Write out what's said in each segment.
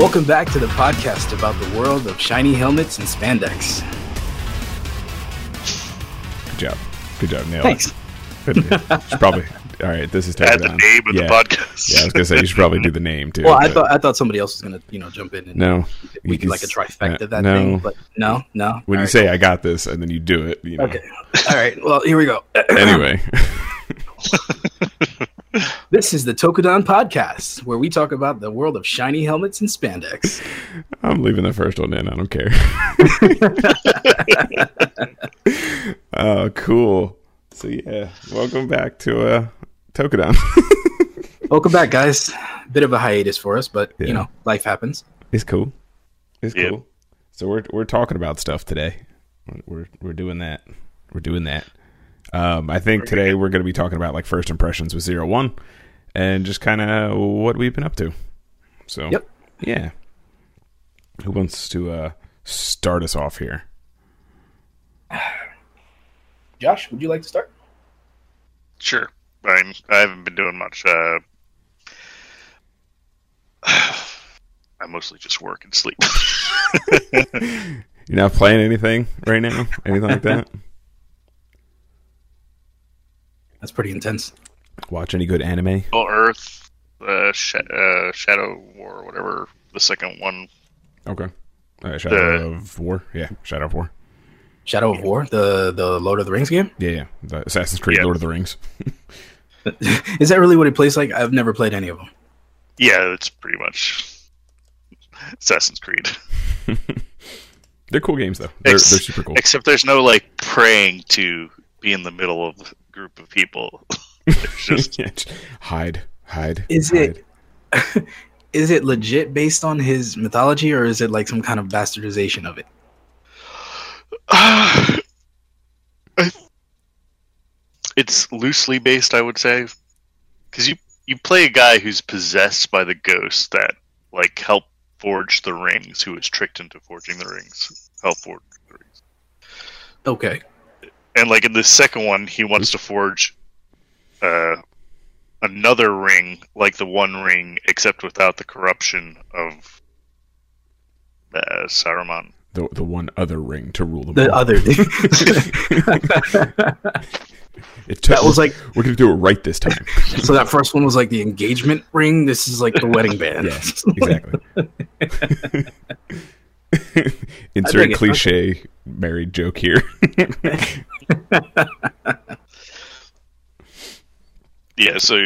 Welcome back to the podcast about the world of shiny helmets and spandex. Good job. Good job. Nailed Thanks. it. Should probably. All right. This is Add taken the name of yeah. the podcast. Yeah, I was gonna say you should probably do the name too. Well, I but thought I thought somebody else was gonna, you know, jump in and no. we You do like a trifecta uh, that no. thing. But no, no. When All you right, say I got this and then you do it, you know. Okay. All right. Well, here we go. Anyway, This is the Tokudon podcast, where we talk about the world of shiny helmets and spandex. I'm leaving the first one in. I don't care. Oh, cool. So yeah, welcome back to uh Tokudon. Welcome back, guys. Bit of a hiatus for us, but Yeah. you know, life happens. it's cool. It's Yep. cool. So we're we're talking about stuff today. We're we're, we're doing that. We're doing that. Um, I think today we're going to be talking about like first impressions with Zero One, and just kind of what we've been up to. So Yep. yeah. Who wants to uh start us off here? Josh, would you like to start? Sure. I'm, I haven't been doing much. Uh, I mostly just work and sleep. You're not playing anything right now? Anything like that? That's pretty intense. Watch any good anime? Well, Earth, uh, sh- uh, Shadow War, whatever the second one. Okay. Uh, Shadow The- of War. Yeah, Shadow of War. Shadow of War, the the Lord of the Rings game. Yeah, yeah. The Assassin's Creed, Yeah. Lord of the Rings. Is that really what it plays like? I've never played any of them. Yeah, it's pretty much Assassin's Creed. They're cool games though. They're, Ex- they're super cool. Except there's no like praying to be in the middle of a group of people. Just hide, hide. Is hide. it is it legit based on his mythology, or is it like some kind of bastardization of it? I- it's loosely based, I would say, because you you play a guy who's possessed by the ghost that like helped forge the rings, who was tricked into forging the rings, help forge the rings, Okay. And like in the second one, he wants to forge uh, another ring like the One Ring, except without the corruption of uh, Saruman. the the one other ring to rule them The all? other It took, that was like we're gonna do it right this time. so. That first one was like the engagement ring. This is like the wedding band. yes, exactly. I Insert dig it. cliche married joke here. Yeah, so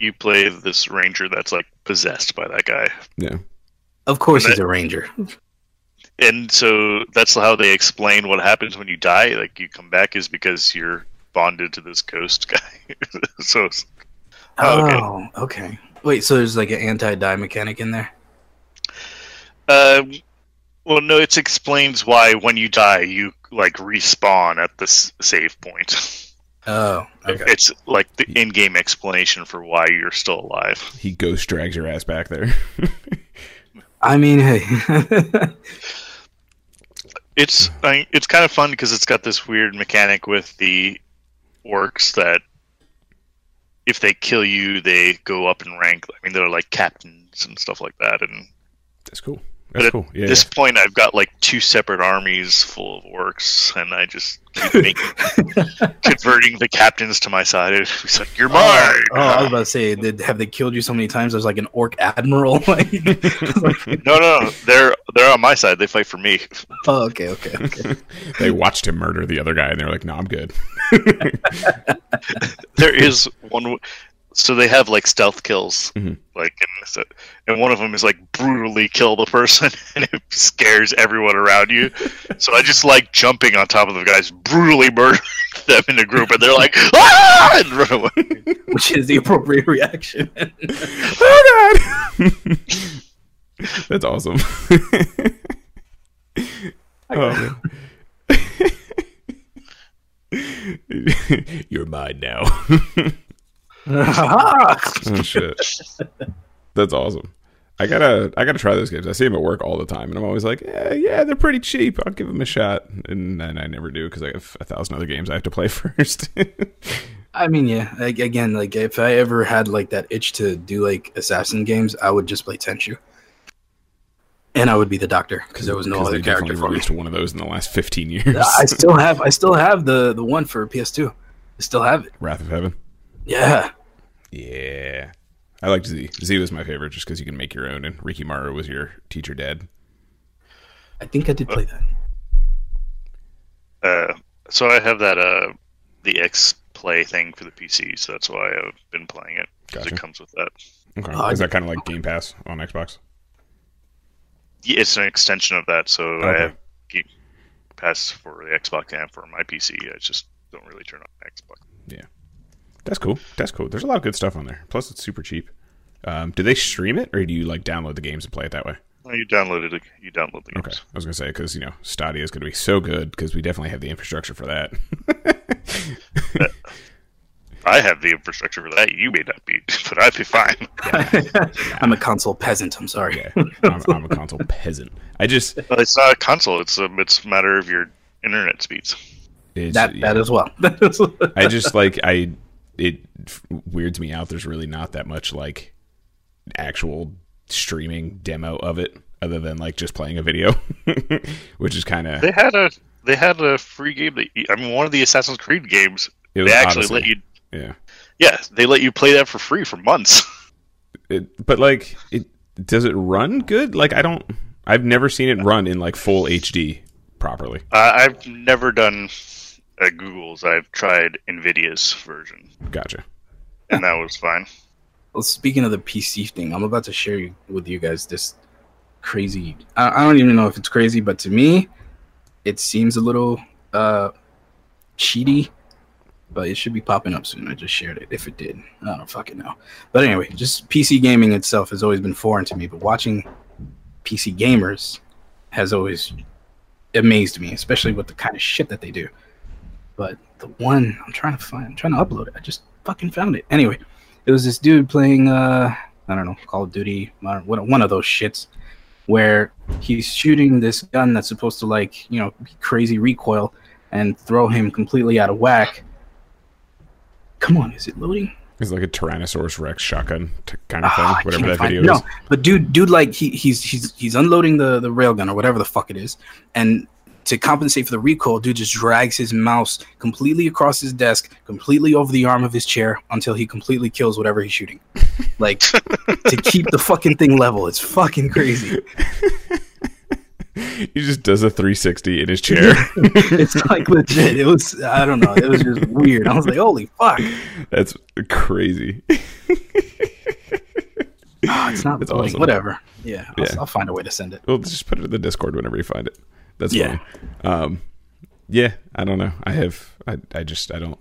you play this ranger that's like possessed by that guy. yeah. Of course, he's a ranger. And so that's how they explain what happens when you die. Like you come back is because you're bonded to this ghost guy. so it's, Oh, okay. Oh, okay. Wait, so there's like an anti-die mechanic in there? um, well, no, it explains why when you die you like respawn at this save point. Oh, okay. It's like the in-game explanation for why you're still alive. He ghost drags your ass back there. I mean, hey, It's I mean, it's kind of fun because it's got this weird mechanic with the orcs that if they kill you, they go up in rank. I mean, they're like captains and stuff like that. And That's cool. But That's at cool. Yeah. this point, I've got like two separate armies full of orcs, and I just keep making, converting the captains to my side. It's like you're oh, mine. oh, I was about to say, did have they killed you so many times? There's like an orc admiral. like, no, no, no, they're they're on my side. They fight for me. oh, okay, okay, okay. they watched him murder the other guy, and they're like, "No, I'm good." there is one w- so they have like stealth kills Mhm. like and, so, and one of them is like brutally kill the person and it scares everyone around you so i just like jumping on top of the guys brutally murdering them in a group and they're like ah! and run away Which is the appropriate reaction. oh God! That's awesome. oh. You're mine now. oh shit. That's awesome. I gotta, I gotta try those games. I see them at work all the time, and I'm always like, yeah, yeah, they're pretty cheap. I'll give them a shot, and then I never do because I have a thousand other games I have to play first. I mean, yeah. Like, again, like if I ever had like that itch to do like assassin games, I would just play Tenchu. and I would be the Doctor because there was no other they character for me. released one of those in the last 15 uh, years. I still have I still have the the one for PS2. I still have it. Wrath of Heaven. Yeah. Yeah. I liked Z. Z was my favorite just because you can make your own, and Rikimaru was your teacher dad. I think I did play that. Uh, so I have that uh, the X Play thing for the PC, so that's why I've been playing it because Gotcha. it comes with that. Okay. I Is that kind of like Game Pass on Xbox? Yeah, it's an extension of that, so I have Game Pass for the Xbox and for my PC. I just don't really turn on Xbox. That's cool. That's cool. There's a lot of good stuff on there. Plus, it's super cheap. Um, do they stream it, or do you like download the games and play it that way? Well, you downloaded it. You download the games. Okay. I was gonna say because you know Stadia is gonna be so good because we definitely have the infrastructure for that. I have the infrastructure for that. You may not be, but I'd be fine. I'm a console peasant. I'm sorry. yeah, I'm, I'm a console peasant. I just Well, it's not a console. It's a it's a matter of your internet speeds. it's, That yeah. that as well. I just like I it weirds me out. There's really not that much like actual streaming demo of it, other than like just playing a video, which is kind of They had a they had a free game that I mean one of the Assassin's Creed games. They actually Odyssey. let you yeah. yeah they let you play that for free for months. It, but like it does it run good? Like I don't. I've never seen it run in like full HD properly. Uh, I've never done uh, Google's. I've tried Nvidia's version, Gotcha. and that was fine. well, speaking of the PC thing, I'm about to share you, with you guys this crazy. I, I don't even know if it's crazy, but to me, it seems a little uh cheaty. But it should be popping up soon. I just shared it. If it did, I don't fucking know. But anyway, just PC gaming itself has always been foreign to me. But watching PC gamers has always amazed me, especially with the kind of shit that they do. But the one I'm trying to find, I'm trying to upload it. I just fucking found it. Anyway, it was this dude playing, uh, I don't know, Call of Duty, modern, one of those shits, where he's shooting this gun that's supposed to like, you know, crazy recoil and throw him completely out of whack. Come on, is it loading? It's like a Tyrannosaurus Rex shotgun kind of thing, Ah, whatever that video no, is. but dude, dude, like he, he's he's he's unloading the the railgun or whatever the fuck it is, and to compensate for the recoil, dude just drags his mouse completely across his desk, completely over the arm of his chair until he completely kills whatever he's shooting. Like to keep the fucking thing level, it's fucking crazy. He just does a 360 in his chair. it's like legit. It was I don't know. It was just weird. I was like, holy fuck. That's crazy. Ah, it's not That's awesome. Whatever. Yeah, I'll, Yeah. I'll find a way to send it. Well, just put it in the Discord whenever you find it. That's Yeah. Um, yeah, I don't know. I have, I, I just, I don't.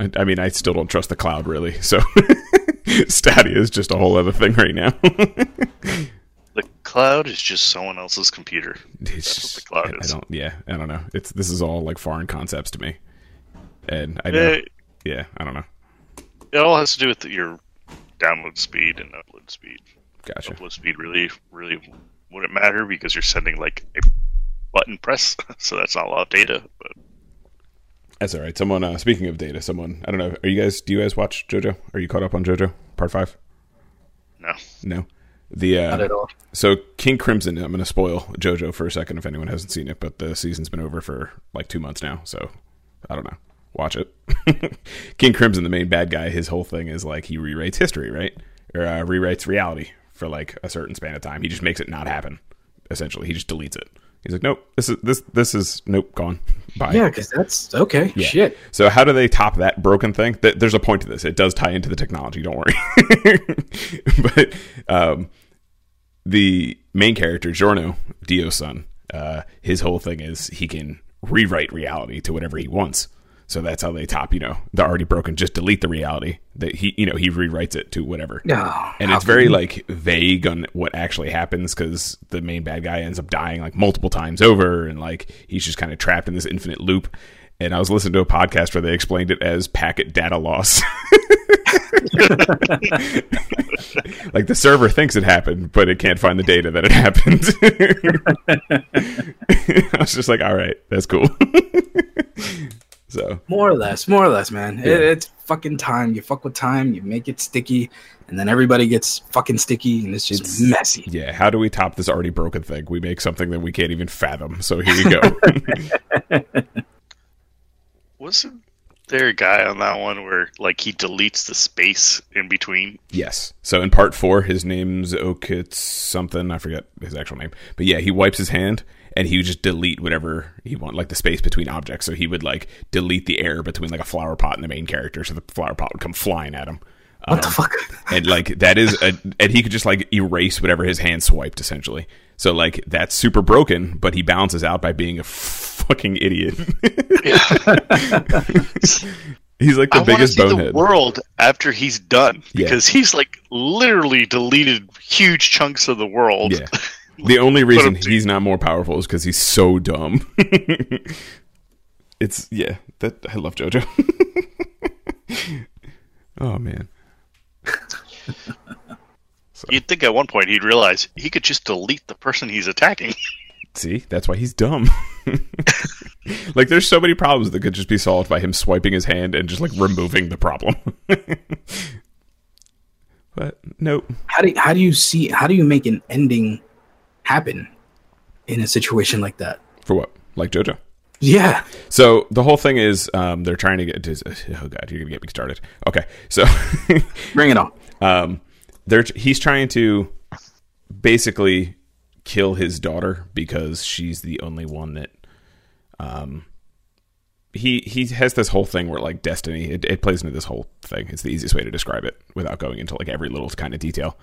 I, I mean, I still don't trust the cloud really. So Stadia is just a whole other thing right now. The cloud is just someone else's computer. It's That's what the cloud I, I don't. Yeah, I don't know. It's this is all like foreign concepts to me, and I know. It, yeah, I don't know. it all has to do with your download speed and upload speed. Gotcha. Upload speed really, really wouldn't matter because you're sending like a button press, so that's not a lot of data. But That's all right. Someone. Uh, speaking of data, someone. I don't know. Are you guys? Do you guys watch JoJo? Are you caught up on JoJo Part Five? no, No. The uh, Not at all. So King Crimson, I'm going to spoil JoJo for a second if anyone hasn't seen it, but the season's been over for like two months now, so I don't know. Watch it. King Crimson, the main bad guy, his whole thing is like he rewrites history, right? Or uh, rewrites reality for like a certain span of time. He just makes it not happen. Essentially, he just deletes it. He's like, nope, this is this this is nope, gone. Bye. Yeah, because that's okay. Yeah. Shit. So how do they top that broken thing? Th- There's a point to this. It does tie into the technology. Don't worry. but um, the main character, Giorno, Dio's son, uh, his whole thing is he can rewrite reality to whatever he wants. So that's how they top, you know, the already broken. Just delete the reality that he, you know, he rewrites it to whatever. Yeah. And it's very like vague on what actually happens because the main bad guy ends up dying like multiple times over, and like he's just kind of trapped in this infinite loop. And I was listening to a podcast where they explained it as packet data loss. like the server thinks it happened, but it can't find the data that it happened. I was just like, all right, that's cool. So More or less, more or less, man. It, it's fucking time. You fuck with time, you make it sticky, and then everybody gets fucking sticky, and it's just It's- messy. yeah, how do we top this already broken thing? We make something that we can't even fathom. So here you go. Wasn't there a guy on that one where like he deletes the space in between? yes. So in part four, his name's Okits something. I forget his actual name, but yeah, he wipes his hand and he would just delete whatever he want, like the space between objects. So he would like delete the air between like a flower pot and the main character, so the flower pot would come flying at him. What the Um, fuck? and like that is a and he could just like erase whatever his hand swiped essentially so like that's super broken but he balances out by being a fucking idiot he's like the I biggest see bonehead the world after he's done Yeah. because he's like literally deleted huge chunks of the world. yeah the only reason he's not more powerful is because he's so dumb it's yeah that i love jojo oh man You'd think at one point he'd realize he could just delete the person he's attacking. See, that's why he's dumb. like, there's so many problems that could just be solved by him swiping his hand and just like removing the problem. but nope. How do you, how do you see? How do you make an ending happen in a situation like that? For what? Like JoJo. Yeah, So the whole thing is, um, they're trying to get. To, oh god, you're gonna get me started. Okay, so bring it on. um, they're he's trying to basically kill his daughter because she's the only one that um he he has this whole thing where like destiny it, it plays into this whole thing. It's the easiest way to describe it without going into like every little kind of detail.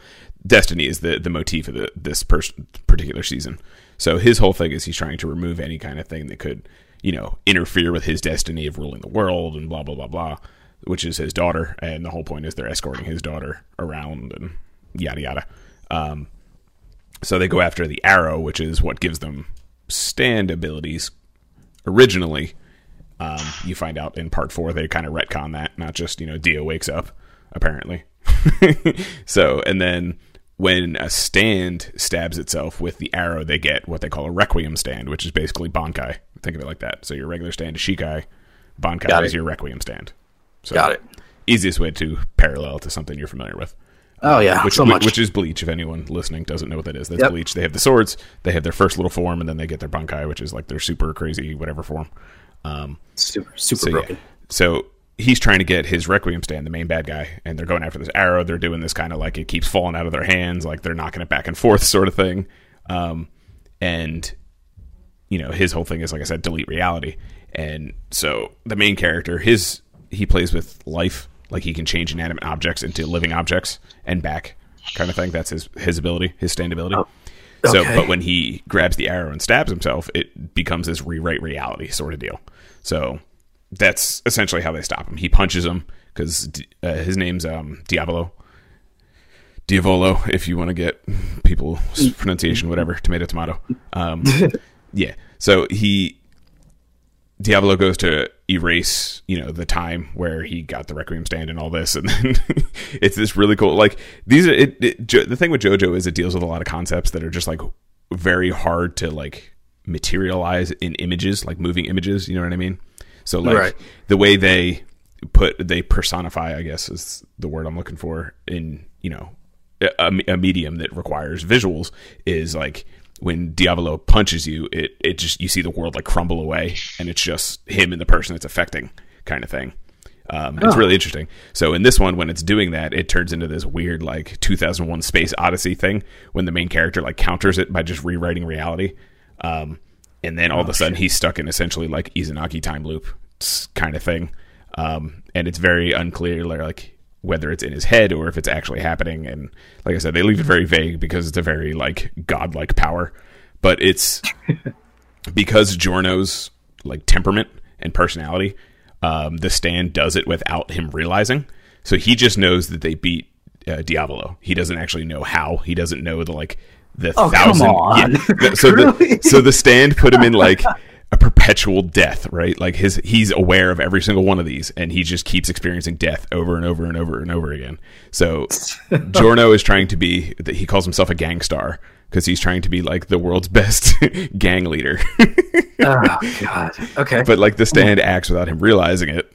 Destiny is the the motif of the this person particular season. So his whole thing is he's trying to remove any kind of thing that could you know interfere with his destiny of ruling the world and blah blah blah blah which is his daughter. And the whole point is they're escorting his daughter around and yada yada. Um so they go after the arrow, which is what gives them stand abilities. Originally, um, you find out in part four they kind of retcon that, not just you know Dio wakes up apparently. so and then when a stand stabs itself with the arrow, they get what they call a requiem stand, which is basically Bankai. Think of it like that. So your regular stand is Shikai, Bankai Got is it. your requiem stand. So Got it. Easiest way to parallel to something you're familiar with Oh yeah, which, so much. which is Bleach. If anyone listening doesn't know what that is, that's Yep. Bleach. They have the swords, they have their first little form, and then they get their Bankai, which is like their super crazy whatever form. Um, super super so broken. yeah, so he's trying to get his Requiem stand, the main bad guy, and they're going after this arrow. They're doing this kind of like it keeps falling out of their hands, like they're knocking it back and forth, sort of thing. Um, and you know, his whole thing is like I said, delete reality. And so the main character, his he plays with life, like he can change inanimate objects into living objects and back, kind of thing. That's his his ability, his stand ability. Oh, So, okay. but when he grabs the arrow and stabs himself, it becomes this rewrite reality sort of deal. So that's essentially how they stop him. He punches him because uh, his name's um, Diavolo. Diavolo, if you want to get people's pronunciation, whatever, tomato, tomato. Um, yeah. So he Diablo goes to erase, you know, the time where he got the Requiem stand and all this, and then it's this really cool. Like these are it, it. Jo- The thing with JoJo is it deals with a lot of concepts that are just like very hard to like materialize in images, like moving images. You know what I mean? So like Right. the way they put they personify, I guess is the word I'm looking for in you know a, a medium that requires visuals is like when Diavolo punches you, it it just you see the world like crumble away, and it's just him and the person it's affecting, kind of thing. Um, it's Oh. really interesting. So in this one, when it's doing that, it turns into this weird like 2001 Space Odyssey thing when the main character like counters it by just rewriting reality. Um, and then all of a sudden he's stuck in essentially like Izanagi time loop kind of thing. Um, and it's very unclear like whether it's in his head or if it's actually happening. And like I said, they leave it very vague because it's a very like godlike power. But it's because Giorno's like temperament and personality, um, the stand does it without him realizing. So he just knows that they beat uh, Diavolo. He doesn't actually know how. He doesn't know the like the Oh, thousand. Yeah. So the so the stand put him in like a perpetual death, right? Like his he's aware of every single one of these, and he just keeps experiencing death over and over and over and over again. So Giorno is trying to be that he calls himself a gang star because he's trying to be like the world's best gang leader. oh god. Okay. but like the stand acts without him realizing it.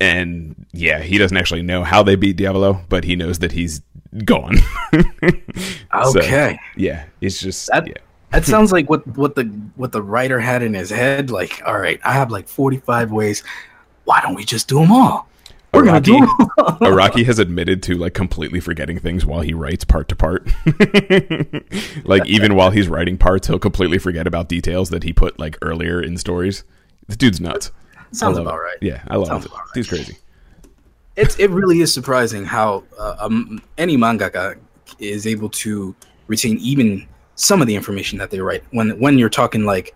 And yeah, he doesn't actually know how they beat Diavolo, but he knows that he's gone. So, okay. yeah, it's just That- yeah. That sounds like what what the what the writer had in his head. Like, all right, I have like forty five ways. Why don't we just do them all? We're gonna do them all. Araki has admitted to like completely forgetting things while he writes part to part. like even while he's writing parts, he'll completely forget about details that he put like earlier in stories. This dude's nuts. Sounds about it. right. Yeah, I love Sounds it. right. Dude's crazy. It's it really is surprising how uh, um, any mangaka is able to retain even some of the information that they write when when you're talking like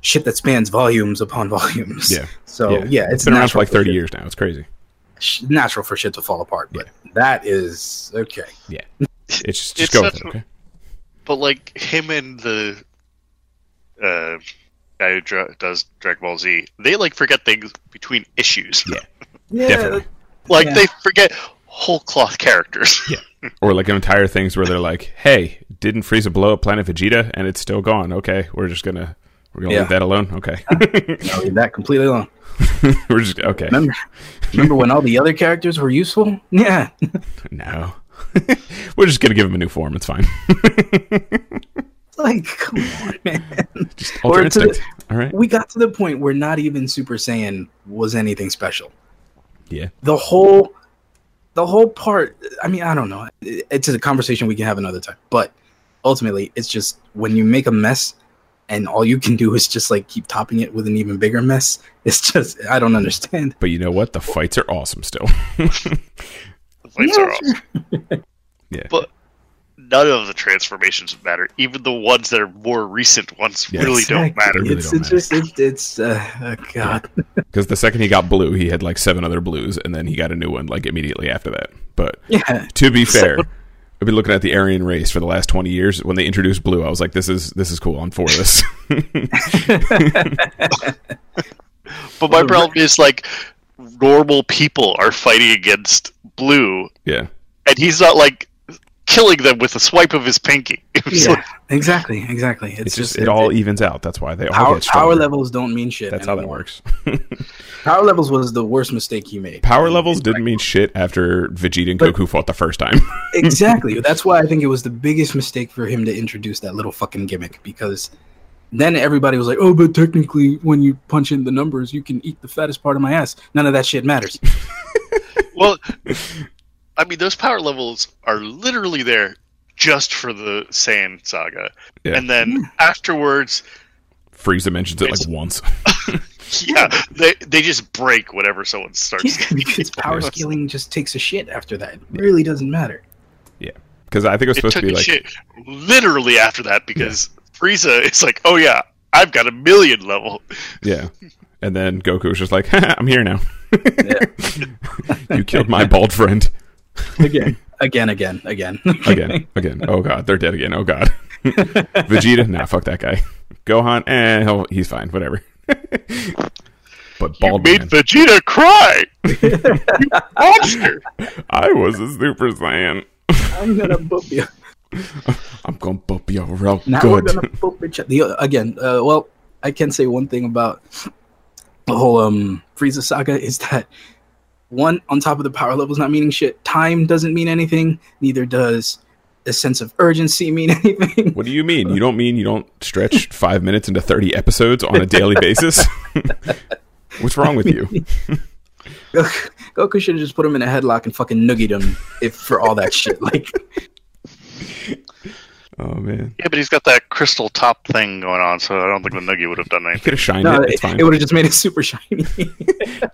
shit that spans volumes upon volumes. Yeah. So yeah, yeah, it's been around for like thirty shit- years now. It's crazy. natural for shit to fall apart, but that is okay. Yeah, it's just, just It's go with such it. a- Okay. But like him and the uh, guy who dra- does Dragon Ball Z, they like forget things between issues. Yeah. Yeah, Definitely. like Yeah. they forget whole cloth characters. Yeah. Or like entire things where they're like, "Hey, didn't Frieza blow up Planet Vegeta and it's still gone? Okay, we're just gonna we're gonna Yeah. leave that alone. Okay, leave that completely alone. we're just okay. Remember, remember when all the other characters were useful? Yeah, No, we're just gonna give him a new form. It's fine. like come on, man. Just Or the- All right. We got to the point where not even Super Saiyan was anything special. Yeah. The whole, the whole part. I mean, I don't know. It's a conversation we can have another time. But ultimately, it's just when you make a mess, and all you can do is just like keep topping it with an even bigger mess. It's just I don't understand. But you know what? The fights are awesome still. The fights Yeah, are awesome. yeah. But none of the transformations matter. Even the ones that are more recent ones Yeah, really don't matter. really it's don't it's just it's, it's uh, oh God. Because the second he got blue, he had like seven other blues, and then he got a new one like immediately after that. But Yeah. to be So- fair, I've been looking at the Aryan race for the last twenty years. When they introduced blue, I was like, "This is this is cool. I'm for this." But my problem is like normal people are fighting against Blue, yeah, and he's not like killing them with a swipe of his pinky. Yeah. like, Exactly. Exactly. It's, it's just just it all evens out. That's why they all power, get stronger. power levels don't mean shit. That's how that works. Power levels was the worst mistake he made. Power levels didn't mean shit after Vegeta and But- Goku fought the first time. exactly. That's why I think it was the biggest mistake for him to introduce that little fucking gimmick because then everybody was like, "Oh, but technically, when you punch in the numbers, you can eat the fattest part of my ass." None of that shit matters. well, I mean, those power levels are literally there just for the Saiyan saga, Yeah. and then hmm. afterwards, Frieza mentions it like once. yeah, they they just break whenever someone starts. Yeah, because power scaling just takes a shit after that. It really doesn't matter. Yeah, because I think it was It supposed to be a like shit literally after that because Frieza is like, oh yeah, I've got a million level. Yeah. And then Goku was just like, I'm here now. You killed my bald friend. Again, again, again, again, Again. Again. Oh god, they're dead again. Oh god. Vegeta, nah, fuck that guy. Gohan, eh, he'll, he's fine, whatever. but You made man, Vegeta cry. you monster. I was a Super Saiyan. I'm gonna boop you. I'm gonna bump you real Now we're gonna boop each other. The, again, uh, well, I can say one thing about the whole um Frieza saga is that one on top of the power levels not meaning shit. Time doesn't mean anything. Neither does a sense of urgency mean anything. What do you mean? You don't mean you don't stretch five minutes into 30 episodes on a daily basis? What's wrong with you? Goku should have just put him in a headlock and fucking noogied him if for all that shit. Like, Oh, man. Yeah, but he's got that crystal top thing going on, so I don't think the Nugget would have done You anything. could have shined no, it. it, It's fine. would have just made it super shiny.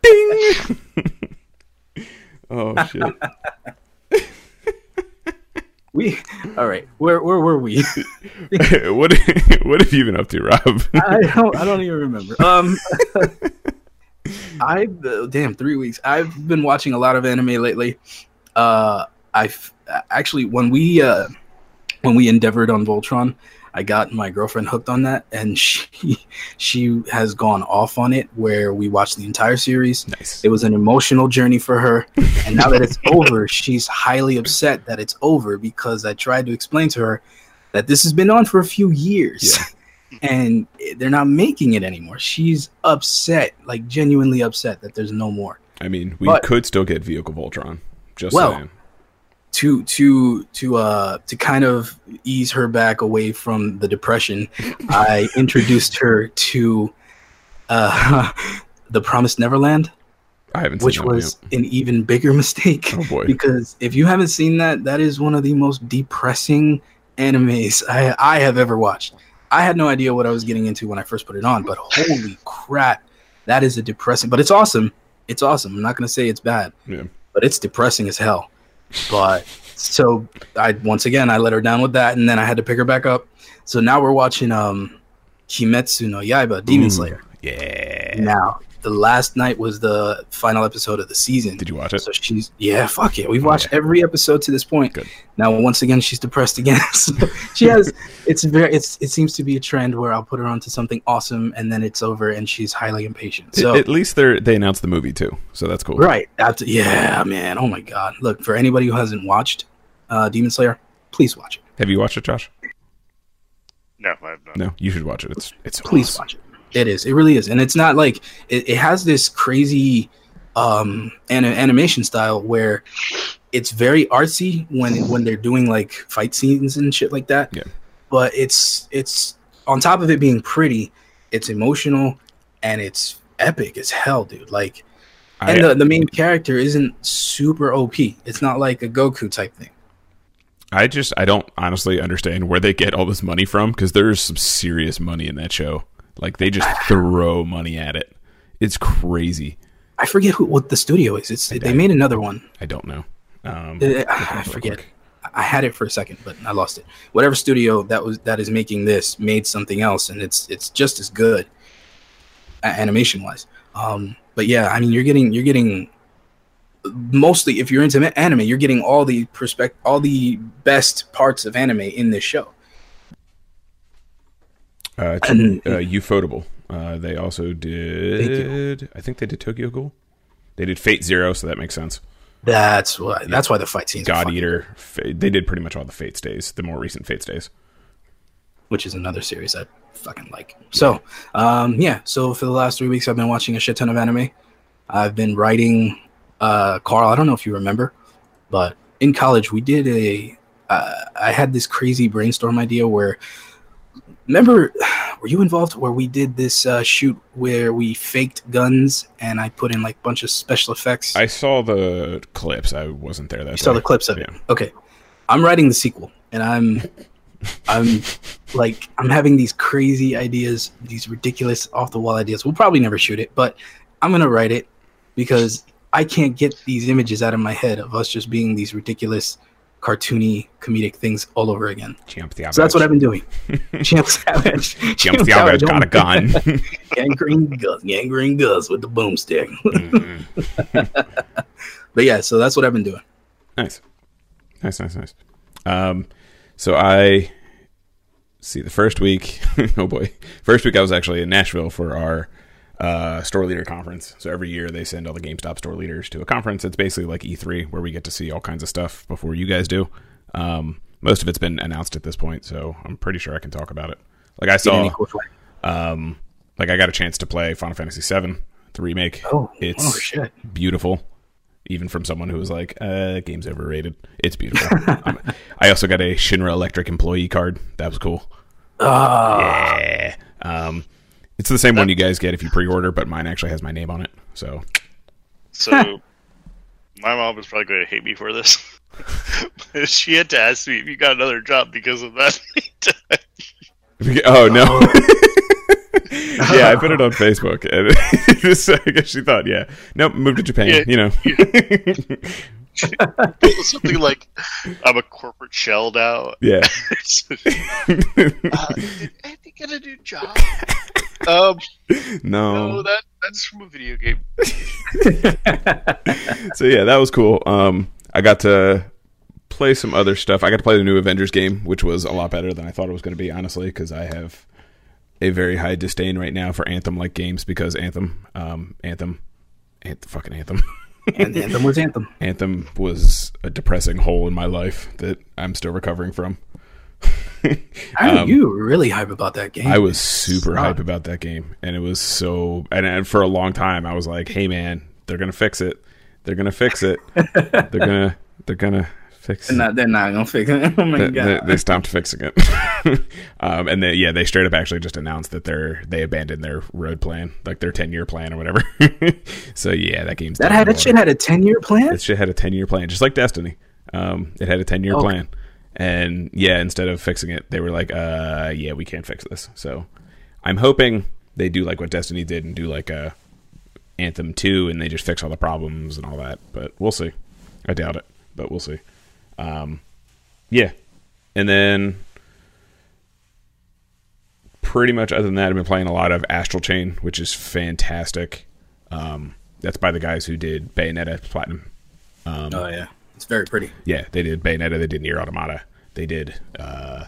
Ding! Oh, shit. we, all right, where where were we? what what have you been up to, Rob? I don't I don't even remember. Um, I uh, damn three weeks. I've been watching a lot of anime lately. Uh, I've actually when we uh when we endeavored on Voltron, I got my girlfriend hooked on that, and she she has gone off on it. Where we watched the entire series. Nice. It was an emotional journey for her, and now that it's over, she's highly upset that it's over because I tried to explain to her that this has been on for a few years. Yeah. and they're not making it anymore. She's upset, like genuinely upset that there's no more. I mean, we But- could still get Vehicle Voltron. Just Well, saying. To to to uh to kind of ease her back away from the depression, I introduced her to uh the Promised Neverland, I haven't which seen that one was an even bigger mistake. Oh boy. because if you haven't seen that, that is one of the most depressing animes I, I have ever watched. I had no idea what I was getting into when I first put it on, but holy crap, that is a depressing. But it's awesome. It's awesome. I'm not gonna say it's bad, Yeah. but it's depressing as hell. But so I once again I let her down with that, and then I had to pick her back up. So now we're watching um Kimetsu no Yaiba, Demon Ooh. Slayer. Yeah. Now the last night was the final episode of the season. Did you watch it? So she's yeah, fuck it. We've watched yeah. every episode to this point. Good. Now once again she's depressed again. so she has it's very it's it seems to be a trend where I'll put her onto something awesome and then it's over and she's highly impatient. So At least they they announced the movie too, so that's cool. right. After, yeah, man. Oh my god. Look, for anybody who hasn't watched uh Demon Slayer, please watch it. Have you watched it, Josh? No, I have not. No, you should watch it. It's it's Please awesome. watch it. It is. It really is. And it's not like it, it has this crazy um an- animation style where it's very artsy when when they're doing like fight scenes and shit like that. Yeah. But it's it's on top of it being pretty, it's emotional and it's epic as hell, dude. Like I, and the, the main character isn't super OP. It's not like a Goku type thing. I just I don't honestly understand where they get all this money from because there's some serious money in that show. Like they just throw money at it. It's crazy. I forget who what the studio is. It's they made another one. I don't know. Um, Uh, I forget. quick. I had it for a second, but I lost it. Whatever studio that was that is making this made something else, and it's it's just as good, animation wise. Um, but yeah, I mean, you're getting you're getting mostly if you're into anime, you're getting all the perspect all the best parts of anime in this show. Uh, And- uh, Ufotable. Uh, they also did. I think they did Tokyo Ghoul. They did Fate Zero, so that makes sense. That's why that's why the fight scenes God Eater. Fa- They did pretty much all the Fate stays, the more recent Fate stays. which is another series I fucking like. So, um, yeah. So for the last three weeks, I've been watching a shit ton of anime. I've been writing. Uh, Carl, I don't know if you remember, but in college we did a. Uh, I had this crazy brainstorm idea where. Remember, were you involved where we did this uh, shoot where we faked guns and I put in like a bunch of special effects? I saw the clips. I wasn't there that You saw the clips of it. Okay. I'm writing the sequel and I'm I'm like I'm having these crazy ideas, these ridiculous off the wall ideas. We'll probably never shoot it, but I'm going to write it because I can't get these images out of my head of us just being these ridiculous cartoony comedic things all over again. Champ the So that's what I've been doing. Champ Savage. Champ the Savage got a gun. gangrene Gus, gangrene Gus with the boomstick. Mhm. but yeah, so that's what I've been doing. Nice, nice, nice, nice. Um, so I see the first week. oh boy, first week I was actually in Nashville for our uh, store leader conference. So every year they send all the GameStop store leaders to a conference. It's basically like E3 where we get to see all kinds of stuff before you guys do. Um, most of it's been announced at this point, so I'm pretty sure I can talk about it. Like I saw, um, like I got a chance to play Final Fantasy VII, the remake. Oh, it's oh shit. beautiful, even from someone who was like, uh, "Game's overrated." It's beautiful. um, I also got a Shinra Electric employee card. That was cool. Ah, Yeah. Um, it's the same one you guys get if you pre-order, but mine actually has my name on it. So So my mom was probably going to hate me for this. she had to ask me if you got another job because of that. Oh no! yeah, I put it on Facebook, and just, I guess she thought, yeah, nope, moved to Japan. Yeah. You know, It was something like, "I'm a corporate shell now." yeah. uh, did Andy get a new job? Um, no, no, that that's from a video game. so yeah, that was cool. Um, I got to play some other stuff. I got to play the new Avengers game, which was a lot better than I thought it was going to be, honestly, because I have a very high disdain right now for Anthem-like games because Anthem, um, Anthem, Anthem, fucking Anthem. and Anthem was Anthem. Anthem was a depressing hole in my life that I'm still recovering from. I, Um, you were really hype about that game. I was super Suck. hype about that game, and it was so. And, and for a long time, I was like, "Hey, man, they're gonna fix it. They're gonna fix it. they're gonna. They're gonna fix They're it." not, they're not gonna fix it. Oh my They, god! they, they stopped fixing it, um, and they, yeah, they straight up actually just announced that they're they abandoned their road plan, like their ten year plan or whatever. so yeah, that game's that had that shit had a ten year plan. That shit had a ten year plan, just like Destiny. Um, it had a ten year Okay. plan, and yeah, instead of fixing it, they were like, "Uh, yeah, we can't fix this." So I'm hoping they do like what Destiny did and do like a Anthem two, and they just fix all the problems and all that. But we'll see. I doubt it, but we'll see. Um, yeah, and then pretty much other than that, I've been playing a lot of Astral Chain, which is fantastic. Um, that's by the guys who did Bayonetta Platinum. Um, oh yeah, it's very pretty. yeah, they did Bayonetta, they did Nier Automata, they did uh,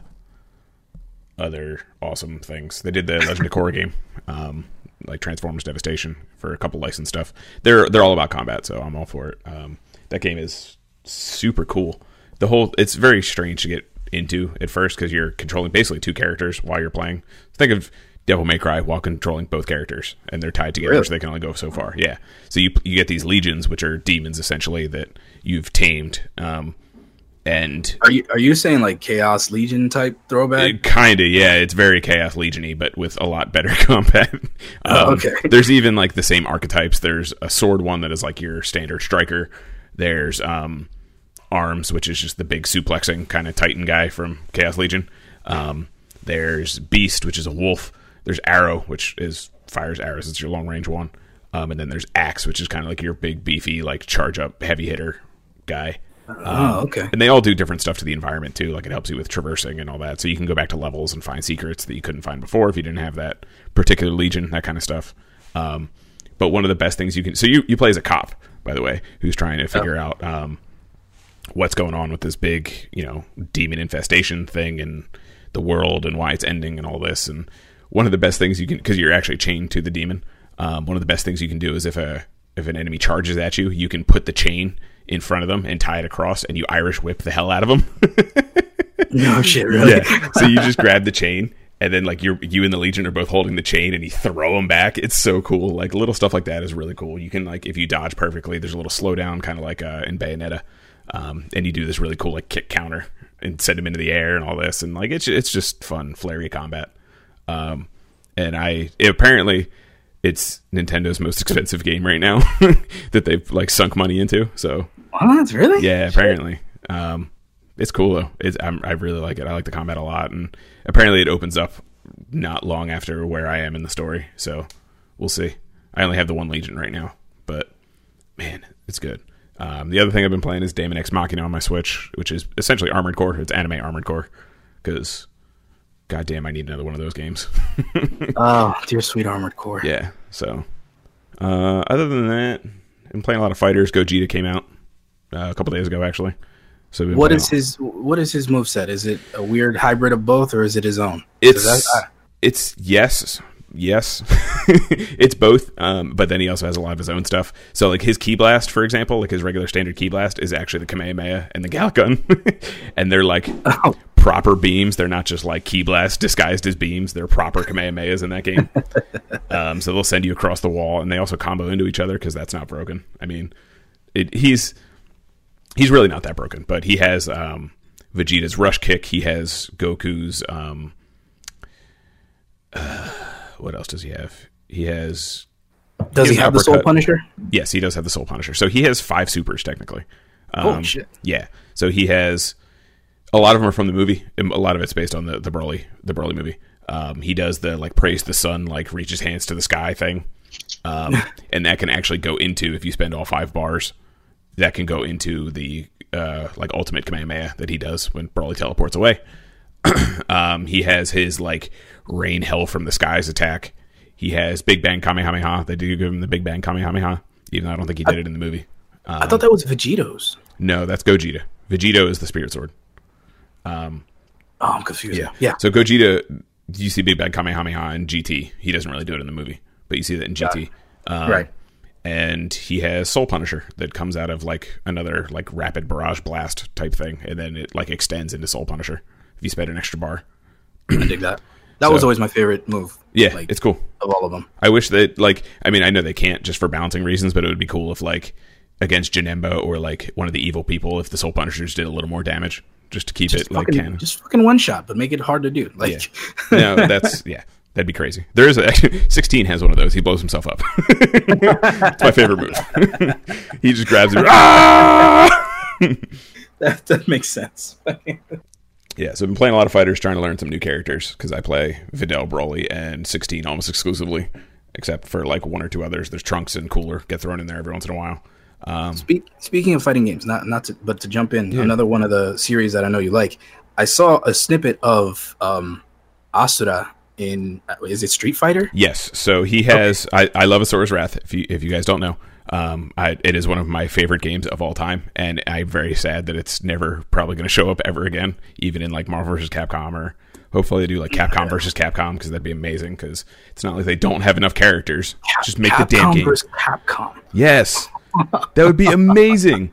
other awesome things. They did the Legend of Korra game, um, like Transformers Devastation for a couple licensed stuff. They're they're all about combat, so I'm all for it. Um, that game is super cool. The whole it's very strange to get into at first because you're controlling basically two characters while you're playing. Think of Devil May Cry while controlling both characters, and they're tied together, Really? so they can only go so far. Yeah, so you you get these legions, which are demons essentially that you've tamed. Um, and Are you are you saying like Chaos Legion type throwback? kind of yeah it's very chaos legiony but with a lot better combat um, Oh, okay. there's even like the same archetypes there's a sword one that is like your standard striker there's um arms which is just the big suplexing kind of titan guy from chaos legion um there's beast which is a wolf there's arrow which is fires arrows it's your long range one um and then there's axe which is kind of like your big beefy like charge up heavy hitter guy oh, okay. and they all do different stuff to the environment too. Like it helps you with traversing and all that. So you can go back to levels and find secrets that you couldn't find before if you didn't have that particular legion, that kind of stuff. Um, but one of the best things you can so you, you play as a cop, by the way, who's trying to figure out um, what's going on with this big, you know, demon infestation thing and the world and why it's ending and all this. And one of the best things you can because you're actually chained to the demon. Um, one of the best things you can do is if a if an enemy charges at you, you can put the chain in front of them and tie it across, and you Irish whip the hell out of them. No shit, really. yeah. So you just grab the chain, and then like you you and the Legion are both holding the chain, and you throw them back. It's so cool. Like little stuff like that is really cool. You can like if you dodge perfectly, there's a little slowdown, kind of like uh, in Bayonetta, um, and you do this really cool like kick counter and send them into the air and all this, and like it's it's just fun, flary combat. Um, and I it, apparently it's Nintendo's most expensive game right now that they've like sunk money into. So What? Really? yeah, apparently. Um, it's cool though. It's I'm, I really like it. I like the combat a lot, and apparently it opens up not long after where I am in the story. So we'll see. I only have the one Legion right now, but man, it's good. Um, the other thing I've been playing is Daemon X Machina on my Switch, which is essentially Armored Core. It's anime Armored Core because, goddamn, I need another one of those games. Oh, dear sweet armored core. yeah. So, uh, other than that, I'm playing a lot of fighters. Gogeta came out uh, a couple days ago, actually. So What is his What is his moveset? Is it a weird hybrid of both, or is it his own? It's 'Cause I- I- it's yes, yes. it's both. Um, but then he also has a lot of his own stuff. So like his ki blast, for example, like his regular standard ki blast is actually the Kamehameha and the Galick Gun, and they're like oh, proper beams. They're not just like ki blast disguised as beams. They're proper Kamehamehas in that game. um, so they'll send you across the wall, and they also combo into each other because that's not broken. I mean, it, he's he's really not that broken, but he has um, Vegeta's rush kick. He has Goku's. Um, uh, what else does he have? He has does he His have the Soul. Punisher? Yes, he does have the Soul Punisher. So he has five supers technically. Um, Holy shit. Yeah. So he has a lot of them are from the movie. A lot of it's based on the the Broly the Broly movie. Um, he does the like praise the sun, like reach his hands to the sky thing, um, and that can actually go into if you spend all five bars. That can go into the uh, like ultimate Kamehameha that he does when Broly teleports away. um, he has his like rain hell from the skies attack. He has Big Bang Kamehameha. They do give him the Big Bang Kamehameha, even though I don't think he did it in the movie. Um, I thought that was Vegito's. no, that's Gogeta. Vegito is the Spirit Sword. Oh, I'm confused. Yeah. Yeah. So Gogeta, you see Big Bang Kamehameha in GT. He doesn't really do it in the movie, but you see that in GT. Um, right. And he has Soul Punisher that comes out of like another like rapid barrage blast type thing, and then it like extends into Soul Punisher. if you spend an extra bar. I dig that. That was always my favorite move. Yeah, like, it's cool. of all of them. I wish that like I mean I know they can't just for balancing reasons, but it would be cool if like against Janemba or like one of the evil people if the Soul Punishers did a little more damage just to keep it like fucking, canon. just fucking one shot, but make it hard to do. Like, no, that's yeah, that'd be crazy. There is a sixteen has one of those. He blows himself up. it's my favorite move. he just grabs it. Ah! that, that makes sense. Yeah, so I've been playing a lot of fighters, trying to learn some new characters because I play Videl, Broly, and 16 almost exclusively, except for like one or two others. There's Trunks and Cooler get thrown in there every once in a while. Um, Speak, speaking of fighting games, not not to, but to jump in, another one of the series that I know you like. I saw a snippet of um, Asura in is it Street Fighter? yes, so he has. I, I love Asura's Wrath. If you if you guys don't know, um, I, it is one of my favorite games of all time, and I'm very sad that it's never probably going to show up ever again, even in like Marvel vs. Capcom or. Hopefully they do like Capcom versus Capcom because that'd be amazing. Because it's not like they don't have enough characters. Just make the damn Capcom game. versus Capcom. Yes, that would be amazing.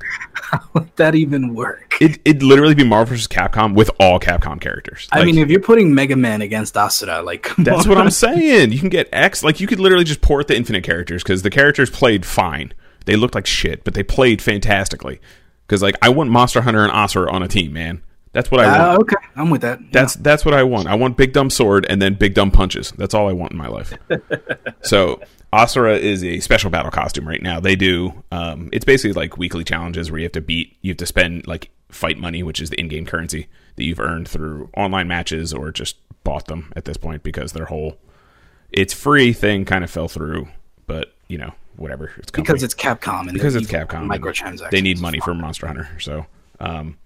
Would that even work? It it'd literally be Marvel vs. Capcom with all Capcom characters. I Like, mean, if you're putting Mega Man against Asura, like come that's on. what I'm saying. You can get X. Like you could literally just port the Infinite characters because the characters played fine. They looked like shit, but they played fantastically. Because like I want Monster Hunter and Asura on a team, man. That's what I want. Uh, okay, I'm with that. That's that's what I want. I want big dumb sword and then big dumb punches. That's all I want in my life. so Asura is a special battle costume right now. They do um, it's basically like weekly challenges where you have to beat you have to spend like fight money, which is the in game currency that you've earned through online matches or just bought them at this point because their whole it's free thing kind of fell through. But, you know, whatever. It's company because it's Capcom and because it's Capcom. Microtransactions. They need money for Monster Hunter, so um,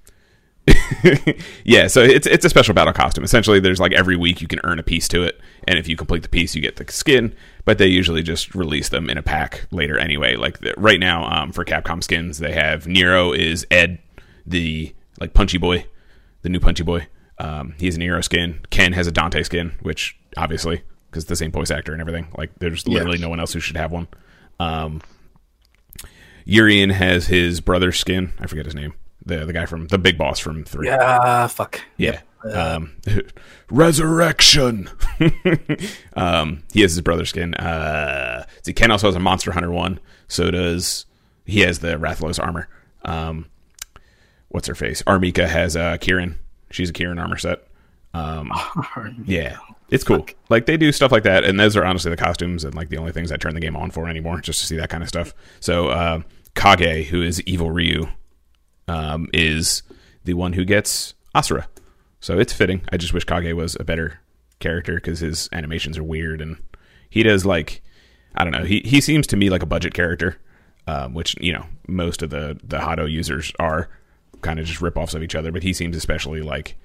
yeah. So it's it's a special battle costume. Essentially, there's like every week you can earn a piece to it, and if you complete the piece, you get the skin. But they usually just release them in a pack later anyway. Like the, right now, um, for Capcom skins, they have Nero is Ed, the like punchy boy, the new punchy boy. Um, he's an Nero skin. Ken has a Dante skin, which obviously because the same voice actor and everything. Like there's literally Yes. no one else who should have one. Um, Urien has his brother's skin. I forget his name. The the guy from the big boss from three. Yeah, fuck. Yeah. Um, resurrection. um, he has his brother's skin. Uh, see, Ken also has a Monster Hunter one. So does he has the Rathalos armor. Um, what's her face? Armika has uh, Kirin. She's a Kirin armor set. Um, yeah, it's cool. Like they do stuff like that, and those are honestly the costumes and like the only things I turn the game on for anymore, just to see that kind of stuff. So uh, Kage, who is evil Ryu, um, is the one who gets Asura. So it's fitting. I just wish Kage was a better character because his animations are weird and he does like I don't know. He he seems to me like a budget character, um, which you know most of the the Hado users are kind of just rip-offs of each other. But he seems especially like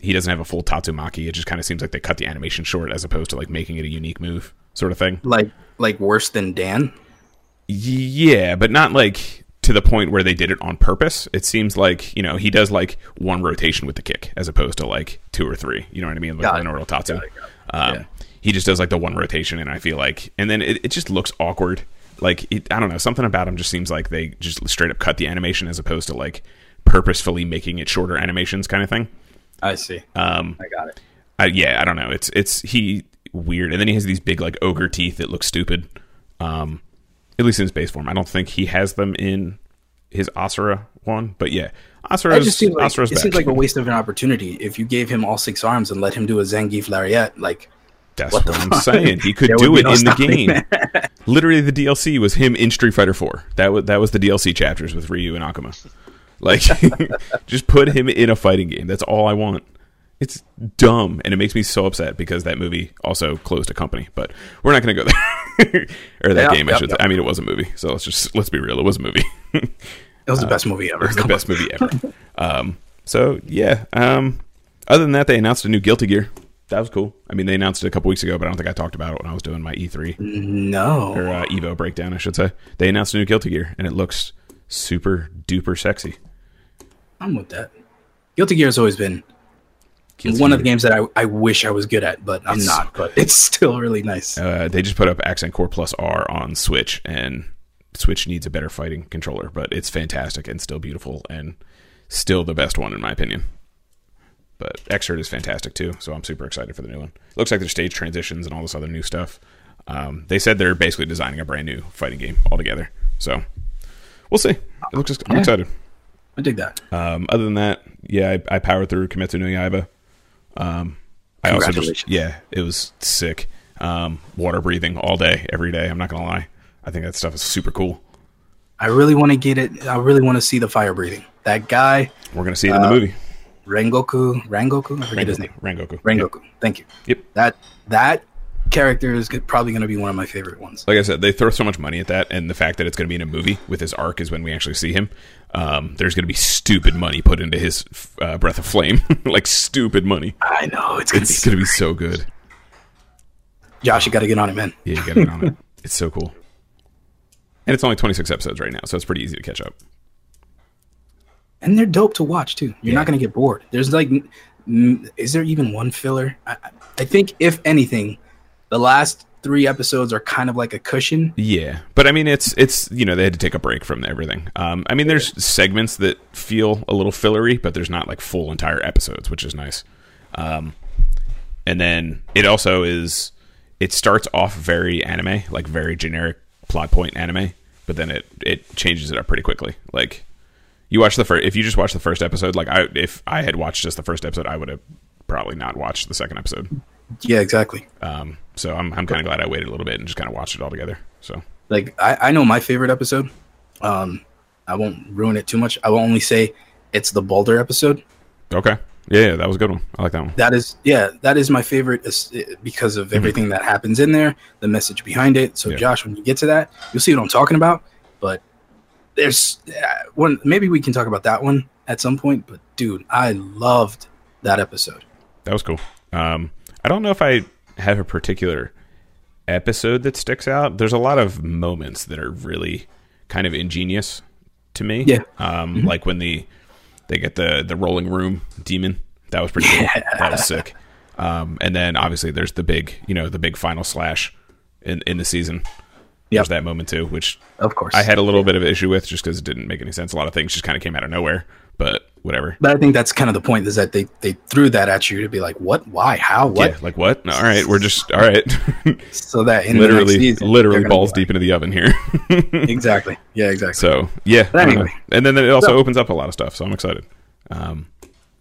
he doesn't have a full Tatsumaki. It just kind of seems like they cut the animation short as opposed to like making it a unique move sort of thing. Like like worse than Dan. Yeah, but not like to the point where they did it on purpose. It seems like you know he does like one rotation with the kick as opposed to like two or three. You know what I mean? Like Got. Lenore Tatsu. Got it, got it. Um, Yeah. He just does like the one rotation, and I feel like, and then it, it just looks awkward. Like it, I don't know, something about him just seems like they just straight up cut the animation as opposed to like purposefully making it shorter animations kind of thing. I see. Um, I got it. I, yeah, I don't know. It's it's he weird, and then he has these big like ogre teeth that look stupid. Um, at least in his base form, I don't think he has them in his Asura one. But yeah, Asura It just seems like, Asura's it back. seems like a waste of an opportunity if you gave him all six arms and let him do a Zangief lariat. Like That's what what, I'm saying. He could do it no in the game. Literally, the DLC was him in Street Fighter Four. That was that was the DLC chapters with Ryu and Akuma. Like, just put him in a fighting game. That's all I want. It's dumb, and it makes me so upset because that movie also closed a company. But we're not going to go there. or that Yeah, game, I should. say. I mean, it was a movie, so let's just let's be real. It was a movie. it was the best movie ever. It was the best movie ever. Um, so yeah. Um, other than that, they announced a new Guilty Gear. That was cool. I mean, they announced it a couple weeks ago, but I don't think I talked about it when I was doing my E3. No. or uh, Evo breakdown, I should say. They announced a new Guilty Gear, and it looks super duper sexy. I'm with that. Guilty Gear has always been One of the games that I, I wish I was good at, but I'm It's not. but it's still really nice. Uh, they just put up Accent Core Plus R on Switch, and Switch needs a better fighting controller, but it's fantastic and still beautiful and still the best one in my opinion. but Xrd is fantastic too, so I'm super excited for the new one. Looks like there's stage transitions and all this other new stuff. Um, they said they're basically designing a brand new fighting game altogether, so we'll see. It looks. I'm Yeah. excited. I dig that. Um, other than that, yeah, I, I powered through Kimetsu no Yaiba. Um, I also just yeah, it was sick. Um, water breathing all day, every day. I'm not gonna lie. I think that stuff is super cool. I really want to get it. I really want to see the fire breathing. That guy, We're gonna see it in the Uh, movie. Rengoku, Rengoku, I forget his name. Rengoku. Rengoku. Thank you. Yep. That that character is g- probably going to be one of my favorite ones. Like I said, they throw so much money at that, and the fact that it's going to be in a movie with his arc is when we actually see him. Um, there's going to be stupid money put into his uh, breath of flame, like stupid money. I know it's going to be. going to be so good. Josh, you got to get on it, man. Yeah, you got to get on it. It's so cool. And it's only 26 episodes right now, so it's pretty easy to catch up. And they're dope to watch too. You're Yeah. not going to get bored. There's like, is there even one filler? I, I- I think if anything, the last three episodes are kind of like a cushion. Yeah, but I mean, it's it's you know they had to take a break from everything. Um, I mean, there's segments that feel a little fillery, but there's not like full entire episodes, which is nice. Um, and then it also is it starts off very anime, like very generic plot point anime, but then it it changes it up pretty quickly. Like you watch the first, if you just watch the first episode, like I if I had watched just the first episode, I would have probably not watched the second episode. Yeah, exactly. Um, so I'm I'm kind of glad I waited a little bit and just kind of watched it all together. So. Like I, I know my favorite episode. Um, I won't ruin it too much. I will only say it's the Boulder episode. Okay. Yeah, yeah, that was a good one. I like that one. That is, yeah, that is my favorite because of everything that happens in there, the message behind it. So, Mm-hmm. Yeah. Josh, when you get to that, you'll see what I'm talking about. But there's uh, one, maybe we can talk about that one at some point. But dude, I loved that episode. That was cool. Um, I don't know if I have a particular episode that sticks out. There's a lot of moments that are really kind of ingenious to me. Yeah. Um, like when the they get the the rolling room demon. That was pretty cool. That was sick. Um, and then obviously there's the big, you know, the big final slash in in the season. Yep. There's that moment too, which Of course, I had a little bit of an issue with just because it didn't make any sense. A lot of things just kind of came out of nowhere, but whatever. but I think that's kind of the point is that they they threw that at you to be like, what, why, how, what? Yeah, like what? All right, we're just all right. So that in the next literally, season, literally balls deep into the oven here. Exactly. Yeah, exactly. so yeah, But anyway. and then it also So- opens up a lot of stuff. So I'm excited. Um,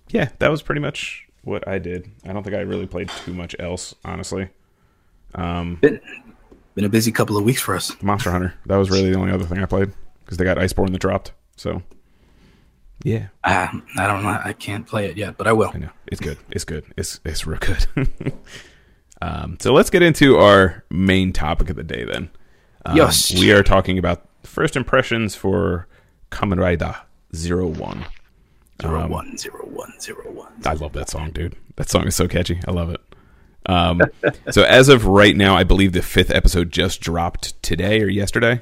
yeah, that was pretty much what I did. I don't think I really played too much else, honestly. Um, been, been a busy couple of weeks for us. Monster Hunter. That was really the only other thing I played because they got Iceborne that dropped. So yeah, Uh, I don't know. I can't play it yet, but I will. I know it's good. It's good. It's it's real good. um, so let's get into our main topic of the day then. Um, Yes. we are talking about first impressions for Kamen Rider Zero One. Zero Um, one zero one zero one. I love that song, dude. That song is so catchy. I love it. Um, so as of right now, I believe the fifth episode just dropped today or yesterday.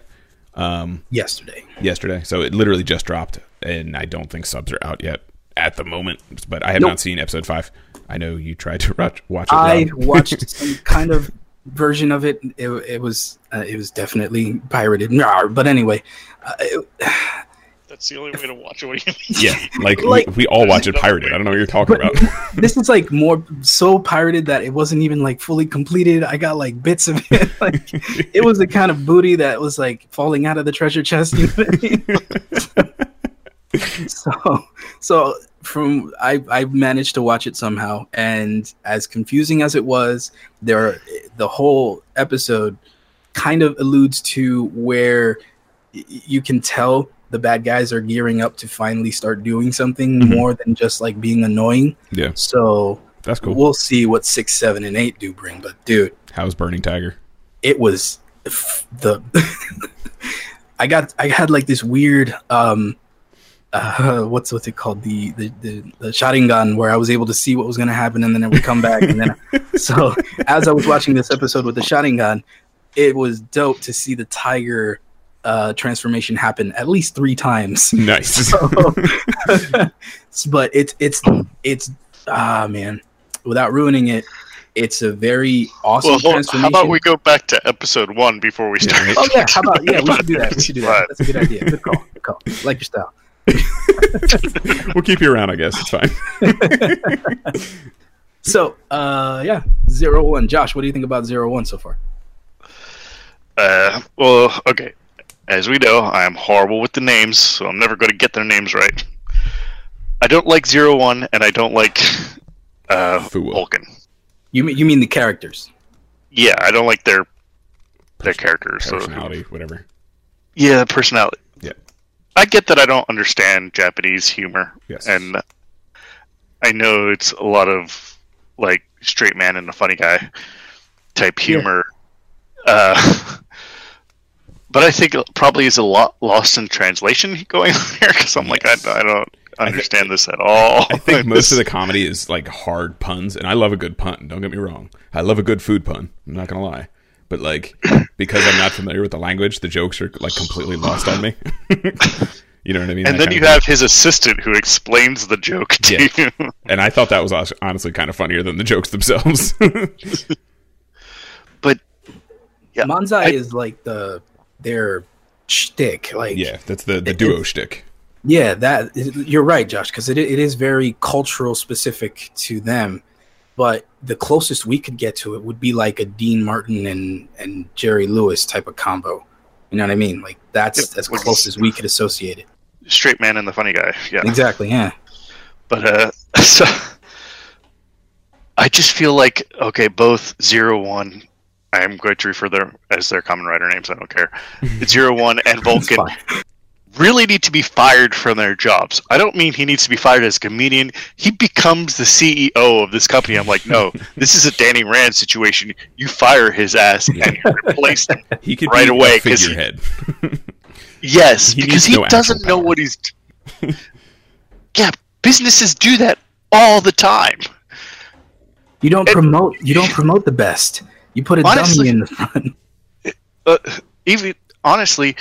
Um, Yesterday. yesterday, so it literally just dropped, and I don't think subs are out yet at the moment. But I have Nope. not seen episode five. I know you tried to watch, watch it. I watched some kind of version of it. It, it was uh, it was definitely pirated. Rawr. But anyway, uh, it, That's the only way to watch it. What you mean? yeah, like, Like- we, we all watch it pirated. I don't know what you're talking about. this is like more so pirated that it wasn't even like fully completed. I got like bits of it. like it was the kind of booty that was like falling out of the treasure chest. You know what I mean? so so from I I managed to watch it somehow, and as confusing as it was, there the whole episode kind of alludes to where y- you can tell the bad guys are gearing up to finally start doing something Mhm. more than just like being annoying. Yeah, So that's cool. we'll see what six, seven, and eight do bring. But dude, How's Burning Tiger? it was f- the I got I had like this weird um uh what's what's it called the the the, the Sharingan where I was able to see what was going to happen and then it would come back and then so as I was watching this episode with the Sharingan it was dope to see the tiger uh transformation happen at least 3 times Nice. so, but it's it's it's ah man without ruining it it's a very awesome Well, hold- transformation how about we go back to episode one before we start? Oh yeah, how about yeah? We should do that. We should do that. That's a good idea. Good call. Good call. Like your style. we'll keep you around, I guess. It's fine. So, uh, yeah, zero one. Josh, what do you think about zero one so far? Uh, well, okay. As we know, I am horrible with the names, so I'm never going to get their names right. I don't like Zero One, and I don't like uh, Fuwa. Vulcan. You mean you mean the characters? Yeah, I don't like their their characters. So, Personality, whatever. yeah, personality. Yeah. I get that I don't understand Japanese humor, Yes. and I know it's a lot of like straight man and a funny guy type humor. Uh, but I think it probably is a lot lost in translation going on here because I'm like I, I don't understand this at all. I think most of the comedy is like hard puns, and I love a good pun. Don't get me wrong. I love a good food pun. I'm not gonna lie, but like because I'm not familiar with the language, the jokes are like completely lost on me. you know what I mean? and That then you of thing. have his assistant who explains the joke to Yeah. you. and I thought that was honestly kind of funnier than the jokes themselves. but Yeah, Manzai I- is like the their shtick. Like, yeah, that's the the It- duo it's- shtick. yeah, that you're right, Josh, because it it is very cultural specific to them. But the closest we could get to it would be like a Dean Martin and and Jerry Lewis type of combo. You know what I mean? Like that's Yep, as close as we could associate it. Straight man and the funny guy. Yeah. Exactly. Yeah. But uh, so I just feel like okay, both zero one. I am going to refer them as their Kamen Rider names. I don't care. Zero one and Vulcan. Really need to be fired from their jobs. I don't mean he needs to be fired as a comedian. He becomes the CEO of this company. I'm like, no, this is a Danny Rand situation. You fire his ass and you replace him. He could Right be away, a 'cause he- Yes, He because he no doesn't know what he's. yeah, businesses do that all the time. You don't It- promote. You don't promote the best. You put a Honestly- dummy in the front. uh, even honestly,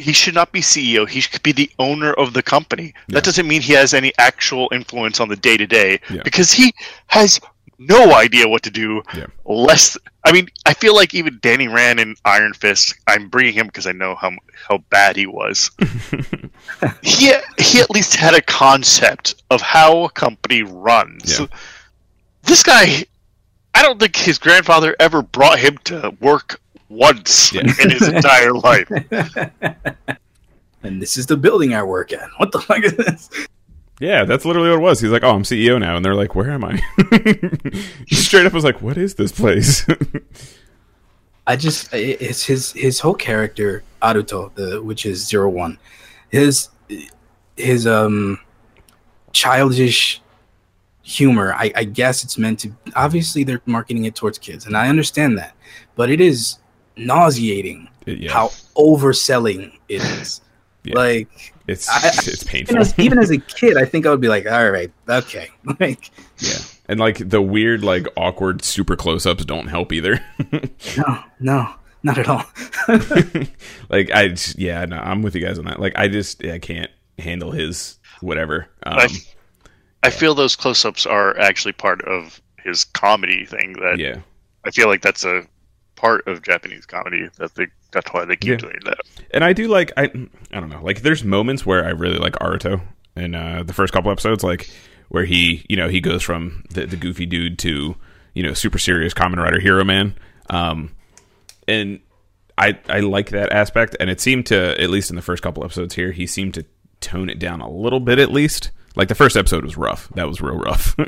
he should not be CEO. He should be the owner of the company. Yeah. That doesn't mean he has any actual influence on the day to day because he has no idea what to do. Yeah. Less, I mean, I feel like even Danny Rand in Iron Fist. I'm bringing him because I know how how bad he was. he he at least had a concept of how a company runs. Yeah. This guy, I don't think his grandfather ever brought him to work once Yeah. in his entire life. and this is the building I work at. What the fuck is this? Yeah, that's literally what it was. He's like, "Oh, I'm CEO now," and they're like, "Where am I?" he straight up was like, "What is this place?" I just it's his his whole character Aruto, the which is zero one, his his um childish humor. I, I guess it's meant to. Obviously, they're marketing it towards kids, and I understand that, but it is nauseating yeah, how overselling it is. Yeah. Like it's I- it's even painful. as, even as a kid, I think I would be like, all right, okay, like yeah, and like the weird, like awkward, super close-ups don't help either. no, no, not at all. like I, just- yeah, no, I'm with you guys on that. Like I just, I can't handle his whatever. Um, I, I feel those close-ups are actually part of his comedy thing. That yeah, I feel like that's a part of Japanese comedy. That they that's why they keep Yeah. doing that. and I do like I I don't know like there's moments where I really like Aruto in uh, the first couple episodes like where he you know he goes from the, the goofy dude to you know super serious Kamen Rider hero man um and I I like that aspect and it seemed to at least in the first couple episodes here he seemed to tone it down a little bit at least like the first episode was rough that was real rough um,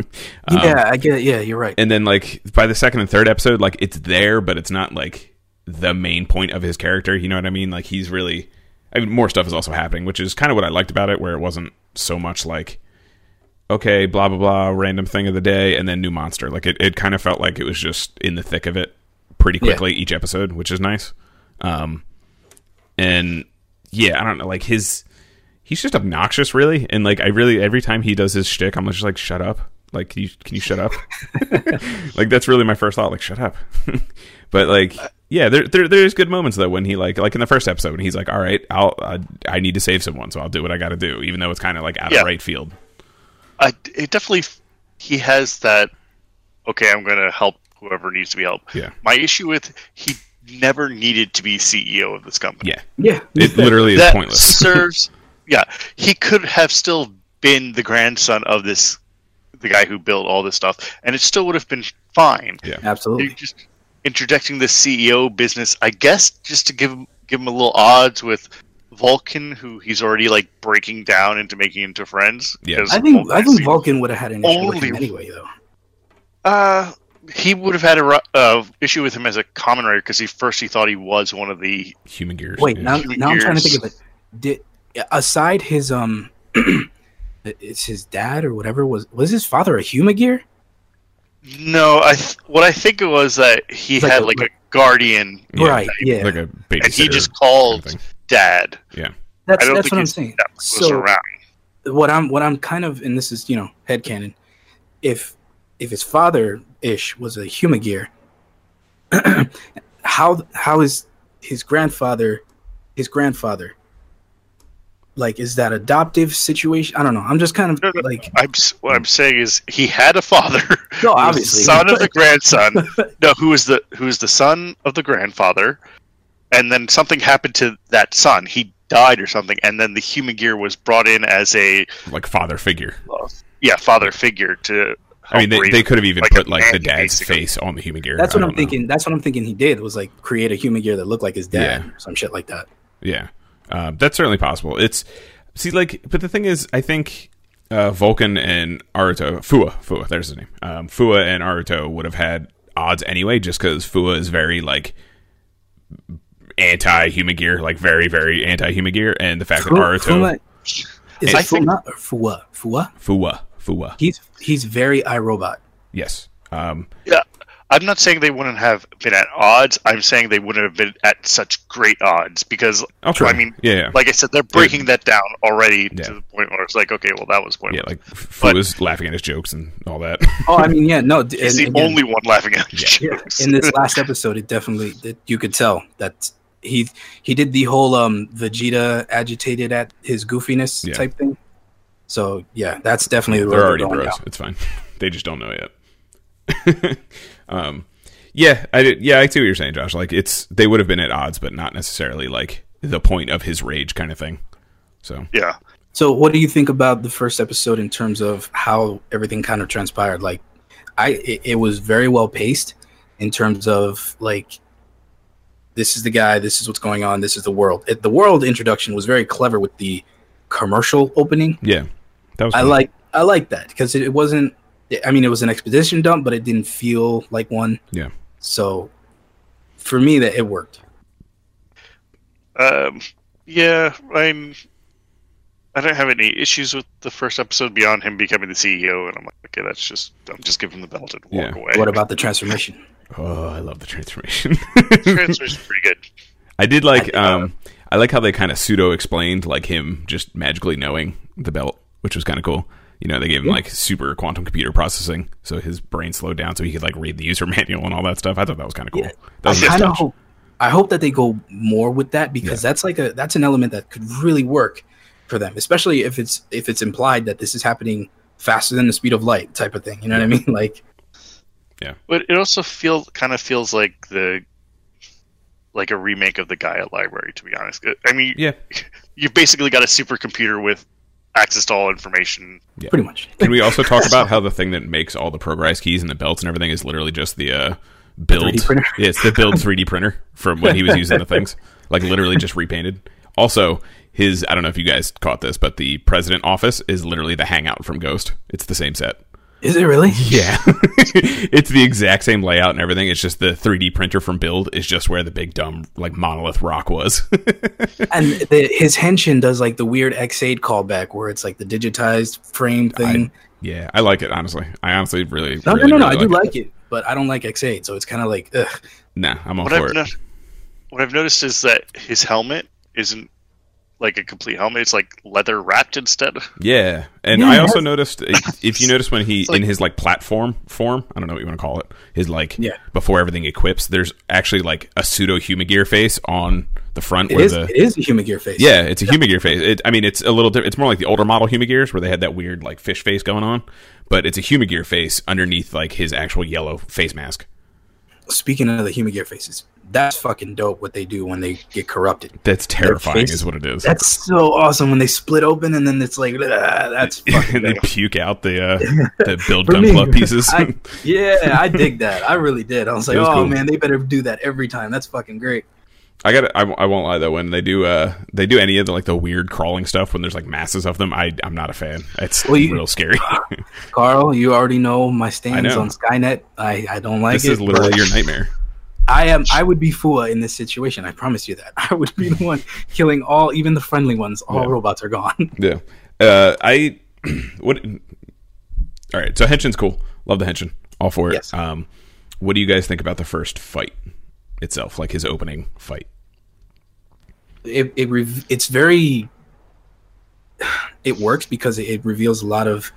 yeah, I get. It. Yeah, you're right. and then like by the second and third episode like it's there but it's not like the main point of his character you know what i mean like he's really i mean more stuff is also happening which is kind of what i liked about it where it wasn't so much like okay blah blah blah random thing of the day and then new monster like it, it kind of felt like it was just in the thick of it pretty Yeah. quickly each episode which is nice um and yeah i don't know like his he's just obnoxious really and like i really every time he does his shtick i'm just like shut up like can you can you shut up like that's really my first thought like shut up but like yeah there, there there's good moments though when he like like in the first episode when he's like all right i'll uh, i need to save someone so i'll do what i gotta do even though it's kind of like out Yeah. of right field I, it definitely he has that. Okay, I'm going to help whoever needs to be helped. yeah My issue with he never needed to be CEO of this company. yeah Yeah, it literally is that pointless serves yeah, he could have still been the grandson of this, the guy who built all this stuff, and it still would have been fine. Yeah. Absolutely. You're just interjecting the CEO business, I guess, just to give him give him a little odds with Vulcan, who he's already like breaking down into making into friends. Yeah. I think I Vulcan think Vulcan would have had an issue with him anyway, though. Uh, he would have had a uh, issue with him as a Kamen Rider because he first he thought he was one of the Humagears. Wait, now, now I'm trying to think of it. Did aside his um, it's his dad or whatever was was his father a Humagear? no. I th- what I think it was that he like had a- like like- a guardian Yeah. Right. Yeah. like a baby. and he just called dad. Yeah. that's I don't that's think what I'm his saying. was So around. what I'm what I'm kind of and this is you know head headcanon. If if his father ish was a Humagear, how how is his grandfather his grandfather? Like, is that adoptive situation? I don't know. I'm just kind of No, no, like, I'm what I'm saying is he had a father, no, obviously, son of the grandson. no, who was the who was the son of the grandfather, and then something happened to that son. He died or something, and then the Humagear was brought in as a like father figure. uh, yeah father figure to. I mean, they, they could have even like put like the dad's basically. face on the Humagear. That's what I'm don't know. thinking. That's what I'm thinking. He did was like create a Humagear that looked like his dad, Yeah. or some shit like that. Yeah, uh, that's certainly possible. It's see, like, but the thing is, I think uh, Vulcan and Aruto, Fuwa, Fuwa, there's his name. Um, Fuwa and Aruto would have had odds anyway, just because Fuwa is very like anti-Humagear, like very, very anti-Humagear, and the fact that Aruto, Fuma- is I think- Fuma or Fuwa? Fuwa? Fuwa, Fuwa, He's he's very iRobot. yes, um, Yeah, I'm not saying they wouldn't have been at odds. I'm saying they wouldn't have been at such great odds because okay, I mean, yeah, yeah, like I said, they're breaking that down already Yeah. to the point where it's like, okay, well, that was pointless. yeah, like Fuwa's laughing at his jokes and all that. Oh, I mean, yeah, no. d- He's the again, only one laughing at his yeah, jokes. in this last episode, it definitely that you could tell that he he did the whole um Vegeta agitated at his goofiness Yeah. type thing. So yeah, that's definitely the They're already going bros. down. It's fine. They just don't know yet. Um, yeah, I did. Yeah, I see what you're saying, Josh. Like it's they would have been at odds, but not necessarily like the point of his rage kind of thing. So yeah, So, what do you think about the first episode in terms of how everything kind of transpired? Like, I it, it was very well paced in terms of like, this is the guy, this is what's going on, this is the world. It, the world introduction was very clever with the commercial opening. yeah, that was. I fun. like I like that because it, it wasn't. I mean, it was an expedition dump, but it didn't feel like one. Yeah. So, for me, that it worked. um, yeah. I'm. I don't have any issues with the first episode beyond him becoming the CEO, and I'm like, okay, that's just I'm just giving him the belt and walk Yeah. away. What about the transformation? Oh, I love the transformation. Transfer's pretty good. I did like. I- um, I like how they kind of pseudo explained like him just magically knowing the belt, which was kind of cool. You know, they gave him Yeah. like super quantum computer processing, so his brain slowed down, so he could like read the user manual and all that stuff. I thought that was kind of cool. Yeah. That was I a kind of hope. I hope that they go more with that because that's like a that's an element that could really work for them, especially if it's if it's implied that this is happening faster than the speed of light, type of thing. You know what I mean? Like, yeah. But it also feels kind of feels like the like a remake of the Gaia library. To be honest, I mean, Yeah. you've basically got a supercomputer with access to all information. Yeah. pretty much. Can we also talk about how the thing that makes all the Progrise Keys and the belts and everything is literally just the uh, build? 3D printer? Yeah, it's the build 3D printer from when he was using the things, like literally just repainted. Also, his I don't know if you guys caught this, but the president office is literally the hangout from Ghost. It's the same set. Is it really? Yeah, it's the exact same layout and everything. It's just the 3D printer from Build is just where the big dumb like monolith rock was. and the, his henshin does like the weird Ex-Aid callback where it's like the digitized frame thing. yeah, I like it honestly. I honestly really no, really, no, no, no. really I do like it. like it, but I don't like Ex-Aid, so it's kind of like, ugh. Nah, I'm all What for I've it. no- what I've noticed is that his helmet isn't like a complete helmet; it's like leather wrapped instead. Yeah, and Yeah, I also has- noticed if if you notice when he like- in his like platform form, I don't know what you want to call it, his like Yeah. before everything equips, there's actually like a pseudo Humagear face on the front It where is. the It is a Humagear face. yeah, it's a Humagear face. It, I mean, it's a little different. It's more like the older model Humagears where they had that weird like fish face going on, but it's a Humagear face underneath like his actual yellow face mask. Speaking of the Humagear faces, that's fucking dope. What they do when they get corrupted. That's terrifying, face- is what it is. That's so awesome when they split open and then it's like "Ah," that's fucking they puke out the uh, the build me, gunpla pieces. I, yeah, I dig that. I really did. I was like, was oh cool. man, they better do that every time. That's fucking great. I got. I, I won't lie though. When they do, uh, they do any of the like the weird crawling stuff when there's like masses of them. I I'm not a fan. It's Well, you- real scary. Carl, you already know my stance know. on Skynet. I, I don't like it. this it. is literally your nightmare. I am. I would be Fuwa in this situation. I promise you that. I would be the one killing all, even the friendly ones. All Yeah. robots are gone. Yeah. Uh, I what? All right. So Henshin's cool. Love the Henshin. All for it. Yes. Um, what do you guys think about the first fight itself? Like his opening fight. It, it rev- it's very it works because it, reveals a lot of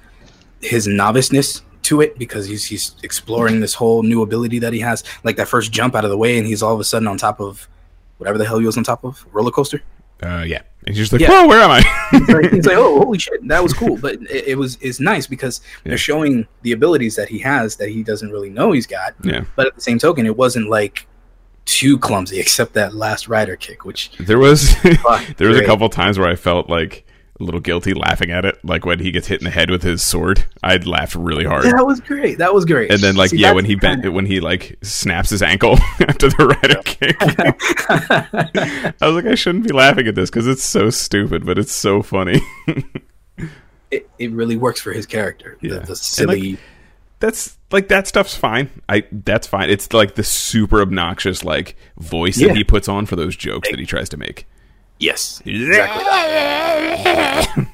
his noviceness to it because he's he's exploring this whole new ability that he has like that first jump out of the way and he's all of a sudden on top of whatever the hell he was on top of roller coaster Uh, yeah. And he's just like, Yeah. whoa, where am I? he's like, he's like oh holy shit that was cool but it, it was it's nice because Yeah. they're showing the abilities that he has that he doesn't really know he's got yeah. but at the same token it wasn't like too clumsy except that last rider kick which There was there was a couple times where I felt like a little guilty laughing at it. Like when he gets hit in the head with his sword, I'd laughed really hard. That was great. That was great. And then like See, yeah, when he bent when he like snaps his ankle after the rider kick. I was like, I shouldn't be laughing at this because it's so stupid, but it's so funny. it, it really works for his character. Yeah. The, the silly. That's like that stuff's fine. I that's fine. It's like the super obnoxious like voice Yeah. that he puts on for those jokes that he tries to make. yes. Yeah.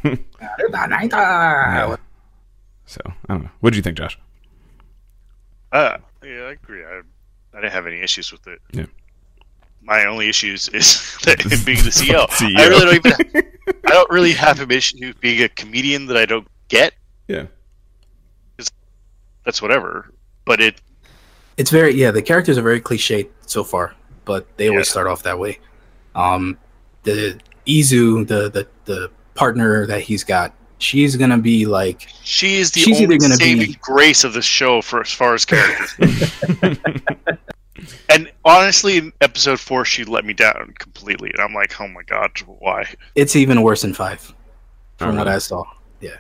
So I don't know. What do you think, Josh? Uh, yeah, I agree. I, I didn't have any issues with it. Yeah. My only issues is that him being the CEO. CEO. I really don't even. I don't really have an issue being a comedian that I don't get. Yeah. That's whatever. But it, It's very yeah. The characters are very cliched so far, but they always Yeah. start off that way. Um, the Izu, the the the partner that he's got, she's gonna be like she is the She's only gonna saving be- grace of the show for as far as characters. and honestly, in episode four, she let me down completely, and I'm like, oh my god, why? it's even worse than five, from Oh, what really? I saw. Yeah.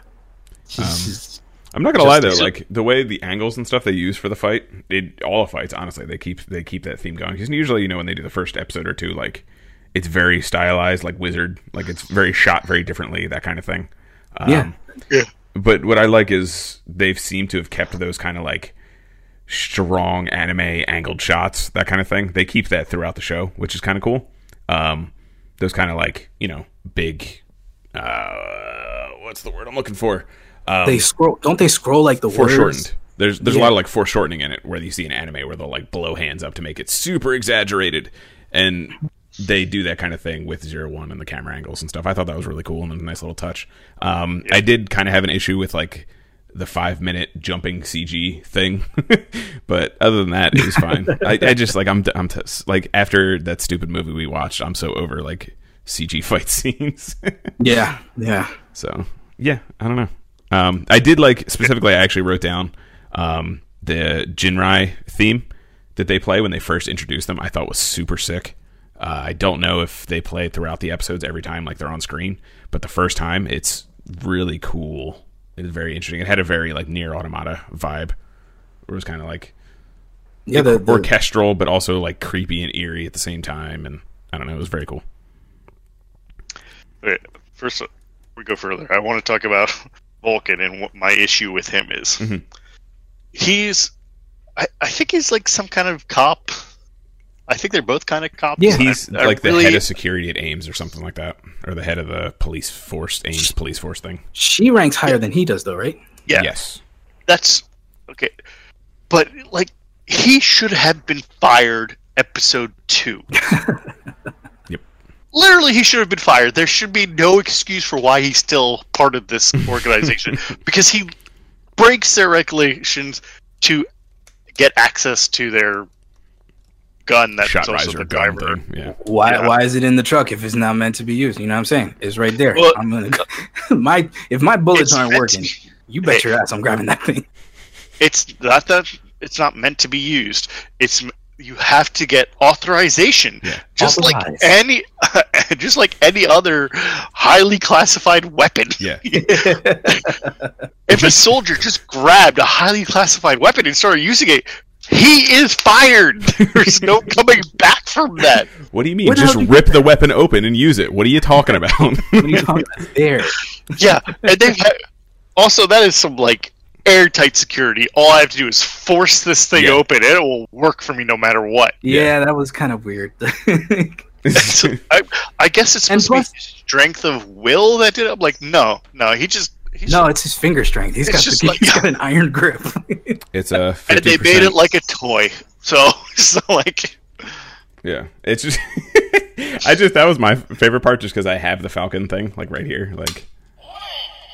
She's- Um, she's- I'm not gonna lie Just- though, like the way the angles and stuff they use for the fight, it, all the fights, honestly, they keep they keep that theme going. Because usually, you know, when they do the first episode or two, like it's very stylized, like Wizard, like it's very shot very differently, that kind of thing. Um, Yeah. Yeah. But what I like is they've seemed to have kept those kind of like strong anime angled shots, that kind of thing. They keep that throughout the show, which is kind of cool. Um, those kind of like you know big, uh, what's the word I'm looking for? Um, they scroll. Don't they scroll like the foreshortened. words? There's there's a lot of like foreshortening in it where you see an anime where they'll like blow hands up to make it super exaggerated, and they do that kind of thing with zero one and the camera angles and stuff. I thought that was really cool and a nice little touch. Um, I did kind of have an issue with like the five minute jumping CG thing, but other than that, it was fine. I, I just like I'm I'm t- like after that stupid movie we watched, I'm so over like CG fight scenes. Yeah. Yeah. So yeah, I don't know. Um, I did like specifically. I actually wrote down um, the Jinrai theme that they play when they first introduced them. I thought was super sick. Uh, I don't know if they play it throughout the episodes every time, like they're on screen, but the first time it's really cool. It is very interesting. It had a very like NieR Automata vibe. It was kind of like Yeah. The, the, orchestral, but also like creepy and eerie at the same time. And I don't know, it was very cool. Okay, first, we go further. I want to talk about Vulcan and what my issue with him is. Mhm. He's, I, I think he's like some kind of cop. I think they're both kind of cops. Yeah. He's I- I like the really- head of security at A.I.M.S. or something like that, or the head of the police force, A.I.M.S. police force thing. she ranks higher than he does, though, right? Yeah, Yes. that's okay. But like, he should have been fired episode two. Yep. Literally, he should have been fired. There should be no excuse for why he's still part of this organization because he breaks their regulations to get access to their gun that's Shot also riser the gun driver. thing. Yeah. Why? Yeah. Why is it in the truck if it's not meant to be used? You know what I'm saying? It's right there. Well- I'm gonna my if my bullets aren't meant working, you bet your ass I'm grabbing that thing. It's not that it's not meant to be used. It's you have to get authorization, Yeah. just like any, just like any other highly classified weapon. Yeah. If a soldier just grabbed a highly classified weapon and started using it, he is fired. There's no coming back from that. What do you mean? Where the Just hell did you rip the weapon open and use it. What are you talking about? What are you talking about? There. Yeah, and they also that is some like airtight security. All I have to do is force this thing Yeah. open, and it will work for me no matter what. Yeah, that was kind of weird. So, I, I guess it's And supposed to be strength of will that did it. I'm like, no, no, he just he's no, it's his finger strength. He's It's got just the, like- he's got an iron grip. it's a and they made it like a toy. So, so like, Yeah, it's just. I just that was my favorite part, just because I have the Falcon thing like right here, like.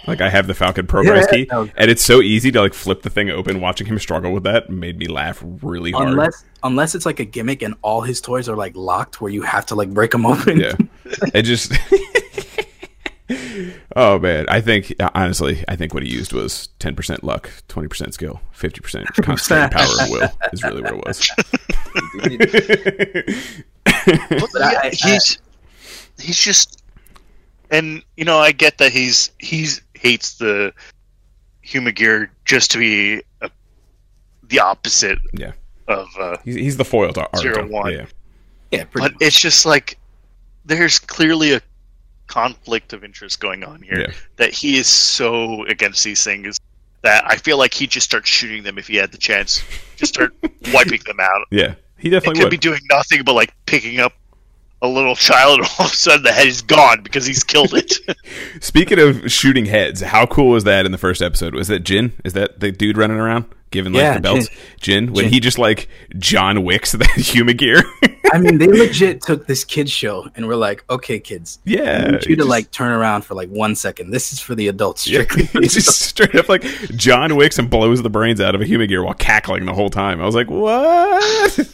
Like I have the Falcon Progrise Yeah, key, that was- and it's so easy to like flip the thing open. Watching him struggle with that made me laugh really hard. unless unless it's like a gimmick and all his toys are like locked where you have to like break them open. yeah, it just. oh man, I think uh, honestly, I think what he used was ten percent luck, twenty percent skill, fifty percent concentrated power of will. Is really what it was. But But I- yeah, I- he's he's just, and you know, I get that he's he's hates the Humagear just to be a, the opposite Yeah. of. Uh, he's, he's the foil to Aruto. Zero one. Yeah, yeah, pretty but it's just like there's clearly a conflict of interest going on here Yeah. that he is so against these things that I feel like he'd just start shooting them if he had the chance. Just start wiping them out. yeah. He It definitely could would. be doing nothing but like picking up a little child, and all of a sudden the head is gone because he's killed it. Speaking of shooting heads, how cool was that in the first episode? Was that Jin? Is that the dude running around giving like Yeah, the belts? Jin, when Jin. he just like John Wicks the Humagear. I mean, they legit took this kids show and we're like, okay, kids, I yeah, need you to just- like turn around for like one second. This is for the adults strictly. for he just straight up like John Wicks and blows the brains out of a Humagear while cackling the whole time. I was like, what?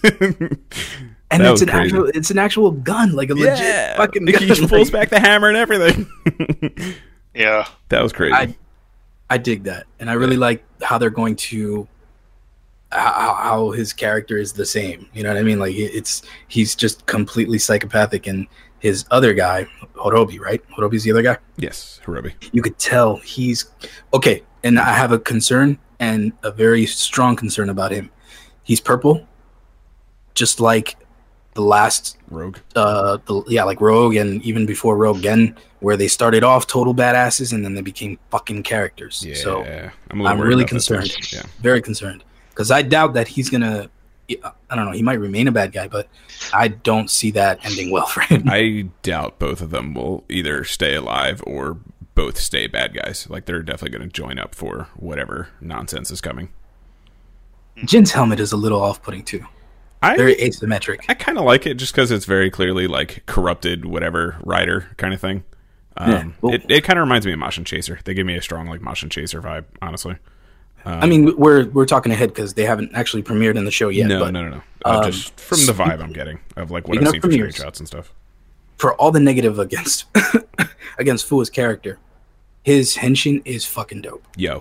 And That it's an crazy. actual it's an actual gun, like a legit yeah, fucking He gun. pulls back the hammer and everything. yeah, that was crazy. I I dig that, and I really like how they're going to how, how his character is the same. You know what I mean? Like it's he's just completely psychopathic, and his other guy, Horobi, right? Horobi's the other guy. yes, Horobi. You could tell he's okay. And I have a concern and a very strong concern about him. He's purple, just like the last Rogue. uh the, yeah like rogue and even before rogue again where they started off total badasses and then they became fucking characters Yeah, so I'm, I'm really about that stuff. concerned. Yeah. very concerned because i doubt that he's gonna i don't know he might remain a bad guy but i don't see that ending well for him I doubt both of them will either stay alive or both stay bad guys. Like they're definitely going to join up for whatever nonsense is coming. jin's helmet is a little off-putting too I very asymmetric I kind of like it just because it's very clearly like corrupted whatever rider kind of thing. Um, Yeah, well- it it kind of reminds me of Motion Chaser. They give me a strong like Motion Chaser vibe, honestly. i mean we're we're talking ahead because they haven't actually premiered in the show yet no, but no, no, no, Uh, um, just from the vibe I'm getting of like what speaking I've of seen for premieres- screenshots and stuff. for all the negative against against Fuwa's character his henshin is fucking dope Yo,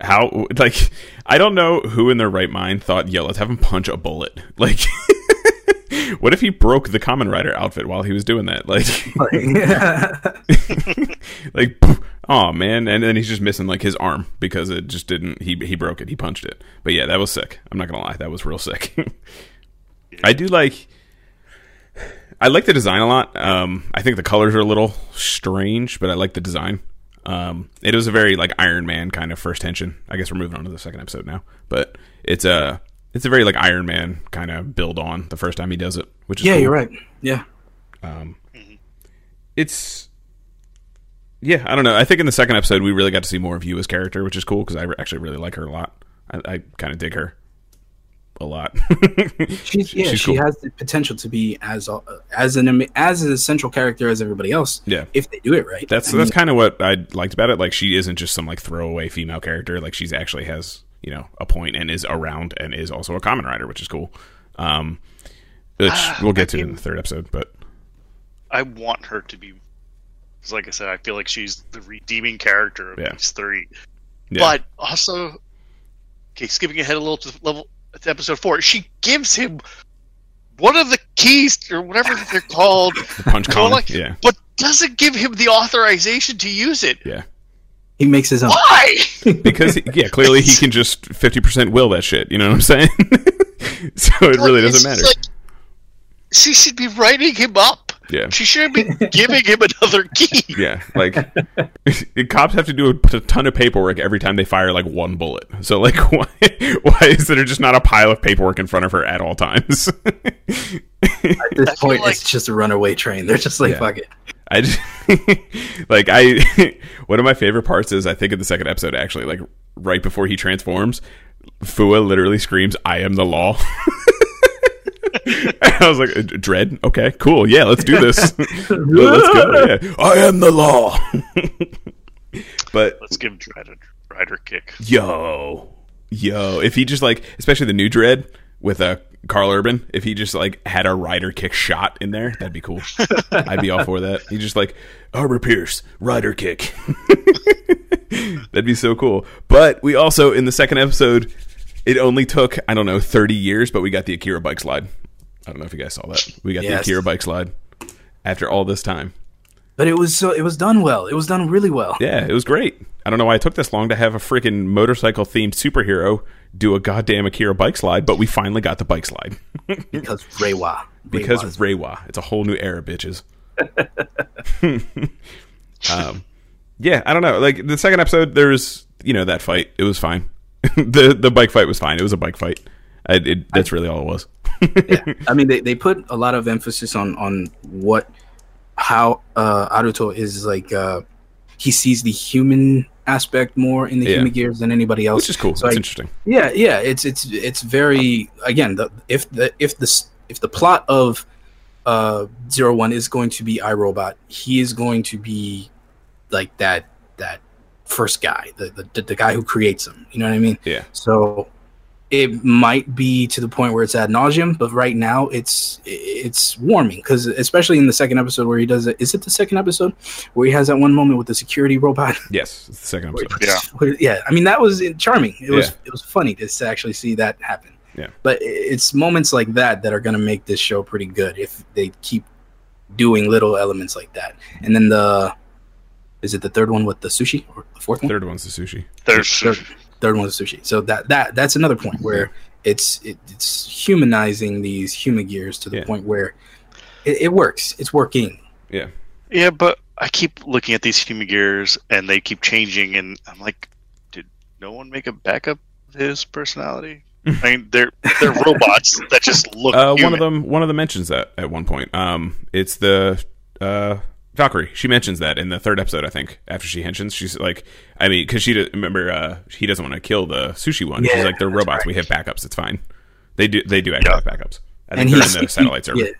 how like I don't know who in their right mind thought, yo, let's have him punch a bullet. Like, what if he broke the Kamen Rider outfit while he was doing that? Like, like, oh man, and then he's just missing like his arm because it just didn't. He he broke it. He punched it. But yeah, that was sick. I'm not gonna lie, that was real sick. I do like. I like the design a lot. Um, I think the colors are a little strange, but I like the design. Um, it was a very like Iron Man kind of first tension. I guess we're moving on to the second episode now, but it's a it's a very like Iron Man kind of build on the first time he does it, which is yeah cool. you're right yeah It's yeah, I don't know. I think in the second episode we really got to see more of Yua's character, which is cool because I actually really like her a lot. I, I kind of dig her a lot. She's, yeah, she's she cool. has the potential to be as uh, as an as a central character as everybody else. Yeah. if they do it right. That's I that's kind of what I liked about it. Like she isn't just some like throwaway female character. Like she's actually has you know a point and is around and is also a Kamen Rider, which is cool. Um, which Ah, we'll get I to in the third episode, but I want her to be. Because, like I said, I feel like she's the redeeming character of Yeah. these three. yeah, But also, okay, skipping ahead a little to level to episode four, she gives him one of the keys or whatever they're called, The punch Well, like- yeah. but doesn't give him the authorization to use it. Yeah. He makes his own. Why? Because he- yeah, clearly he can just fifty percent will that shit. You know what I'm saying? so it really Like, it's doesn't matter. like- she should be writing him up. Yeah. She shouldn't be giving him another key. Yeah, like cops have to do a ton of paperwork every time they fire like one bullet. So like, why, why is there just not a pile of paperwork in front of her at all times? At this point, like- it's just a runaway train. They're just like, Yeah. fuck it. I just like I one of my favorite parts is I think in the second episode actually like right before he transforms, Fuwa literally screams, "I am the law." I was like, "Dredd, okay, cool, yeah, let's do this. let's go. Yeah. I am the law." but Let's give Dredd a rider kick. yo, yo, if he just like, especially the new Dredd with uh, Karl Urban, if he just like had a rider kick shot in there, that'd be cool. I'd be all for that. He just like Arbor Pierce rider kick. that'd be so cool. But we also in the second episode, it only took I don't know thirty years, but we got the Akira bike slide. I don't know if you guys saw that. We got the Akira bike slide after all this time. But it was so it was done well. It was done really well. Yeah, it was great. I don't know why it took this long to have a freaking motorcycle themed superhero do a goddamn Akira bike slide, but we finally got the bike slide Because Reiwa. because Reiwa's- Reiwa. It's a whole new era, bitches. um, yeah, I don't know. Like the second episode, there's you know that fight. It was fine. the the bike fight was fine. It was a bike fight. I, it, that's really all it was. yeah. I mean, they, they put a lot of emphasis on on what how uh Aruto is like. uh He sees the human aspect more in the Yeah. Humagears than anybody else, Which is cool. So It's interesting. Yeah, yeah. It's it's it's very again. The, if the if the if the plot of uh zero one is going to be iRobot, he is going to be like that first guy, the the, the guy who creates them. You know what I mean? Yeah. So it might be to the point where it's ad nauseum, but right now it's it's warming because especially in the second episode where he does it. Is it the second episode where he has that one moment with the security robot? Yes, it's the second Where he episode. puts- yeah. I mean that was charming. It was Yeah. it was funny to s- actually see that happen. Yeah. But it's moments like that that are going to make this show pretty good if they keep doing little elements like that. And then the is it the third one with the sushi or the fourth one? Third one's the sushi. There's Third, third one the sushi. So that that that's another point where it's it, it's humanizing these Humagears to the Yeah. point where it, it works. It's working. Yeah. yeah, but I keep looking at these Humagears and they keep changing, and I'm like, did no one make a backup of his personality? I mean, they're they're robots that just look. Uh, one of them, one of them mentions that at one point. Um, it's the uh, Valkyrie. She mentions that in the third episode, I think. After she henshins, she's like, I mean, because she did, remember uh, he doesn't want to kill the sushi one. Yeah, she's like, they're robots. right. We have backups. It's fine. They do. They do actually Yeah. have backups. I And think they're in the satellite server. Yeah.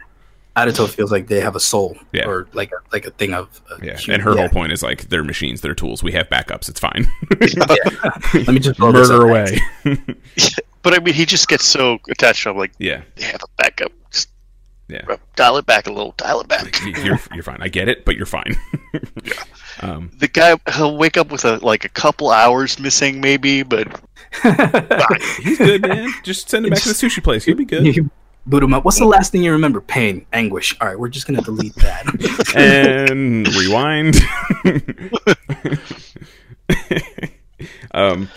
Aruto feels like they have a soul Yeah. or like a, like a thing of a Yeah, human- and her yeah. whole point is like they're machines, they're tools. We have backups. It's fine. Let me just Murder away. But I mean, he just gets so attached. to I'm like, yeah, they have a backup. Just yeah. dial it back a little. Dial it back. You're you're fine. I get it, but you're fine. yeah. Um, The guy he'll wake up with a like a couple hours missing, maybe, but he's good, man. Just send him back to the sushi place. He'll be good. You boot him up. What's the last thing you remember? Pain, anguish. All right, we're just gonna delete that. and rewind. um,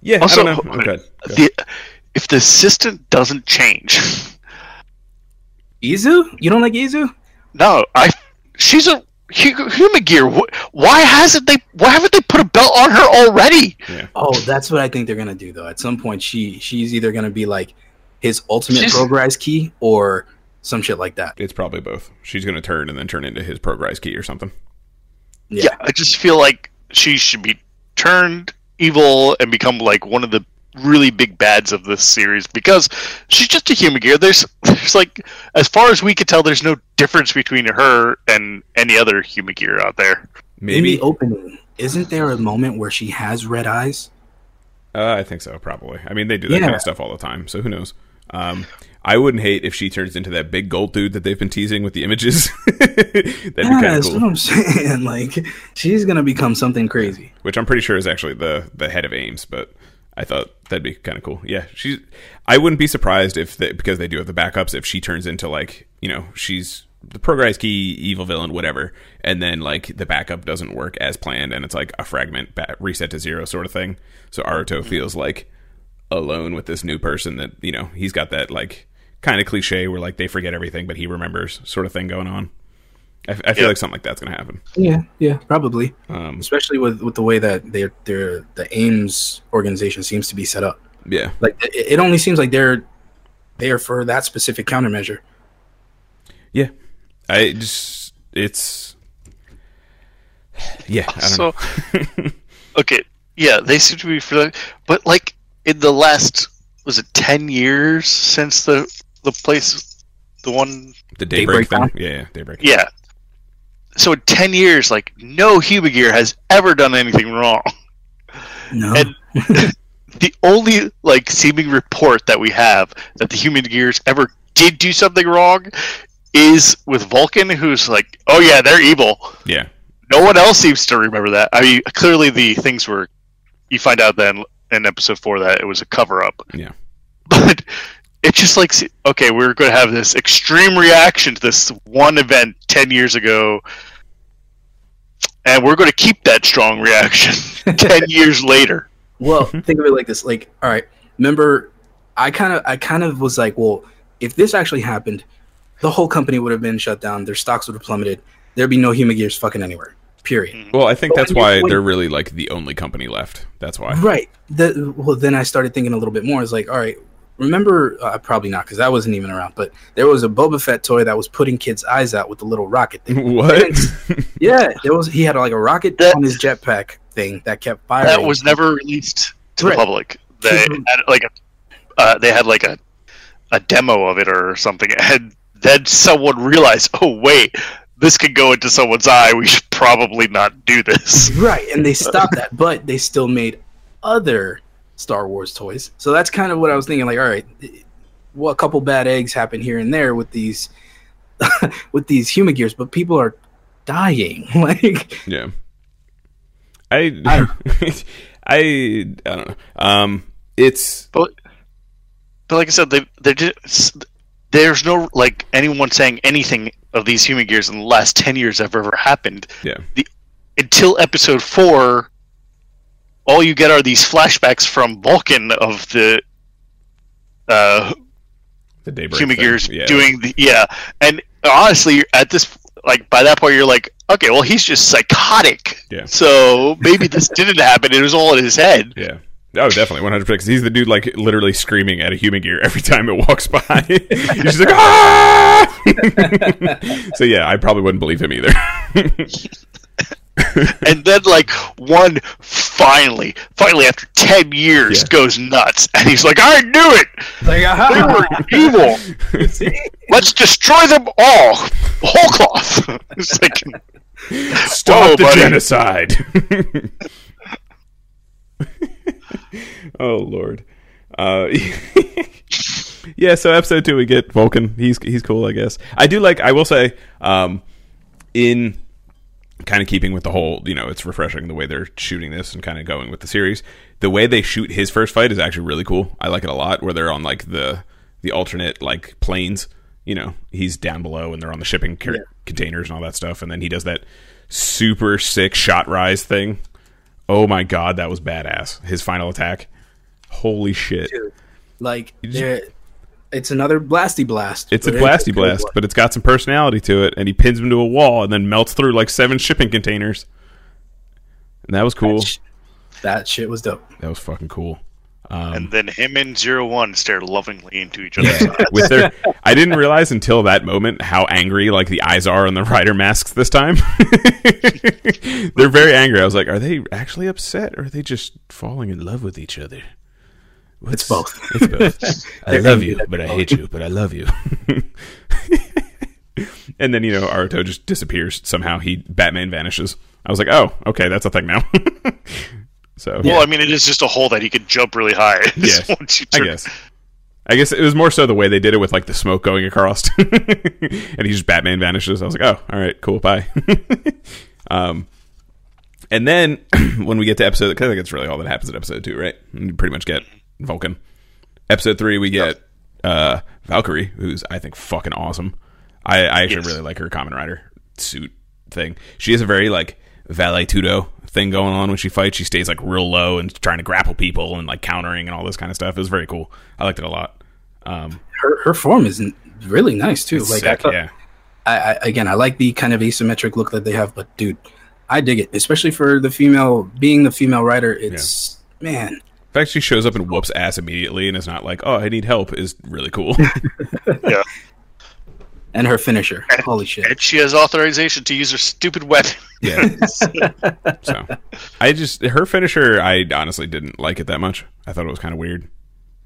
yeah, Also, I don't know. Okay. the, if the assistant doesn't change, Izu? You don't like Izu? no, I she's a hu- Humagear. Why hasn't they? Why haven't they put a belt on her already? Yeah. Oh, that's what I think they're gonna do though. At some point, she she's either gonna be like his ultimate She's- Progrise key or some shit like that. It's probably both. She's going to turn and then turn into his Progrise key or something. Yeah. Yeah, I just feel like she should be turned evil and become like one of the really big bads of this series because she's just a Humagear. There's there's like as far as we could tell, there's no difference between her and any other Humagear out there. In Maybe. the opening, isn't there a moment where she has red eyes? Uh, I think so, probably. I mean, they do that Yeah. kind of stuff all the time, so who knows? Um, I wouldn't hate if she turns into that big gold dude that they've been teasing with the images. That'd be kind of that's cool. what I'm saying. Like she's gonna become something crazy. Which I'm pretty sure is actually the the head of A.I.M.S, but I thought that'd be kind of cool. Yeah, she's. I wouldn't be surprised if they, because they do have the backups if she turns into like you know she's the Progrise key evil villain whatever, and then like the backup doesn't work as planned and it's like a fragment reset to zero sort of thing. So Aruto mm-hmm. feels like alone with this new person that you know he's got that like kind of cliche where like they forget everything but he remembers sort of thing going on. I, f- I feel Yeah. like something like that's gonna happen. Yeah, yeah, probably. Um, Especially with with the way that their their the A.I.M.S organization seems to be set up. yeah, Like it, it only seems like they're there for that specific countermeasure. yeah. I just it's yeah. I don't know. So, okay, yeah, they seem to be for but like in the last was it ten years since the the place, the one, The daybreak, Daybreak thing. Dawn? Yeah, yeah, daybreak. yeah. So in ten years, like no Humagear has ever done anything wrong. No, And the only like seeming report that we have that the Humagears ever did do something wrong is with Vulcan, who's like, "Oh yeah, they're evil." Yeah. No one else seems to remember that. I mean, clearly the things were. You find out then in episode four that it was a cover up. Yeah. But it's just like, okay, we're going to have this extreme reaction to this one event ten years ago, and we're going to keep that strong reaction ten years later. Well, mm-hmm. think of it like this. Like, all right, remember, I kind of, I kind of was like, well, if this actually happened, the whole company would have been shut down. Their stocks would have plummeted. There'd be no Humagears fucking anywhere. Period. Mm-hmm. Well, I think But that's why when- they're really like the only company left. That's why. Right. The, well, then I started thinking a little bit more. It's like, all right, remember, uh, probably not because that wasn't even around. But there was a Boba Fett toy that was putting kids' eyes out with the little rocket thing. what? yeah, there was. He had like a rocket That- on his jetpack thing that kept firing. That was never released to Right. the public. They had like a, uh, they had like a, a demo of it or something, and then someone realized, oh wait, this could go into someone's eye. We should probably not do this. Right, and they stopped that, but they still made other Star Wars toys. So that's kind of what I was thinking. Like, all right, well, a couple bad eggs happen here and there with these with these Humagears, but people are dying. Like, yeah. I I I I don't know. Um, it's But, but like I said, they they just there's no like anyone saying anything of these Humagears in the last ten years have ever happened. yeah, The until episode four, all you get are these flashbacks from Vulcan of the uh, the daybreak Humagears Yeah. doing the yeah. And honestly, at this like by that point, you're like, okay, well, he's just psychotic. Yeah. So maybe this didn't happen. It was all in his head. Yeah. Oh, definitely, one hundred percent. He's the dude like literally screaming at a Humagear every time it walks by. he's just like ah. so yeah, I probably wouldn't believe him either. and then like one finally, finally after ten years, Yeah. goes nuts, and he's like, I knew it. like, They aha! were evil. Let's destroy them all. Whole cloth. it's like, Stop Whoa, the buddy. genocide. oh lord. Uh, yeah, so episode two we get Vulcan. He's he's cool, I guess. I do like. I will say, um, in kind of keeping with the whole, you know, it's refreshing the way they're shooting this and kind of going with the series. The way they shoot his first fight is actually really cool. I like it a lot. Where they're on like the the alternate like planes. You know, he's down below and they're on the shipping car- Yeah. containers and all that stuff, and then he does that super sick shot rise thing. Oh my god, that was badass! His final attack. Holy shit! Dude, like, just- it's another blasty blast. It's a but blasty a blast, one. but it's got some personality to it, and he pins him to a wall and then melts through like seven shipping containers. And that was cool. That, sh- that shit was dope. That was fucking cool. Um, and then him and Zero One stare lovingly into each other's yeah, eyes. with their, I didn't realize until that moment how angry like the eyes are on the rider masks this time. They're very angry. I was like, are they actually upset, or are they just falling in love with each other? It's both. It's both. I love you, but I hate you, but I love you. and then you know Aruto just disappears somehow. He Batman vanishes. I was like, oh, okay, that's a thing now. so Well, I mean, it is just a hole that he could jump really high. Yes, Once I guess. I guess it was more so the way they did it with like the smoke going across, and he just Batman vanishes. I was like, oh, all right, cool, bye. um, and then when we get to episode, because I think it's really all that happens in episode two, right? You pretty much get Vulcan. Episode three, we get uh, Valkyrie, who's I think fucking awesome. I, I actually Yes. really like her Kamen Rider suit thing. She has a very like vale tudo thing going on when she fights. She stays like real low and trying to grapple people and like countering and all this kind of stuff. It was very cool. I liked it a lot. Um, Her her form is really nice too. it's like I, thought- yeah. I, I again, I like the kind of asymmetric look that they have, but dude, I dig it, especially for the female being the female writer. It's man, The fact she shows up and whoops ass immediately and is not like, "Oh, I need help," is really cool. Yeah. and her finisher. Holy shit! And she has authorization to use her stupid weapon. yeah. so, I just her finisher. I honestly didn't like it that much. I thought it was kind of weird.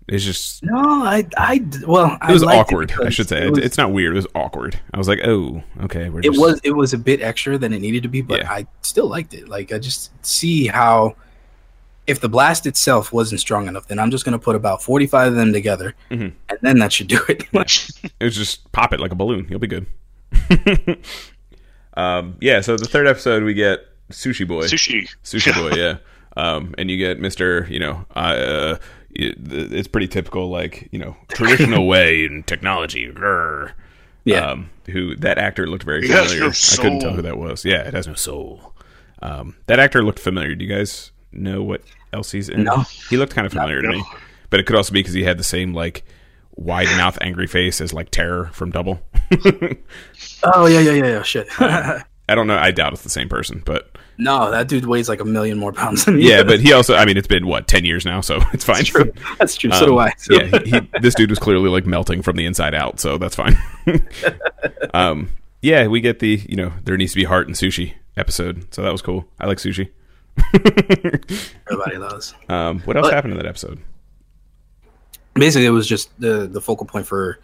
It's just No, I, I, well, it was I liked awkward. I should say it It was, it's not weird. It was awkward. I was like, "Oh, okay." We're it just, was, it was a bit extra than it needed to be, but Yeah. I still liked it. Like, I just see how, if the blast itself wasn't strong enough, then I'm just gonna put about 45 of them together, Mhm. and then that should do it. It was just pop it like a balloon. You'll be good. um, yeah. So the third episode, we get Sushi Boy. Sushi. Sushi Boy, yeah. Um, and you get Mister, you know, uh, it's pretty typical, like you know, traditional way in technology. grr. yeah, Um, who that actor looked very It has familiar. no I couldn't tell who that was. Yeah, it has no soul. Um, that actor looked familiar. Do you guys know what else he's in? No. He looked kind of familiar to me, but it could also be because he had the same like wide mouth, angry face as like Terror from Double. oh yeah, yeah, yeah, yeah. Shit. I don't know. I doubt it's the same person, but no, that dude weighs like a million more pounds than me. yeah. But he also, I mean, it's been what ten years now, so it's fine. That's true. That's true. So Um, do I. So- yeah, he, he, this dude was clearly like melting from the inside out, so that's fine. um, yeah, we get the you know there needs to be heart and sushi episode, so that was cool. I like sushi. Everybody loves. Um, what else But- happened in that episode? basically it was just the the focal point for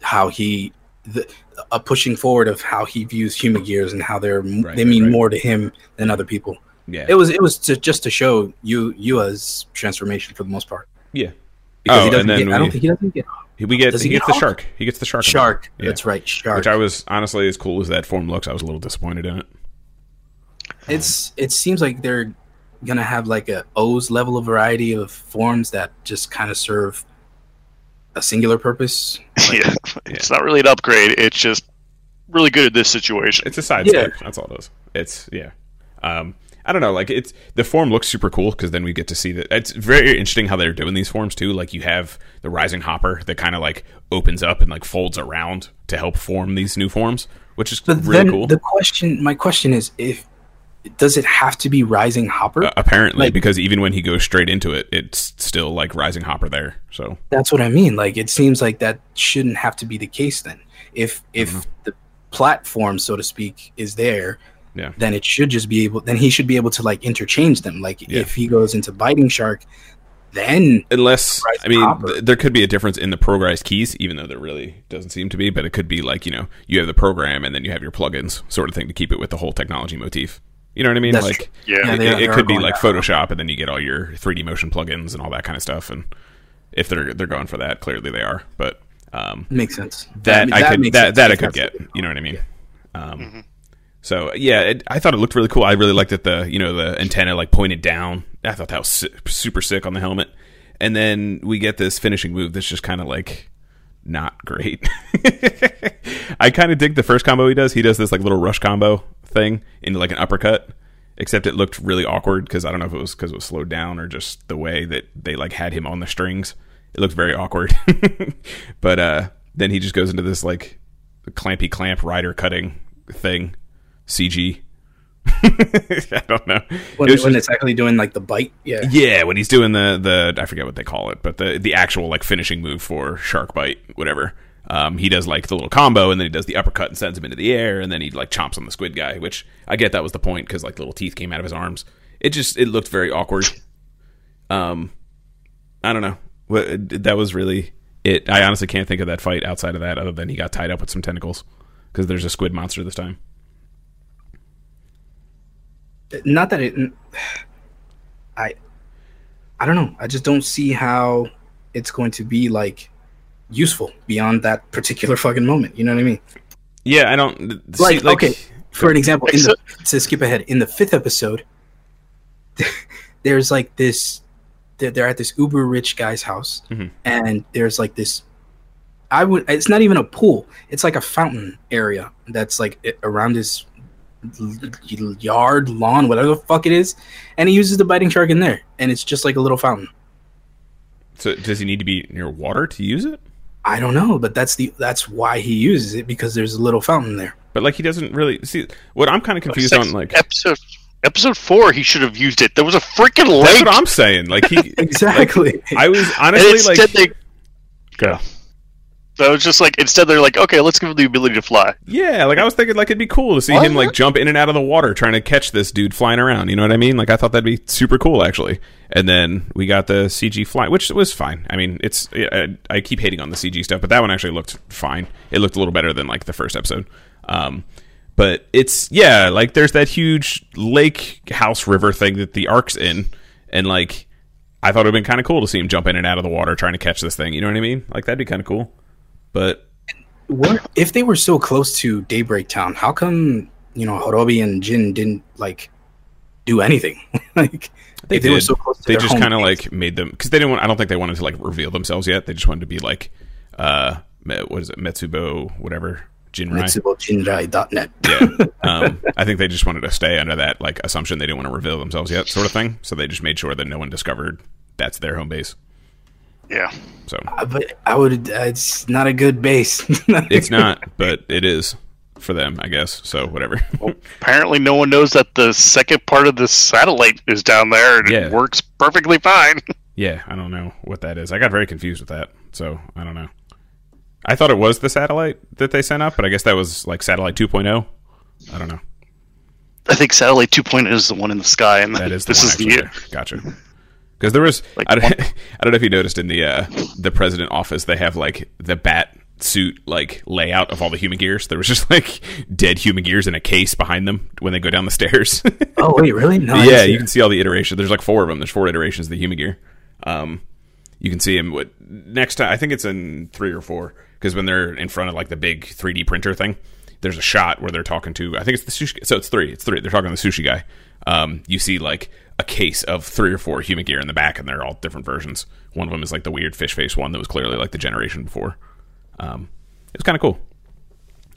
how he the a pushing forward of how he views Humagears and how they're Right, they mean right. more to him than other people. Yeah, It was it was to, just to show you you as transformation for the most part. yeah. Because Oh, he doesn't and then get, I don't think he doesn't get We get he, he gets get the shark. He gets the shark. shark. Yeah. That's right, shark. Which I was honestly as cool as that form looks. I was a little disappointed in it. It's it seems like they're gonna have like a OOO's level of variety of forms that just kind of serve a singular purpose. yeah. It's not really an upgrade. It's just really good at this situation. It's a side Yeah. step. That's all it is. It's yeah. Um, I don't know. Like it's the form looks super cool because then we get to see that. It's very interesting how they're doing these forms too. Like you have the rising hopper that kind of like opens up and like folds around to help form these new forms, which is But really then cool. the question, my question is, if does it have to be rising hopper? Uh, apparently, like- because even when he goes straight into it, it's still like rising hopper there. So That's what I mean. Like it seems like that shouldn't have to be the case then. If if Mm-hmm. the platform, so to speak, is there, Yeah. then it should just be able. Then he should be able to like interchange them. Like Yeah. if he goes into biting shark, then unless I mean, th- there could be a difference in the Progrise keys, even though there really doesn't seem to be. But it could be like you know you have the program and then you have your plugins sort of thing to keep it with the whole technology motif. You know what I mean? That's like true. Yeah. Yeah, it, they- it- it could be like that Photoshop, and then you get all your 3D motion plugins and all that kind of stuff. And if they're they're going for that, clearly they are. But um, makes sense. that, I could makes that that I could get. You know what I mean? Um, So yeah, it, I thought it looked really cool. I really liked that the you know the antenna like pointed down. I thought that was si- super sick on the helmet. And then we get this finishing move that's just kind of like not great. I kind of dig the first combo he does. He does this like little rush combo thing into like an uppercut. Except it looked really awkward because I don't know if it was because it was slowed down or just the way that they like had him on the strings. It looked very awkward. but uh, then he just goes into this like clampy clamp rider cutting thing, CG. I don't know. when, It when just- it's actually doing like the bite. Yeah, yeah, when he's doing the the I forget what they call it, but the the actual like finishing move for shark bite, whatever. Um, he does like the little combo, and then he does the uppercut and sends him into the air, and then he like chomps on the squid guy. Which I get that was the point because like little teeth came out of his arms. It just it looked very awkward. Um, I don't know. What that was really it. I honestly can't think of that fight outside of that, other than he got tied up with some tentacles because there's a squid monster this time. Not that it. I, I don't know. I just don't see how it's going to be like useful beyond that particular fucking moment. You know what I mean? Yeah, I don't see, Like, okay, for an example, in the, to skip ahead, in the fifth episode, there's like this. They're, they're at this uber rich guy's house, Mhm. and there's like this. I would. It's not even a pool. It's like a fountain area that's like around his yard, lawn, whatever the fuck it is, and he uses the biting shark in there, and it's just like a little fountain. So does he need to be near water to use it? I don't know, but that's the that's why he uses it because there's a little fountain there. But like he doesn't really see what I'm kind of confused Sex- on. Like episode episode four, he should have used it. There was a freaking that's lake. what I'm saying. Like he, Exactly. I was honestly instead like, they. Go. So it's just like instead they're like, okay, let's give him the ability to fly. yeah, like I was thinking like it'd be cool to see What? him like jump in and out of the water trying to catch this dude flying around. You know what I mean? Like I thought that'd be super cool actually. And then we got the CG fly, which was fine. I mean, it's I, I keep hating on the CG stuff, but that one actually looked fine. It looked a little better than like the first episode. Um, but it's yeah, like there's that huge lake house river thing that the ark's in, and like I thought it'd been kind of cool to see him jump in and out of the water trying to catch this thing. You know what I mean? Like that'd be kind of cool. But what if they were so close to Daybreak Town? How come you know Horobi and Jin didn't like do anything? like They they were so close to they just kind of like made them because they didn't want. I don't think they wanted to like reveal themselves yet. They just wanted to be like, uh, what is it, Metsubo, whatever, Jinrai. MetsubouJinrai.net. yeah. Um, I think they just wanted to stay under that like assumption they didn't want to reveal themselves yet, sort of thing. So they just made sure that no one discovered that's their home base. Yeah. So Uh, but I would. Uh, it's not a good base. it's not, but it is for them, I guess. So whatever. Apparently, no one knows that the second part of the satellite is down there, and Yeah. it works perfectly fine. yeah, I don't know what that is. I got very confused with that. So I don't know. I thought it was the satellite that they sent up, but I guess that was like satellite 2.0. I don't know. I think satellite 2.0 is the one in the sky, and That is the this one is actually the there. Gotcha. Because there was, Like I, don't, I don't know if you noticed in the uh, the president office, they have like the bat suit like layout of all the Humagears. There was just like dead Humagears in a case behind them when they go down the stairs. oh wait, really? No. Yeah, you can see all the iterations. There's like four of them. There's four iterations of the Humagear. Um, you can see him. What next time? I think it's in three or four because when they're in front of like the big 3D printer thing, there's a shot where they're talking to. I think it's the sushi. So it's three. It's three. They're talking to the sushi guy. Um, you see like a case of three or four Humagear in the back, and they're all different versions. One of them is like the weird fish face one that was clearly like the generation before. Um, it was kind of cool.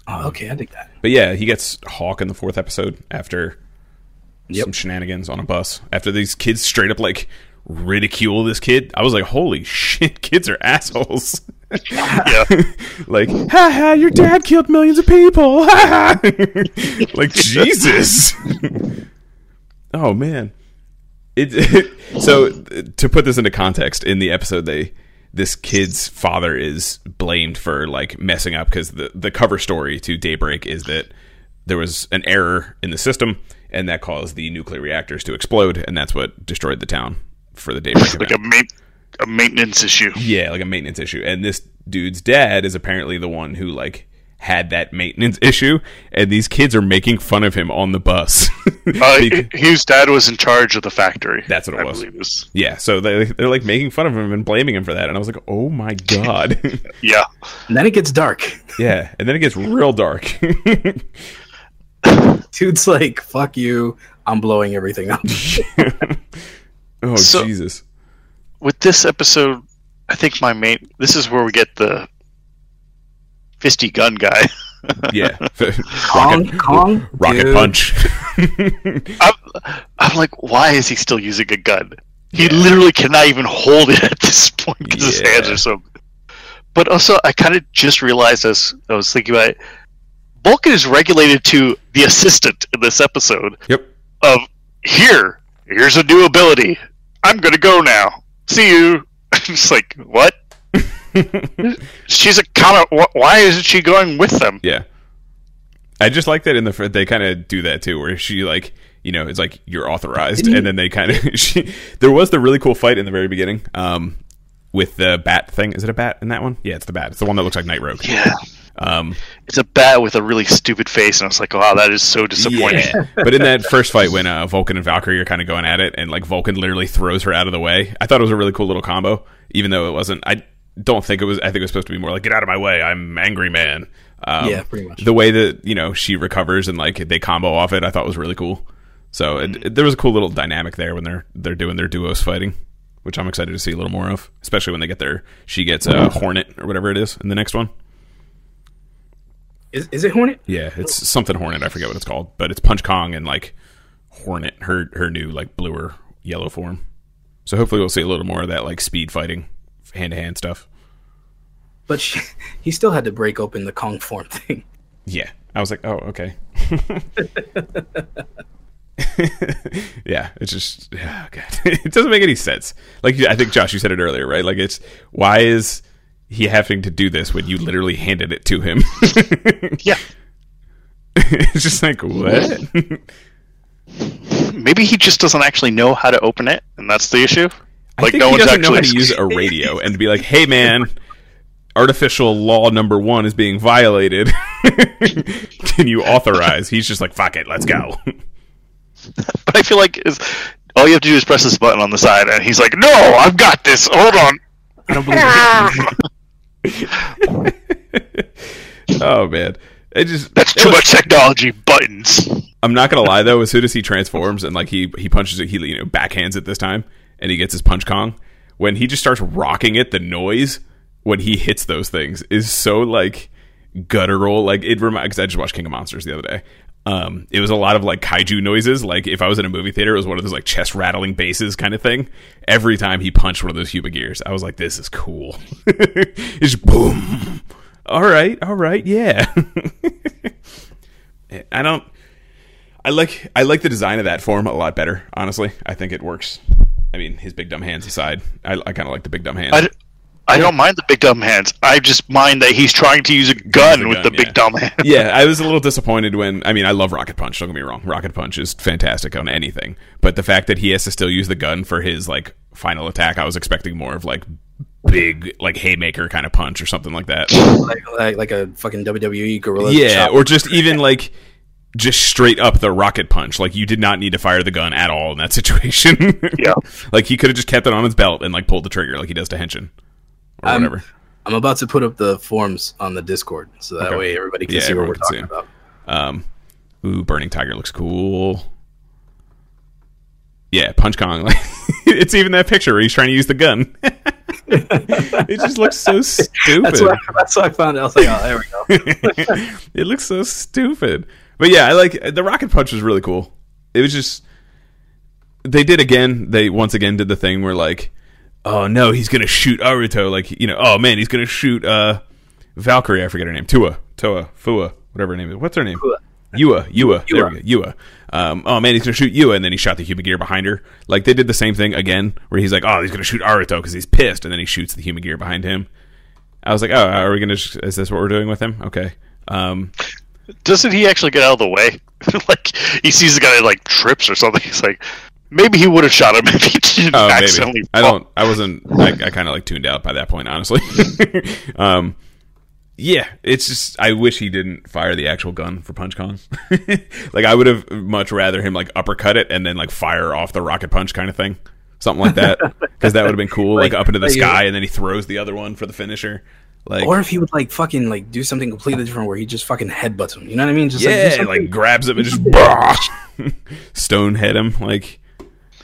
Oh, okay, I think that. But yeah, he gets Hawk in the fourth episode after Yep. some shenanigans on a bus. After these kids straight up like ridicule this kid, I was like, "Holy shit, kids are assholes!" yeah. like, "Ha ha, your dad killed millions of people!" Ha ha. like Jesus. oh man, it, so to put this into context, in the episode, they this kid's father is blamed for like messing up because the the cover story to Daybreak is that there was an error in the system and that caused the nuclear reactors to explode and that's what destroyed the town for the Daybreak like event. a, ma- a maintenance issue. Yeah, like a maintenance issue. And this dude's dad is apparently the one who like had that maintenance issue and these kids are making fun of him on the bus. Uh, Bec- his dad was in charge of the factory. That's what it I was. believe is. yeah, so they they're like making fun of him and blaming him for that and I was like, "Oh my god." Yeah. And then it gets dark. yeah, and then it gets real dark. Dude's like, "Fuck you! I'm blowing everything up." oh So- Jesus. With this episode, I think my main. This is where we get the fisty gun guy. Yeah. Kong, rocket Kong, rocket dude. punch. I'm, I'm like, why is he still using a gun? He literally cannot even hold it at this point because his hands are so. But also, I kind of just realized as I was thinking about it, Vulcan is regulated to the assistant in this episode yep. of here, here's a new ability. I'm gonna go now. See you. I'm just like what? She's a kind of. Why isn't she going with them? Yeah. I just like that in the fr- they kind of do that too, where she like you know it's like you're authorized, and then they kind of she there was the really cool fight in the very beginning, um, with the bat thing. Is it a bat in that one? Yeah, it's the bat. It's the one that looks like Night Rogue. Yeah, Um, it's a bat with a really stupid face, and I was like, wow, that is so disappointing. yeah. but in that first fight when uh, Vulcan and Valkyrie are kind of going at it, and like Vulcan literally throws her out of the way, I thought it was a really cool little combo, even though it wasn't. I don't think it was. I think it was supposed to be more like "Get out of my way! I'm angry man." Um, Yeah, pretty much. The way that you know she recovers and like they combo off it, I thought was really cool. So it, it- there was a cool little dynamic there when they're they're doing their duos fighting, which I'm excited to see a little more of, especially when they get their she gets a Hornet or whatever it is in the next one. Is, is it Hornet? Yeah, it's something Hornet. I forget what it's called, but it's Punch Kong and like Hornet, her her new like blue or yellow form. So hopefully we'll see a little more of that like speed fighting, hand to hand stuff. But she, he still had to break open the Kong form thing. Yeah, I was like, oh okay. yeah, it's just yeah, oh, God. it doesn't make any sense. Like I think Josh, you said it earlier, right? Like it's why is he having to do this when you literally handed it to him? Yeah. it's just like what? Maybe he just doesn't actually know how to open it, and that's the issue. I Like think no he one's doesn't know how actually to use a radio and be like, "Hey, man, artificial law number one is being violated. Can you authorize?" He's just like, "Fuck it, let's go." But I feel like is all you have to do is press this button on the side, and he's like, "No, I've got this. Hold on." I don't believe it. oh man, it just That's it too was- much technology. Buttons. I'm not gonna lie though. As soon as he transforms and like he he punches it, he you know backhands it this time, and he gets his punch Kong. When he just starts rocking it, the noise when he hits those things is so like guttural. Like it reminds. I just watched King of Monsters the other day. Um, it was a lot of like kaiju noises. Like if I was in a movie theater, it was one of those like chest rattling basses kind of thing. Every time he punched one of those Humagears, I was like, "This is cool." it's boom. All right, all right, yeah. I don't. I like I like the design of that form a lot better. Honestly, I think it works. I mean, his big dumb hands aside, I, I kind of like the big dumb hands. I don't mind the big dumb hands. I just mind that he's trying to use a gun Use a with gun, the big dumb hands. yeah, I was a little disappointed when. I mean, I love Rocket Punch. Don't get me wrong. Rocket Punch is fantastic on anything, but the fact that he has to still use the gun for his like final attack, I was expecting more of like big like haymaker kind of punch or something like that. like, like like a fucking WWE gorilla. yeah, chop. or just even like just straight up the rocket punch. Like you did not need to fire the gun at all in that situation. Yeah. like he could have just kept it on his belt and like pulled the trigger like he does to Henshin or Um, whatever. I'm about to put up the forms on the Discord, so that Okay. way everybody can Yeah, see what we're talking about. Um, ooh, Burning Tiger looks cool. Yeah, Punch Kong. Like, it's even that picture where he's trying to use the gun. it just looks so stupid. That's what, I, that's what I found. It. I was like, oh, there we go. it looks so stupid. But yeah, I like the rocket punch was really cool. It was just they did again. They once again did the thing where like, oh no, he's gonna shoot Aruto. Like you know, oh man, he's gonna shoot uh Valkyrie. I forget her name. Tua, Toa, Fua, whatever her name is. What's her name? Fua. Yua, Yua. There Yua. we go. Yua. Um, oh man, he's gonna shoot Yua, and then he shot the Humagear behind her. Like they did the same thing again, where he's like, oh, he's gonna shoot Aruto because he's pissed, and then he shoots the Humagear behind him. I was like, oh, are we gonna? Just, is this what we're doing with him? Okay. Um, Doesn't he actually get out of the way? like he sees the guy like trips or something. He's like, maybe he would have shot him if he didn't Oh, accidentally. maybe. I don't. I wasn't. I, I kind of like tuned out by that point, honestly. um, yeah, it's just. I wish he didn't fire the actual gun for Punch Kong. like I would have much rather him like uppercut it and then like fire off the rocket punch kind of thing, something like that, because that would have been cool. Like, Like- up into the like, sky and then he throws the other one for the finisher. Like Or if he would like fucking like do something completely different, where he just fucking headbutts him. You know what I mean? Just like, do yeah, something- like grabs him and just bah! stone head him. Like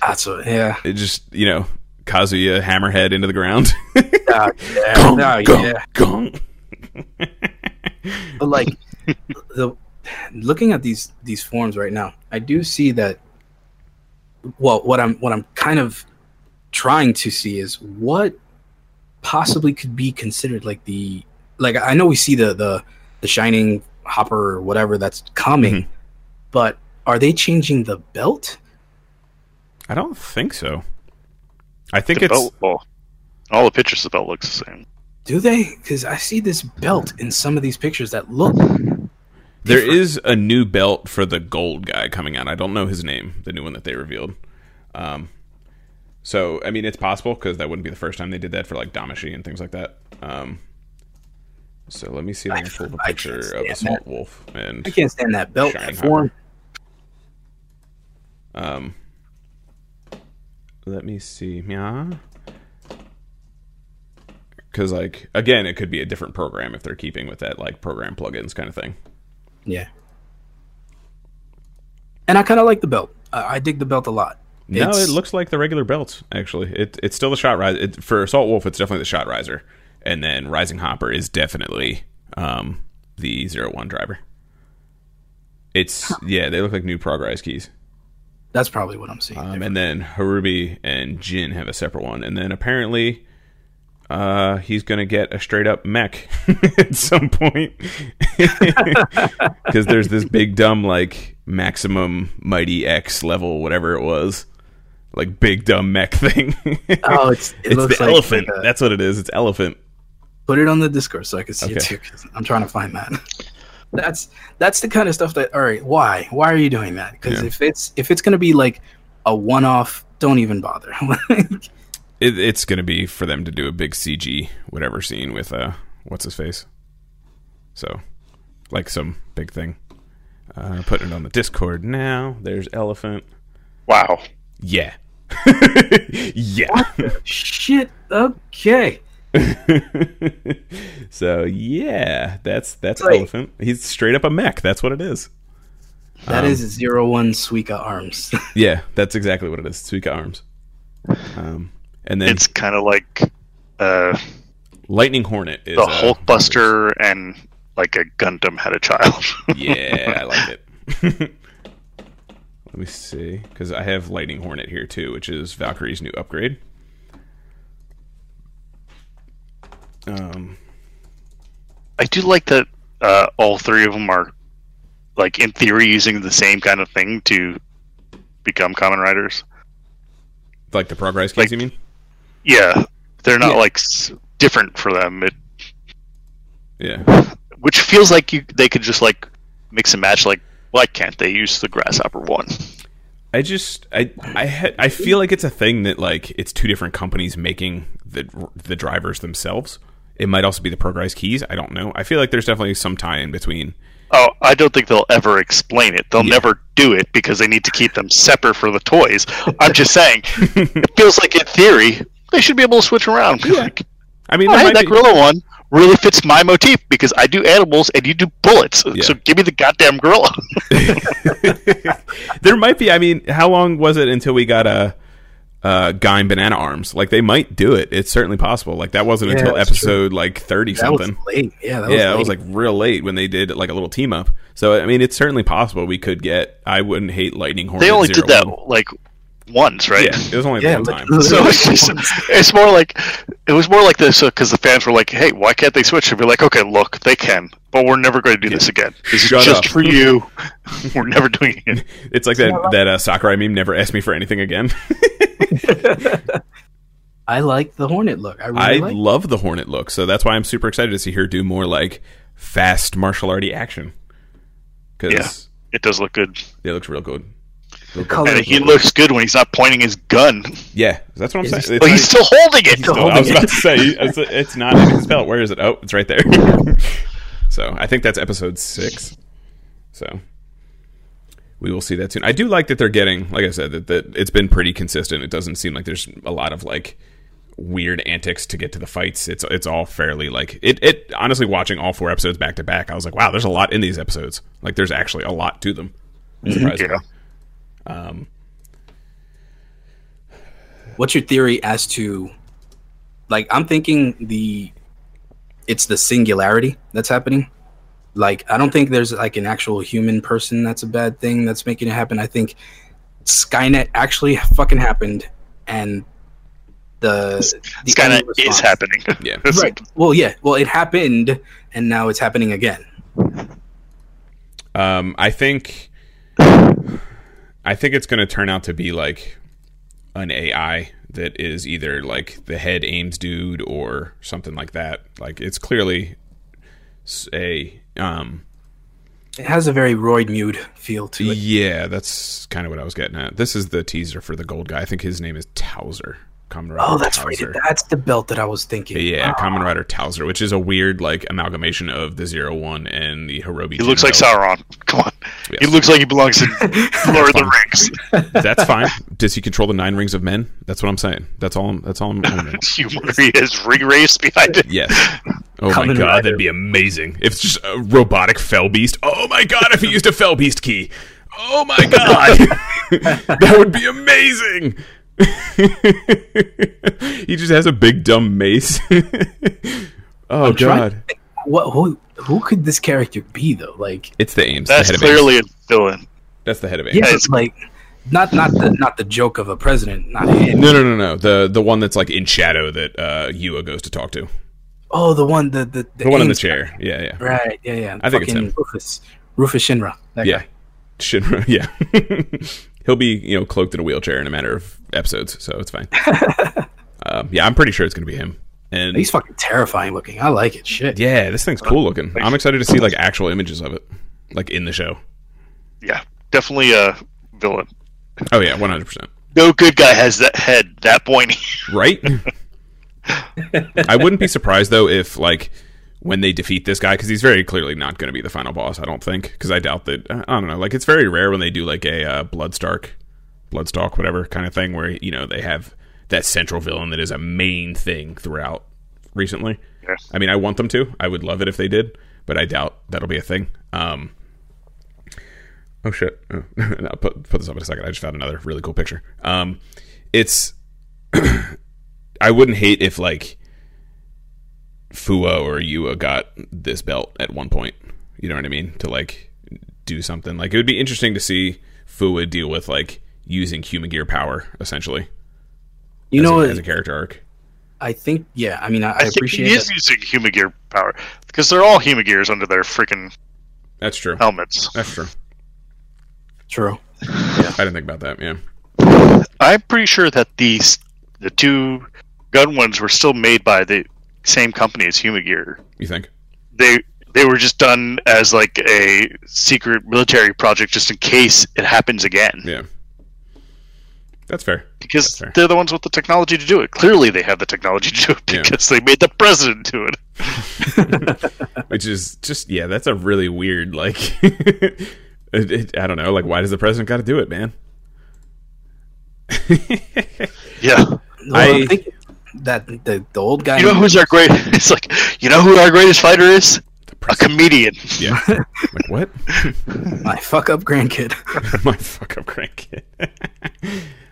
that's what. Yeah. it just you know Kazuya hammerhead into the ground. Yeah. yeah, Gong, yeah, gong, yeah. gong. But like the looking at these these forms right now, I do see that. Well, what I'm what I'm kind of trying to see is what possibly could be considered like the like I know we see the the the shining hopper or whatever that's coming, Mhm. but are they changing the belt? I don't think so. I think The it's belt, well, all the pictures of the belt looks the same. Do they? Because I see this belt in some of these pictures that look. there different. is a new belt for the gold guy coming out. I don't know his name, the new one that they revealed. Um, so I mean, it's possible because that wouldn't be the first time they did that for like Damashii and things like that. Um, so let me see if I can pull the I picture can't of the stand that. Wolf and I can't stand that belt, that form. Um, let me see. Yeah. Because, like, again, it could be a different program if they're keeping with that, like, program plugins kind of thing. Yeah. And I kind of like the belt. I I dig the belt a lot. No, It's- it looks like the regular belts. Actually, it, it's still the Shotriser. It, for Assault Wolf, it's definitely the Shotriser, and then Rising Hopper is definitely um, the zero one driver. It's yeah, they look like new Progrise keys. That's probably what I'm seeing. Um, and then Horobi and Jin have a separate one, and then apparently, uh, he's gonna get a straight up mech at some point because there's this big dumb like maximum mighty X level whatever it was, like big dumb mech thing. oh, it's it it's looks the like elephant. like a- That's what it is. It's elephant. put it on the Discord so I can see it Okay. too. 'cause I'm trying to find that. That's that's the kind of stuff that. All right, why why are you doing that? Because Yeah. if it's if it's gonna be like a one off, don't even bother. It, it's gonna be for them to do a big CG whatever scene with uh what's his face. So, like some big thing. Uh, putting it on the Discord now. There's elephant. Wow. Yeah. yeah. Shit. Okay. so yeah, that's that's Like- elephant. He's straight up a mech. That's what it is. That Um, is zero one Suika arms. Yeah, that's exactly what it is. Suika arms. Um, and then It's kind of like uh, Lightning Hornet is the uh, Hulkbuster and like a Gundam had a child. Yeah, I like it. Let me see, because I have Lightning Hornet here too, which is Valkyrie's new upgrade. Um, I do like that uh, all three of them are, like in theory, using the same kind of thing to become Kamen Riders. like the Progrise keys, Like- you mean? Yeah, they're not Yeah. like different for them. It, Yeah. which feels like you they could just like mix and match. Like, why can't they use the Grasshopper one? I just I I ha- I feel like it's a thing that like it's two different companies making the the drivers themselves. It might also be the Progrise keys. I don't know. I feel like there's definitely some tie in between. Oh, I don't think they'll ever explain it. They'll Yeah. never do it because they need to keep them separate for the toys. I'm just saying, it feels like in theory they should be able to switch around. Be Like, I mean, oh, hey, that be- gorilla one really fits my motif because I do animals and you do bullets. Yeah. So give me the goddamn gorilla. there might be. I mean, how long was it until we got a uh, guy in banana arms? Like they might do it. It's certainly possible. Like that wasn't Yeah, until that's episode like thirty that was something. late. Yeah, that was yeah, late. it was like real late when they did like a little team up. So I mean, it's certainly possible we could get. I wouldn't hate Lightning Hornet. they only did that One. like once, right? Yeah, it was only Yeah, one like- time. So it's just it's more like it was more like this because the fans were like, "Hey, why can't they switch?" And be like, "Okay, look, they can, but we're never going to do this again. This is just up." for you. we're never doing it." It's like that that uh, Sakurai meme. Never ask me for anything again. I like the Hornet look. I really I like. love the Hornet look, so that's why I'm super excited to see her do more like fast martial arty action. Yeah, Because it does look good, it looks real good. Real good. and he looks good when he's not pointing his gun. Yeah, that's what I'm Is saying. he- It's But not- he's still holding it. Still, I was about it. to say it's, it's not in his belt. Where is it? Oh, it's right there. so I think that's episode six. So we will see that soon. I do like that they're getting, like I said, that, that it's been pretty consistent. It doesn't seem like there's a lot of like weird antics to get to the fights. It's it's all fairly like it. It honestly, watching all four episodes back to back, I was like, wow, there's a lot in these episodes. Like there's actually a lot to them. Surprisingly. Yeah. Um. What's your theory as to, like, I'm thinking the, it's the singularity that's happening. Like, I don't think there's like an actual human person that's a bad thing that's making it happen. I think Skynet actually fucking happened, and the, the Skynet is happening. Yeah. Right. Well, yeah. Well, it happened, and now it's happening again. Um, I think, I think it's going to turn out to be like an AI that is either like the head A.I.M.S dude or something like that. Like it's clearly s- a um, It has a very Roidmude feel to it. yeah. That's kind of what I was getting at. This is the teaser for the gold guy. I think his name is Thouser. Kamen Rider Oh, that's right. That's the belt that I was thinking. Yeah, Ah. Kamen Rider Thouser, which is a weird like amalgamation of the Zero One and the Horobi. He looks like Sauron. Come on. He looks like he belongs in Lord of the Rings. That's fine. Does he control the nine rings of men? That's what I'm saying. That's all. I'm, that's all I'm. I'm Humor he has ring race behind it. yes. Oh my god, Rider. that'd be amazing. If it's just a robotic fell beast. Oh my god, if he used a fell beast key. Oh my god, that would be amazing. he just has a big dumb mace. oh I'm god, think, What who who could this character be though? Like it's the A.I.M.S. the That's head of A.I.M.S. clearly a villain. That's the head of A.I.M.S. yeah, it's- like not not the not the joke of a president, not him. No, no, no, no. The the one that's like in shadow that uh Yua goes to talk to. Oh, the one the the, The one in the A.I.M.S guy. chair. Yeah, yeah. Right, yeah, yeah. I think it's him. Rufus. Rufus Shinra. That Yeah. guy. Shinra, yeah. He'll be, you know, cloaked in a wheelchair in a matter of episodes, so it's fine. um, yeah, I'm pretty sure it's going to be him. And He's fucking terrifying looking. I like it. Shit. yeah, this thing's cool looking. I'm excited to see like actual images of it, like in the show. Yeah, definitely a villain. Oh yeah, 100. percent No good guy has that head that pointy. Right? I wouldn't be surprised though if like when they defeat this guy because he's very clearly not going to be the final boss. I don't think because I doubt that. I don't know. Like it's very rare when they do like a uh, Bloodstark, Bloodstalk, whatever kind of thing where you know they have that central villain that is a main thing throughout. Recently, Yes. I mean, I want them to. I would love it if they did, but I doubt that'll be a thing. Um, oh shit! Oh, I'll put put this up in a second. I just found another really cool picture. Um, it's I wouldn't hate if like Fuwa or Yua got this belt at one point. You know what I mean? To like do something. Like it would be interesting to see Fuwa deal with like using Humagear power essentially. You as know, a, as a character arc. I think yeah. I mean, I, I, I, think appreciate he is that. using Humagear power because they're all Humagears under their freaking That's true. helmets. That's true. True. Yeah. I didn't think about that. Yeah. I'm pretty sure that these the two gun ones were still made by the same company as Humagear. You think? They they were just done as like a secret military project just in case it happens again. Yeah. That's fair. Because That's fair. they're the ones with the technology to do it. Clearly, they have the technology to do it Yeah. because they made the president do it. Which is just yeah, that's a really weird like. it, it- I don't know. Like, why does the president got to do it, man? Yeah. Well, I- I'm thinking that the the old guy. You know who's our great? It's like you know who our greatest fighter is? A comedian. Yeah. like what? my fuck up grandkid. My fuck up grandkid.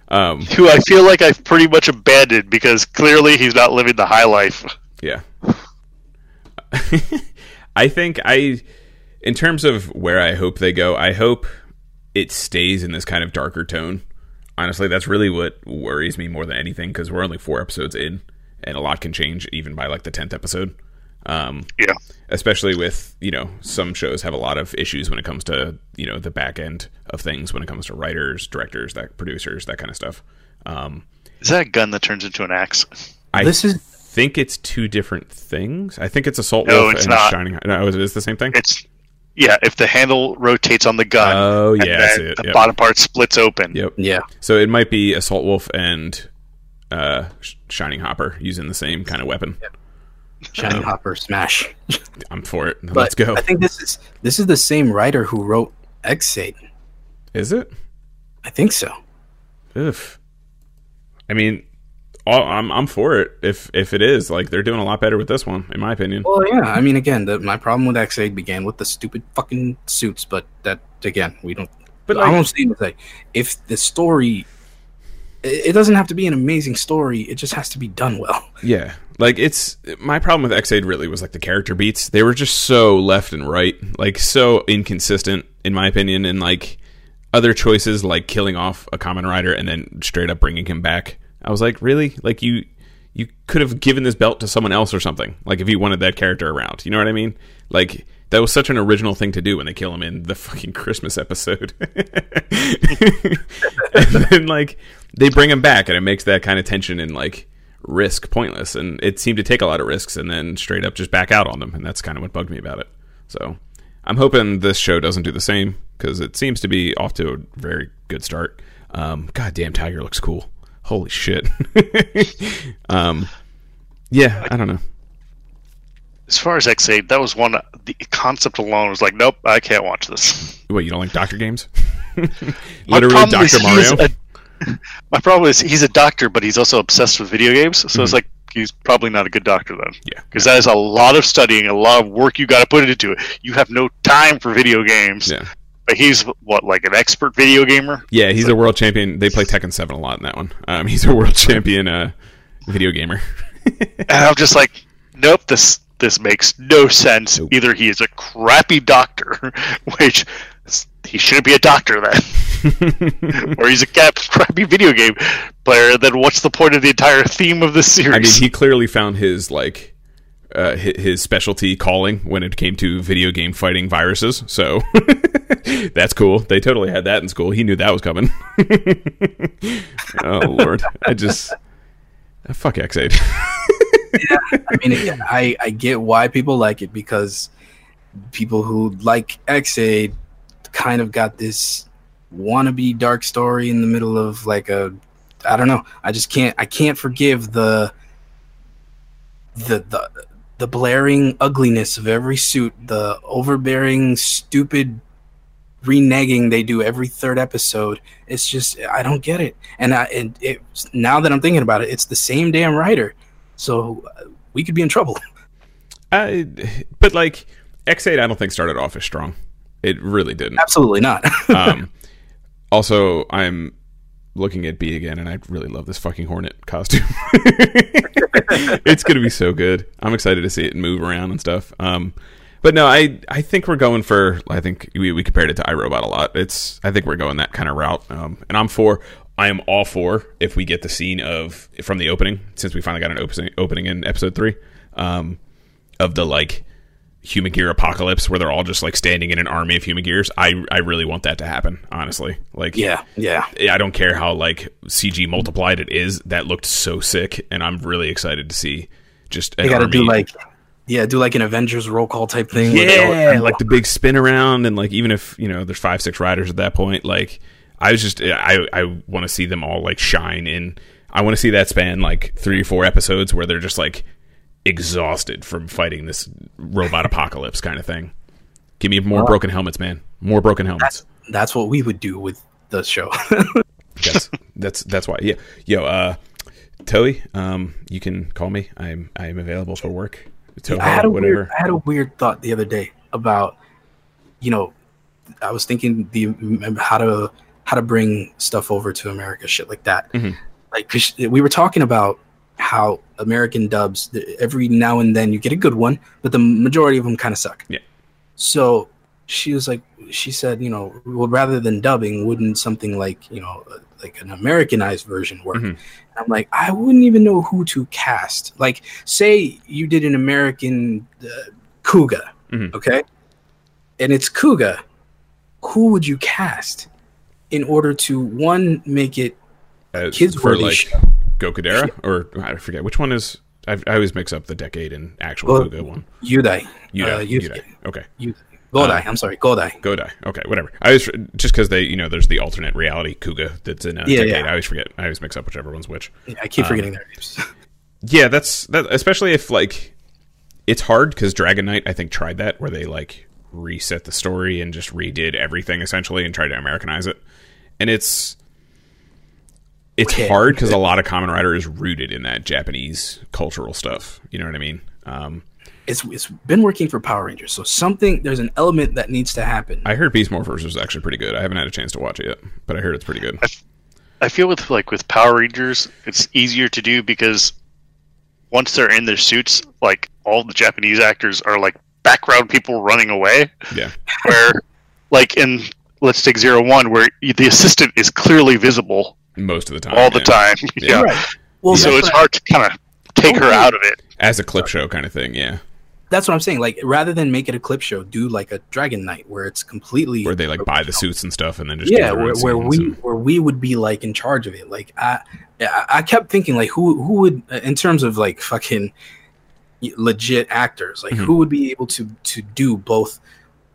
um. Who I feel like I've pretty much abandoned because clearly he's not living the high life. Yeah. I think I, in terms of where I hope they go, I hope it stays in this kind of darker tone. Honestly, that's really what worries me more than anything because we're only four episodes in, and a lot can change even by like the tenth episode. Um, Yeah. especially with you know some shows have a lot of issues when it comes to you know the back end of things when it comes to writers, directors, that producers, that kind of stuff. Um, Is that a gun that turns into an axe? I This is think it's two different things. I think it's Assault No, Wolf it's and not. Shining. No, is, it is the same thing. It's yeah. If the handle rotates on the gun, Oh, yeah, I see then it, the yep. bottom part splits open. Yep. yeah. So it might be Assault Wolf and uh, Shining Hopper using the same kind of weapon. Shining Hopper smash. I'm for it. But Let's go. I think this is this is the same writer who wrote Ex-Aid. Is it? I think so. Oof. I mean, all, I'm I'm for it. If if it is like they're doing a lot better with this one, in my opinion. Well, yeah. I mean, again, the, my problem with Ex-Aid began with the stupid fucking suits, but that again, we don't. But I don't see like if the story. It it doesn't have to be an amazing story. It just has to be done well. Yeah. Like it's my problem with Ex-Aid really was like the character beats. They were just so left and right, like so inconsistent in my opinion and like other choices like killing off a Kamen Rider and then straight up bringing him back. I was like, "Really? Like you you could have given this belt to someone else or something. Like if you wanted that character around. You know what I mean? Like that was such an original thing to do when they kill him in the fucking Christmas episode. and then like they bring him back and it makes that kind of tension and like risk pointless and it seemed to take a lot of risks and then straight up just back out on them and that's kind of what bugged me about it. So I'm hoping this show doesn't do the same because it seems to be off to a very good start. Um, God damn, Tiger looks cool. Holy shit. um, yeah, I don't know. As far as Ex-Aid, that was one. The concept alone was like, nope, I can't watch this. What you don't like Doctor games? Literally, Doctor Mario. a- my problem is he's a doctor, but he's also obsessed with video games. So Mm-hmm. it's like he's probably not a good doctor then. Yeah. because that is a lot of studying, a lot of work you got to put into it. You have no time for video games. Yeah, But he's what, like an expert video gamer? Yeah, he's a world champion. They play Tekken Seven a lot in that one. Um, he's a world champion uh, video gamer. And I'm just like, nope, this this makes no sense. Nope. Either he is a crappy doctor, which he shouldn't be a doctor then, or he's a crappy video game player. Then what's the point of the entire theme of the series? I mean, he clearly found his like uh, his specialty calling when it came to video game fighting viruses. So that's cool. They totally had that in school. He knew that was coming. oh lord, I just uh, fuck Ex-Aid. yeah, I mean, I I get why people like it because people who like Ex-Aid kind of got this wannabe dark story in the middle of like a I don't know. I just can't I can't forgive the the the the blaring ugliness of every suit, the overbearing stupid reneging they do every third episode. It's just I don't get it. And I and it now that I'm thinking about it, it's the same damn writer. So uh, we could be in trouble. I, but like Ex-Aid, I don't think started off as strong. It really didn't. Absolutely not. um, also, I'm looking at B again, and I really love this fucking Hornet costume. it's gonna be so good. I'm excited to see it move around and stuff. Um, but no, I I think we're going for. I think we, we compared it to iRobot a lot. It's I think we're going that kind of route. Um, and I'm for. I am all for if we get the scene of from the opening, since we finally got an opening opening in episode three, um, of the like Humagear apocalypse where they're all just like standing in an army of Humagears. I I really want that to happen, honestly. Like yeah, yeah. I don't care how like CG multiplied it is. That looked so sick, and I'm really excited to see just an They got to army. do like yeah, do like an Avengers roll call type thing. where they all- yeah, like the big spin around, and like even if you know there's five six riders at that point, like I was just I I want to see them all like shine in. I want to see that span like three or four episodes where they're just like exhausted from fighting this robot apocalypse kind of thing. Give me more broken helmets, man. More broken helmets. that's what we would do with the show. That's that's that's why. Yeah, yo, uh, Toei, um, you can call me. I'm I'm available for work. Toho, I had a whatever. weird, I had a weird thought the other day about, you know, I was thinking the how to how to bring stuff over to America, shit like that. Mhm. Like, we were talking about how American dubs every now and then you get a good one, but the majority of them kind of suck. Yeah. So she was like, she said, you know, well, rather than dubbing, wouldn't something like you know, like an Americanized version work? Mhm. And I'm like, I wouldn't even know who to cast. Like, say you did an American uh, Kuuga, Mhm. okay, and it's Kuuga. Who would you cast in order to one make it Uh, kids worthy like? Gokudera or I forget which one is. I, I always mix up the decade and actual Well, Kuuga one. Yudai? Yudai, uh, Yudai. Yudai. Okay, Yudai. Godai. Uh, I'm sorry, Godai. Godai. Okay, whatever. I always just because they, you know, there's the alternate reality Kuuga that's in a Yeah, decade. yeah. I always forget. I always mix up whichever one's which. Yeah, I keep um, forgetting their names. Yeah, that's that. Especially if like it's hard because Dragon Knight, I think, tried that where they like reset the story and just redid everything essentially and tried to Americanize it, and it's it's Okay. hard because a lot of Kamen Rider is rooted in that Japanese cultural stuff. You know what I mean? Um, it's it's been working for Power Rangers, so something there's an element that needs to happen. I heard Beast Morphers was actually pretty good. I haven't had a chance to watch it yet, but I heard it's pretty good. I feel with like with Power Rangers, it's easier to do because once they're in their suits, like all the Japanese actors are like background people running away. Yeah. Where, like in Let's Take Zero One, where the assistant is clearly visible Most of the time, all the yeah. time. Yeah. Right. Well, So it's what I- hard to kind of take her out of it. as a clip show kind of thing. Yeah, that's what I'm saying. Like, rather than make it a clip show, do like a Dragon Knight where it's completely where they like buy the suits and stuff, and then just yeah, do their own where, where we and- where we would be like in charge of it. Like I, I I kept thinking like who who would in terms of like fucking legit actors like Mhm. who would be able to to do both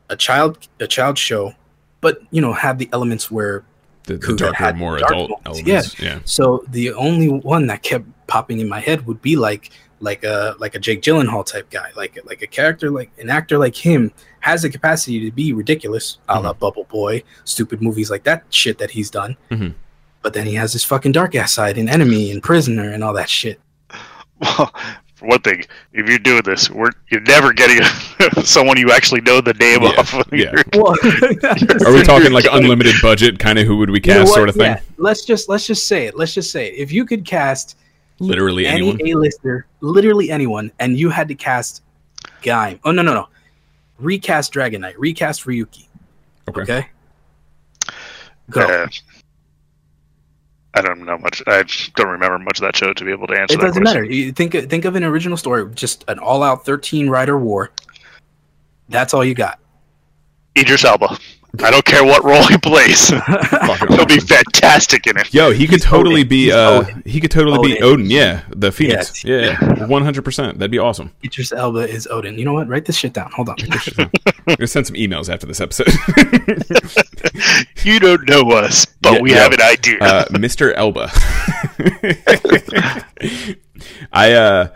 a child a child show, but you know have the elements where the, the darker, had more dark adult moments, elements. Yeah. So the only one that kept popping in my head would be like like a like a Jake Gyllenhaal type guy, like like a character like an actor like him has the capacity to be ridiculous, a la Bubble Boy, stupid movies like that shit that he's done. Mhm. But then he has this fucking dark ass side in Enemy and Prisoner and all that shit. Well, one thing, if you're doing this, we're you're never getting someone you actually know the name Yeah, of. yeah. Well, Are we talking like unlimited budget, kind of who would we you know cast sort of thing? Yeah, let's just let's just say it. Let's just say it. If you could cast Literally any anyone. A-lister, literally anyone, and you had to cast Guy. Oh no no no, recast Dragon Knight, recast Ryuki. Okay. Okay. Go. Uh, I don't know much. I don't remember much of that show to be able to answer it that doesn't matter. You think think of an original story, just an all-out thirteen rider war. That's all you got. Idris Elba. I don't care what role he plays. He'll be fantastic in it. Yo, he could totally Odin. be. Uh, Odin. he could totally be Odin. Odin. Yeah, the Phoenix. Yes. Yeah, one hundred percent. That'd be awesome. Idris Elba is Odin. You know what? Write this shit down. Hold on. I'm gonna send some emails after this episode. You don't know us, but Yeah, we yeah. have an idea. uh, Mr. Elba. I uh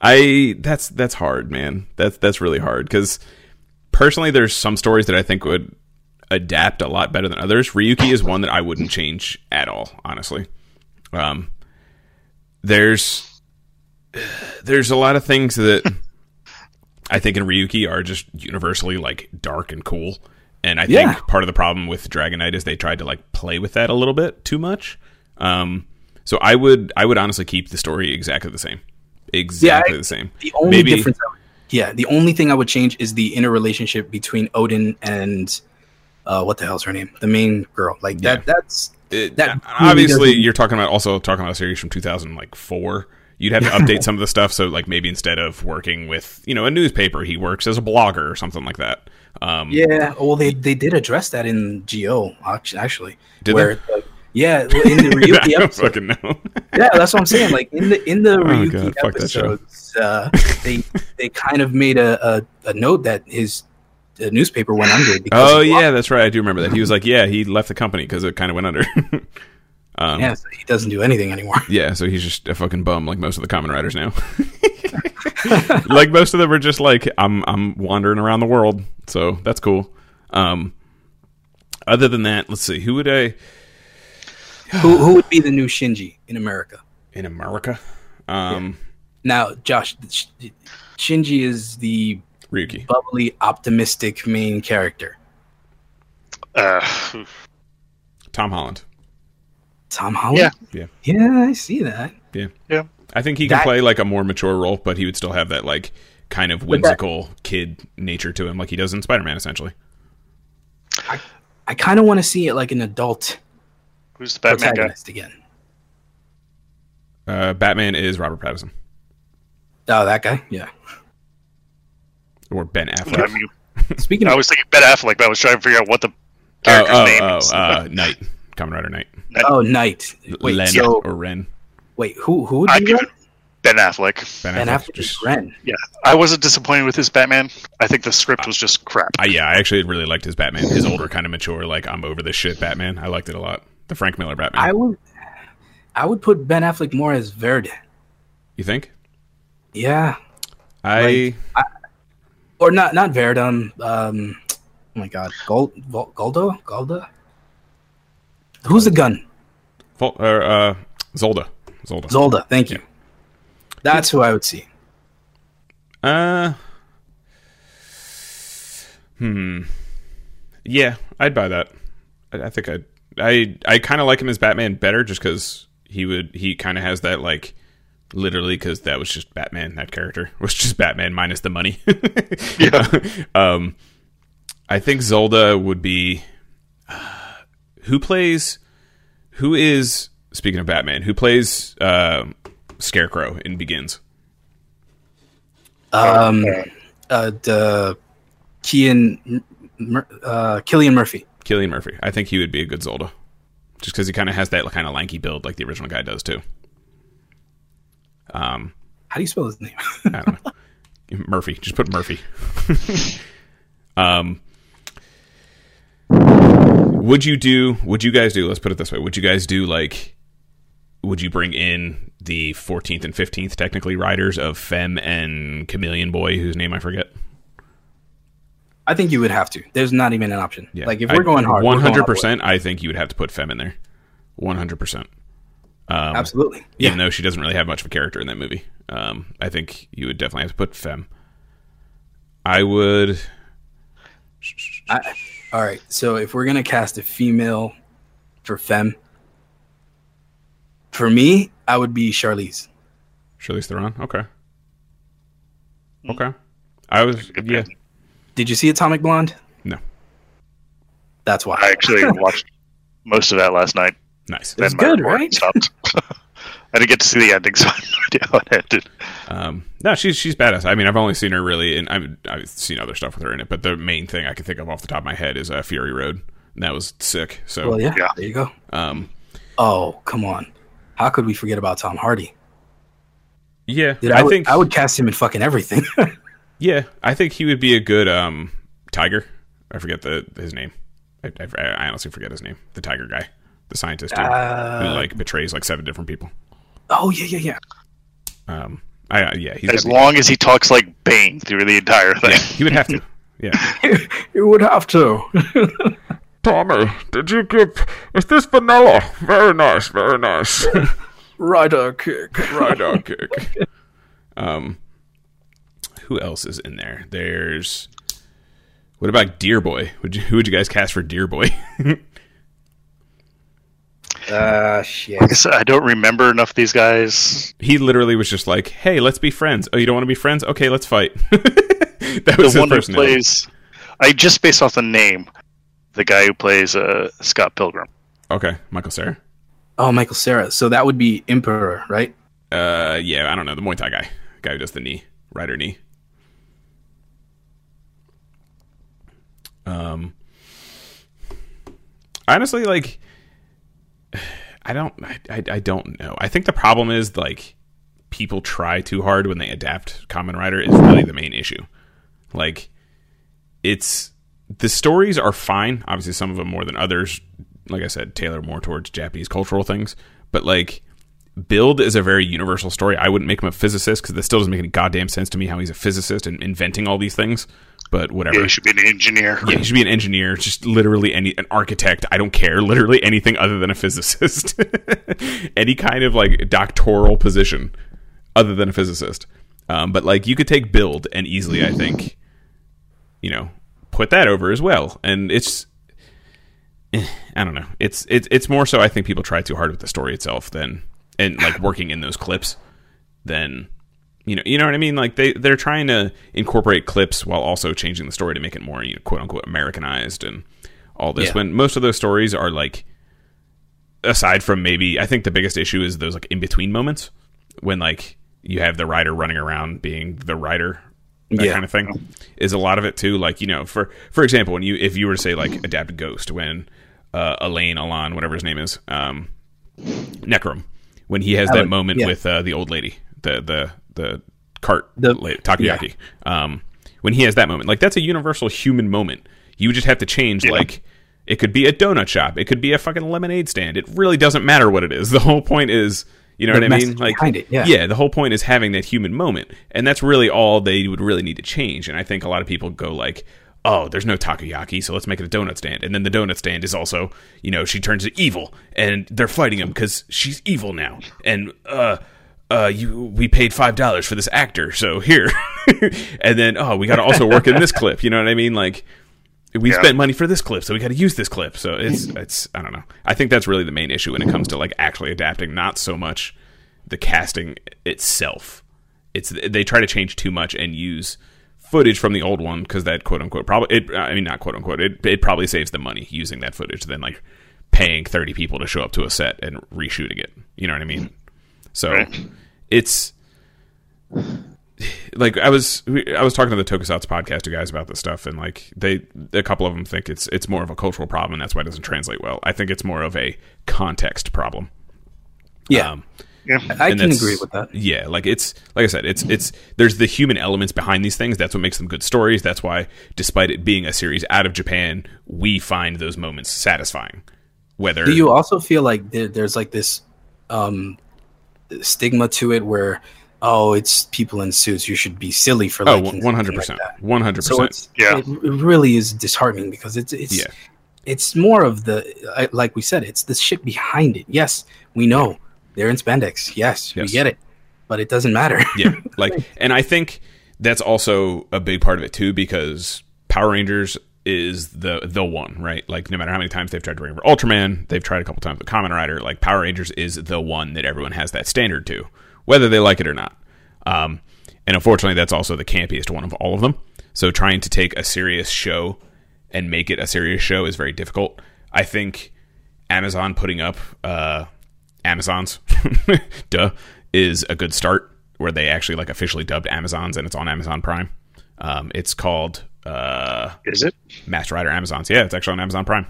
I that's that's hard, man. That's that's really hard cuz personally there's some stories that I think would adapt a lot better than others. Ryuki is one that I wouldn't change at all, honestly. Um there's there's a lot of things that I think in Ryuki are just universally like dark and cool. And I Yeah. think part of the problem with Dragon Knight is they tried to like play with that a little bit too much. Um, so I would I would honestly keep the story exactly the same, exactly I- the same. The only Maybe- difference, I would- yeah, the only thing I would change is the interrelationship between Odin and uh, what the hell's her name, the main girl. Like that. Yeah. That's It- that really obviously you're talking about also talking about a series from 2000 like four. You'd have to update some of the stuff. So like maybe instead of working with you know a newspaper, he works as a blogger or something like that. Um, yeah. Well, they they did address that in Go actually. Did where, yeah, in the I Ryuki don't episode. fucking know. yeah, that's what I'm saying. Like in the in the Oh, Ryuki God, fuck that show. episodes, uh, they they kind of made a, a, a note that his uh, newspaper went under. Because Oh yeah, that's right. I do remember that. He was like, yeah, he left the company because it kind of went under. um, yeah, so he doesn't do anything anymore. Yeah, so he's just a fucking bum like most of the Kamen Riders now. like most of them are just like I'm I'm wandering around the world, so that's cool. Um other than that, let's see, who would I who who would be the new Shinji in America? in America? Um Now, Josh, Shinji is the Ryuki. bubbly, optimistic main character. Uh, Tom Holland. Tom Holland. Yeah. Yeah. yeah, I see that. Yeah. yeah. I think he can That- play like a more mature role, but he would still have that like kind of that- whimsical kid nature to him like he does in Spider-Man essentially. I kind of want to see it like an adult Who's the Batman guy? again. Uh Batman is Robert Pattinson Oh, that guy. Yeah. or Ben Affleck. I, Affleck. mean, Speaking I of, was thinking Ben Affleck, but I was trying to figure out what the Oh, character's oh, name oh, is. uh, Knight. Kamen Rider Knight. oh, Knight. Wait, Len so or Ren. wait, who who would I be give Ren? it Ben Affleck. Ben Ben Affleck. Affleck is Just- Ren. Yeah, I wasn't disappointed with his Batman. I think the script was just crap. I, yeah, I actually really liked his Batman. His older, kind of mature, like I'm over this shit Batman. I liked it a lot. The Frank Miller Batman. I would, I would put Ben Affleck more as Verde. you think? Yeah, I or not not Verdum. Um, oh my God, Gold Vol- Goldo Golda. Who's the gun? Vol- or, uh, Zolda. Zolda. Zolda. Thank you. That's who I would see. uh, hmm. Yeah, I'd buy that. I, I think I'd. I I kind of like him as Batman better, just because he would. He kind of has that like. Literally, because that was just Batman. That character was just Batman minus the money. Yeah. um, I think Zolda would be. uh, who plays? Who is speaking of Batman? Who plays uh, Scarecrow in Begins? Um, Uh, uh, the Kian, uh, Cillian Murphy. Cillian Murphy. I think he would be a good Zolda, just because he kind of has that kind of lanky build like the original guy does too. Um, How do you spell his name? I don't know. Murphy. Just put Murphy. um, would you do? Would you guys do? Let's put it this way. Would you guys do like? Would you bring in the 14th and 15th technically riders of Femme and Chameleon Boy, whose name I forget? I think you would have to. There's not even an option. Yeah. Like if we're I- going hard, we're going all the way. 100%. I think you would have to put Femme in there. 100%. Um, Absolutely. Even Yeah. though she doesn't really have much of a character in that movie, um, I think you would definitely have to put Femme. I would. I, all right. So if we're gonna cast a female for Femme, for me, I would be Charlize. Charlize Theron. Okay. Okay. I was. Yeah. Pick. Did you see Atomic Blonde? No. That's why. I actually watched most of that last night. Nice. It was good, right? Stopped. I didn't get to see the ending, so I have no idea how it ended. Um, no, she's she's badass. I mean, I've only seen her really, and I've I've seen other stuff with her in it, but the main thing I can think of off the top of my head is uh, Fury Road. And that was sick. So, Well, yeah, Yeah. There you go. um, Oh, come on. How could we forget about Tom Hardy? yeah, Dude, I, I, would, think I would cast him in fucking everything. Yeah, I think he would be a good um tiger. I forget the his name. I, I, I honestly forget his name. The tiger guy, the scientist dude, who Uh, like betrays like seven different people. oh yeah, yeah, yeah. Um, I uh, yeah, he's As gotta be- long as he talks like Bane through the entire thing. yeah, he would have to. Yeah, you would have to. Tommy, did you get? Is this vanilla? Very nice, very nice. Rider kick. right on kick. Um, who else is in there? There's. What about Deer Boy? Would you, who would you guys cast for Deer Boy? Uh, shit. I guess I don't remember enough of these guys. he literally was just like, "Hey, let's be friends." Oh, you don't want to be friends? Okay, let's fight. that was The his one who plays, I just based off the name, the guy who plays uh, Scott Pilgrim. Okay, Michael Cera. Oh, Michael Cera. So that would be Imperer, right? Uh, yeah, I don't know the Muay Thai guy, guy who does the knee, rider knee. Um, honestly, like, I don't, I, I, I don't know. I think the problem is like people try too hard when they adapt Kamen Rider is really the main issue. Like, it's the stories are fine. Obviously, some of them more than others. Like I said, tailor more towards Japanese cultural things. But like, Build is a very universal story. I wouldn't make him a physicist because that still doesn't make any goddamn sense to me how he's a physicist and inventing all these things. But whatever. Yeah, he should be an engineer. Yeah, he should be an engineer, just literally any an architect. I don't care, literally anything other than a physicist. any kind of like doctoral position other than a physicist. Um, but like you could take build and easily, I think, you know, put that over as well. And it's, eh, I don't know. It's it's it's more so I think people try too hard with the story itself than and like working in those clips than you know you know what I mean. Like they they're trying to incorporate clips while also changing the story to make it more you know quote unquote Americanized and all this. Yeah. When most of those stories are like aside from maybe I think the biggest issue is those like in between moments when like you have the writer running around being the writer that Yeah. kind of thing is a lot of it too like you know for for example when you if you were to say like adapt ghost when uh elaine alon whatever his name is um necrom when he has that moment yeah. with uh the old lady the the the cart The- takoyaki. um when he has that moment like that's a universal human moment. You just have to change like it could be a donut shop. It could be a fucking lemonade stand. It really doesn't matter what it is. The whole point is you know The what i mean? like it, yeah. yeah the whole point is having that human moment. And that's really all they would really need to change. And i think a lot of people go like oh there's no takoyaki so let's make it a donut stand. And then the donut stand is also you know she turns to evil and they're fighting him because she's evil now. And uh uh, you we paid five dollars for this actor, so here, and then oh, we got to also work in this clip. You know what I mean? Like we Yeah. spent money for this clip, so we got to use this clip. So it's it's I don't know. I think that's really the main issue when it comes to like actually adapting, not so much the casting itself. It's they try to change too much and use footage from the old one because that quote unquote probably it, I mean not quote unquote it it probably saves them money using that footage than like paying thirty people to show up to a set and reshooting it. You know what I mean? So Right. It's like I was I was talking to the Tokusatsu podcast to guys about this stuff, and like they a couple of them think it's it's more of a cultural problem, and that's why it doesn't translate well. I think it's more of a context problem. Yeah, Um, Yeah. I can agree with that. Yeah, like it's like I said, it's it's there's the human elements behind these things. That's what makes them good stories. That's why, despite it being a series out of Japan, we find those moments satisfying. Whether Do you also feel like there, there's like this um, stigma to it where, oh, it's people in suits, you should be silly for oh, liking 100%. One hundred percent. Yeah. it, it really is disheartening because it's it's Yeah. it's more of the like we said, it's the shit behind it. Yes, we know They're in spandex. Yes, we get it, but it doesn't matter. yeah like and i think that's also a big part of it too because power rangers is the the one right? Like no matter how many times they've tried to bring over ultraman they've tried a couple times with Kamen Rider like power rangers is the one that everyone has that standard to whether they like it or not. Um and unfortunately that's also the campiest one of all of them. So trying to take a serious show and make it a serious show is very difficult. I think amazon putting up uh amazons duh is a good start where they actually like officially dubbed amazons and it's on amazon prime. Um, it's called uh, Is it? master rider amazons. Yeah it's actually on amazon prime.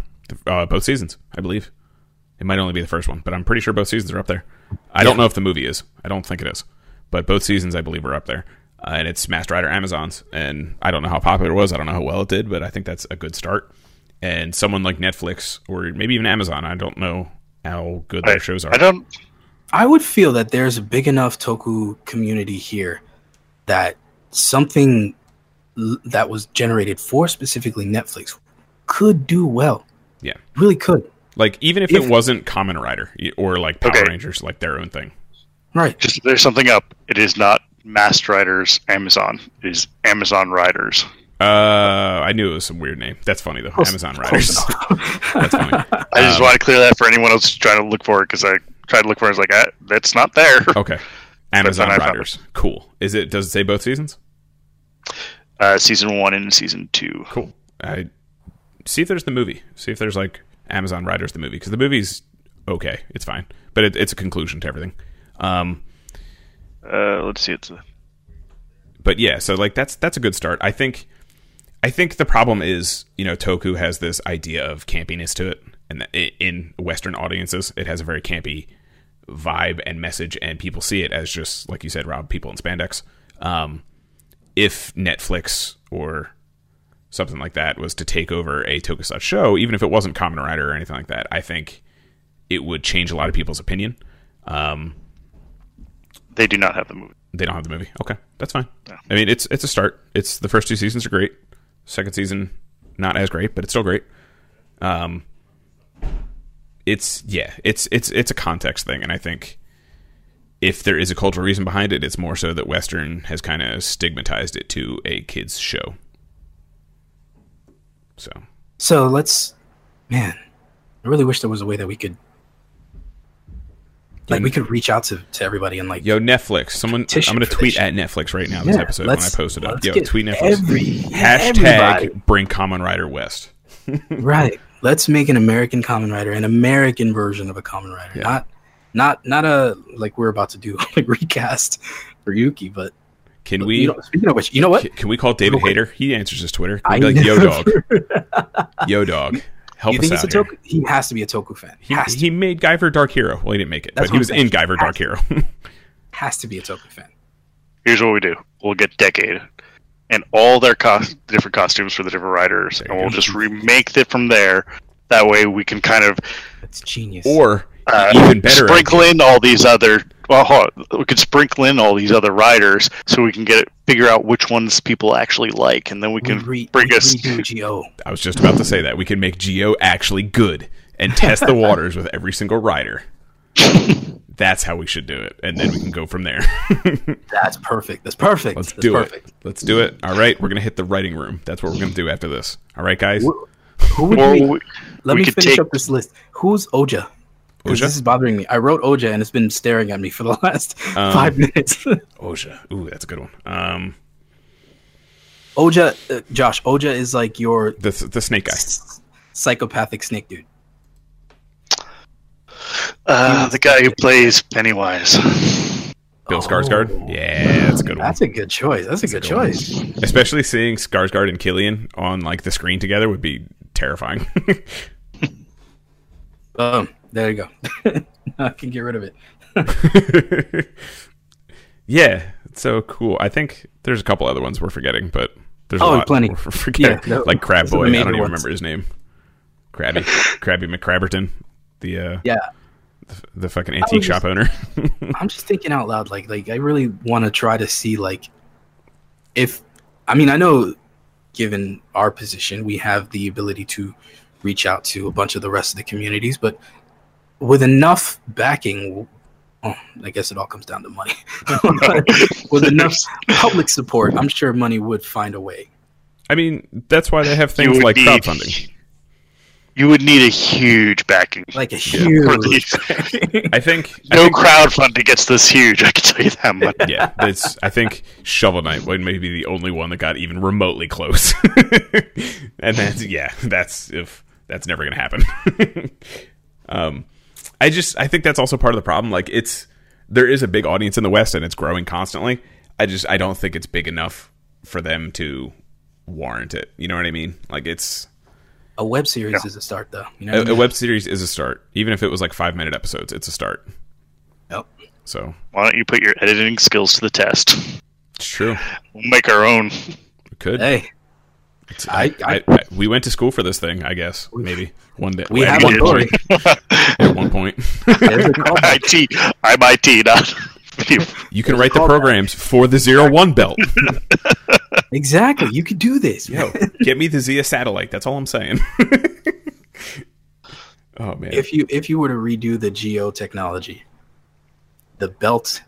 Uh, both seasons i believe. It might only be the first one but i'm pretty sure both seasons are up there. I don't know if the movie is. I don't think it is. But both seasons i believe are up there. Uh, and it's master rider amazons. And i don't know how popular it was. I don't know how well it did but i think that's a good start. And someone like netflix or maybe even amazon i don't know how good their I, shows are. I don't. I would feel that there's a big enough Toku community here that something l- that was generated for specifically Netflix could do well. Yeah. Really could. Like even if, If- it wasn't Kamen Rider or like Power Okay. Rangers, like their own thing. Right. Just there's something up. It is not Master Riders Amazon. It is Amazon Riders. Uh, I knew it was some weird name. That's funny though. Close- Amazon close Riders. That's funny. I just Um, want to clear that for anyone else trying to look for it because I tried to look for it. I was like, ah, that's not there. Okay. Amazon then Riders. Cool. Is it? Does it say both seasons? Uh, season one and season two. Cool. I see if there's the movie. See if there's like Amazon Riders the movie because the movie's okay. It's fine, but it, it's a conclusion to everything. Um, Uh, let's see. It's a, but yeah, so like that's that's a good start. I think I think the problem is, you know, Toku has this idea of campiness to it and in western audiences it has a very campy vibe and message and people see it as just like you said Rob, people in spandex. Um if Netflix or something like that was to take over a tokusatsu show, even if it wasn't Kamen Rider or anything like that, I think it would change a lot of people's opinion. Um, they do not have the movie. they don't have the movie. Okay, that's fine. I mean, it's it's a start. It's the first two seasons are great. Second season, not as great, but it's still great. Um, it's yeah, it's it's it's a context thing, and I think if there is a cultural reason behind it, it's more so that Western has kind of stigmatized it to a kids show. So So let's, man, I really wish there was a way that we could, like, we could reach out to, to everybody and like, yo, Netflix, someone, I'm going to tweet at Netflix right now. This Yeah, episode when I post it up. Yo, tweet Netflix. every Hashtag everybody. bring Kamen Rider West. right. Let's make an American Kamen Rider, an American version of a Kamen Rider, Yeah. not, not, not a like we're about to do like recast for Yuki, but Can we? you know, speaking of which, you know what? Can, can we call David Real quick. Hayter? He answers his Twitter. Can I we be like, yo, dog, yo, dog, help you us think he's a out here. Toku? He has to be a Toku fan. He, has to, he made Guyver Dark Hero. Well, he didn't make it, That's but he was I'm in saying. Guyver Dark Hero. has to be a Toku fan. Here's what we do. We'll get Decade and all their cos- different costumes for the different riders, and we'll just remake it from there. That way, we can kind of That's genius. or uh, even better, sprinkle in all these other. Well, hold on. we could sprinkle in all these other riders, so we can get figure out which ones people actually like, and then we we can re- bring we us. redo Go. I was just about to say that we can make Zi-O actually good and test the waters with every single rider. That's how we should do it, and then we can go from there. That's perfect. That's perfect. Let's That's do perfect. it. Let's do it. All right, we're gonna hit the writing room. That's what we're gonna do after this. All right, guys. Who would Or we, we- let we me finish take- up this list. Who's Ouja? Because Ouja? this is bothering me. I wrote Ouja and it's been staring at me for the last Um, five minutes. Ouja. Ooh, that's a good one. Um, Ouja, uh, Josh, Ouja is like your the the snake guy. s- psychopathic snake dude. uh, the guy who plays Pennywise. Bill Oh. Skarsgård. Yeah, that's a good one. That's a good choice. That's a good good one. choice. Especially seeing Skarsgård and Cillian on like the screen together would be terrifying. Boom. There you go. I can get rid of it. yeah, so cool. I think there's a couple other ones we're forgetting, but there's a Oh, lot plenty. we're forgetting. Yeah, like Crab the Boy. I don't even ones. remember his name. Krabby, Krabby McCrabberton, the uh, Yeah. the fucking antique just- shop owner. I'm just thinking out loud. Like, like I really want to try to see like if I mean I know given our position we have the ability to reach out to a bunch of the rest of the communities, but with enough backing, Oh, I guess it all comes down to money. With enough public support, I'm sure money would find a way. I mean, that's why they have things like need- crowdfunding. You would need a huge backing. Like a for huge. these. I think I No think- crowdfunding gets this huge. I can tell you that much. yeah, it's. I think Shovel Knight would maybe be the only one that got even remotely close, and that's yeah, that's if that's never gonna happen. um, I just I think that's also part of the problem. Like it's there is a big audience in the West and it's growing constantly. I just I don't think it's big enough for them to warrant it. You know what I mean? Like it's A web series Yeah. is a start, though. You know, a, what I a mean? web series is a start, even if it was like five minute episodes. It's a start. Yep. So Why don't you put your editing skills to the test? it's true. We'll make our own. We could. Hey, It's- I- I, I- I, we went to school for this thing, I guess. Maybe one day. we at have one did. point. At one point, There's a. IT. I'm IT, not you can write the callback. programs for the zero one belt. Exactly. You could do this. Yo, get me the Zea satellite. That's all I'm saying. oh man, if you if you were to redo the geo technology the belt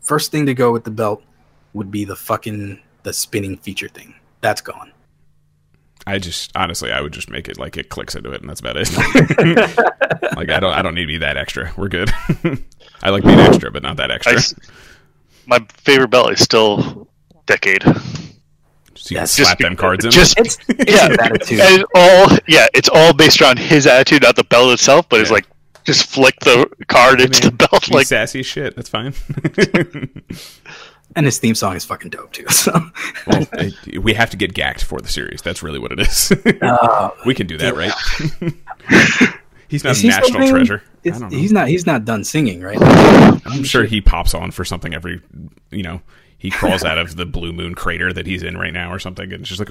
first thing to go with the belt would be the fucking the spinning feature thing that's gone I just honestly, I would just make it like it clicks into it, and that's about it. like I don't, I don't need to be that extra. We're good. I like being extra, but not that extra. s- my favorite belt is still Decade. so you can slap Just them cards in. Just it's, it's yeah, attitude and it's all yeah, it's all based around his attitude, not the belt itself. But it's like just flick the card into the belt. Like sassy shit. That's fine. And his theme song is fucking dope too so well, eh, we have to get Gackt for the series. That's really what it is. uh, we can do that, right? he's not is a national treasure. I It's- don't know. he's not he's not done singing right I'm sure he pops on for something every, you know, he crawls out of the blue moon crater that he's in right now or something, and it's just like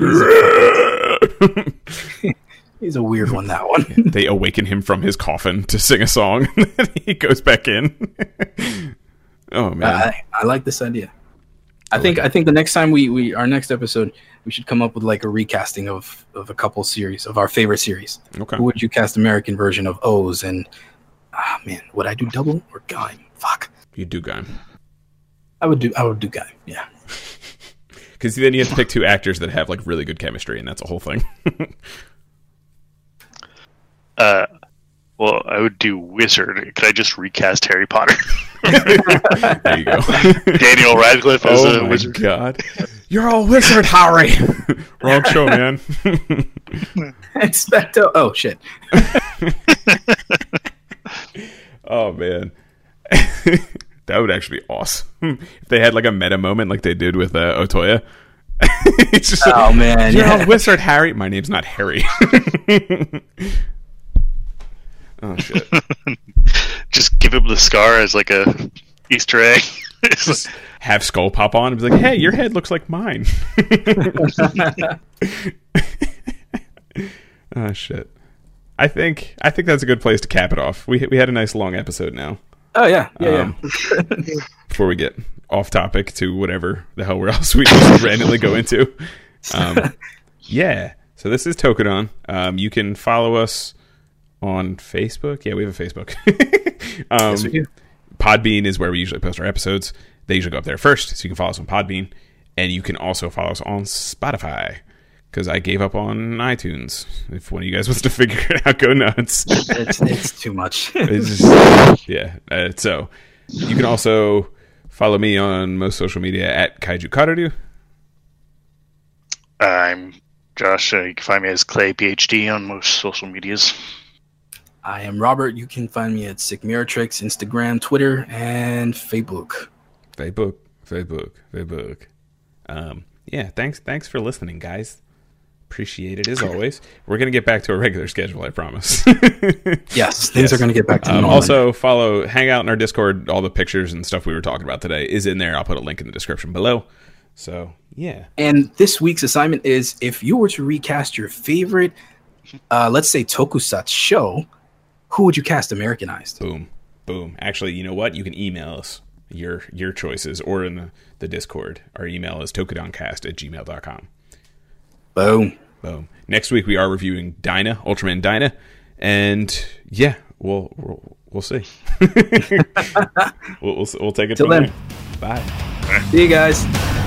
he's a weird one that one they awaken him from his coffin to sing a song, and he goes back in. oh man, I, I like this idea I think I think the next time we, we our next episode we should come up with like a recasting of, of a couple series of our favorite series. okay. Who would you cast American version of OOO's and ah man, would I do double or guy? Fuck. You do guy. I would do I would do guy. Yeah. Because then you have to pick two actors that have like really good chemistry, and that's a whole thing. uh, well, I would do Wizard. Could I just recast Harry Potter? there you go. Daniel Radcliffe as oh a my wizard. god, you're a wizard, Harry. Wrong show, man. Expecto oh shit. oh man, that would actually be awesome if they had like a meta moment like they did with uh, Otoya. it's just Oh man, You're yeah. a wizard, Harry. My name's not Harry. Oh shit! Just give him the scar as like a Easter egg. Just have Skull pop on and be like, "Hey, your head looks like mine." oh shit! I think I think that's a good place to cap it off. We we had a nice long episode now. Oh yeah, yeah, Um, yeah. Before we get off topic to whatever the hell we're else we just randomly go into. Um, yeah. So this is Tokudon. Um, you can follow us on Facebook. Yeah, we have a Facebook. um, Yes, we do. Podbean is where we usually post our episodes. They usually go up there first, so you can follow us on Podbean, and you can also follow us on Spotify because I gave up on iTunes. If one of you guys wants to figure it out, go nuts. It's it's too much. It's just, yeah. Uh, so you can also follow me on most social media at Kaiju Kararu. I'm Josh. Uh, you can find me as Clay PhD on most social medias. I am Robert. You can find me at Sick Mirror Tricks, Instagram, Twitter, and Facebook. Facebook, Facebook, Facebook. Um, yeah, thanks, thanks for listening, guys. Appreciate it as always. We're gonna get back to a regular schedule, I promise. Yes, things Yes. are going to get back to Um, normal. also, follow, hang out in our Discord. All the pictures and stuff we were talking about today is in there. I'll put a link in the description below. So, yeah, And this week's assignment is if you were to recast your favorite, uh, let's say tokusatsu show, who would you cast Americanized? boom, boom. Actually, you know what? You can email us your your choices or in the, the Discord. Our email is tokudoncast at gmail.com. Boom. Boom. Next week we are reviewing Dyna, Ultraman Dyna, and yeah, we'll we'll, we'll see. we'll, we'll we'll take it Till then. there. Bye. See you guys.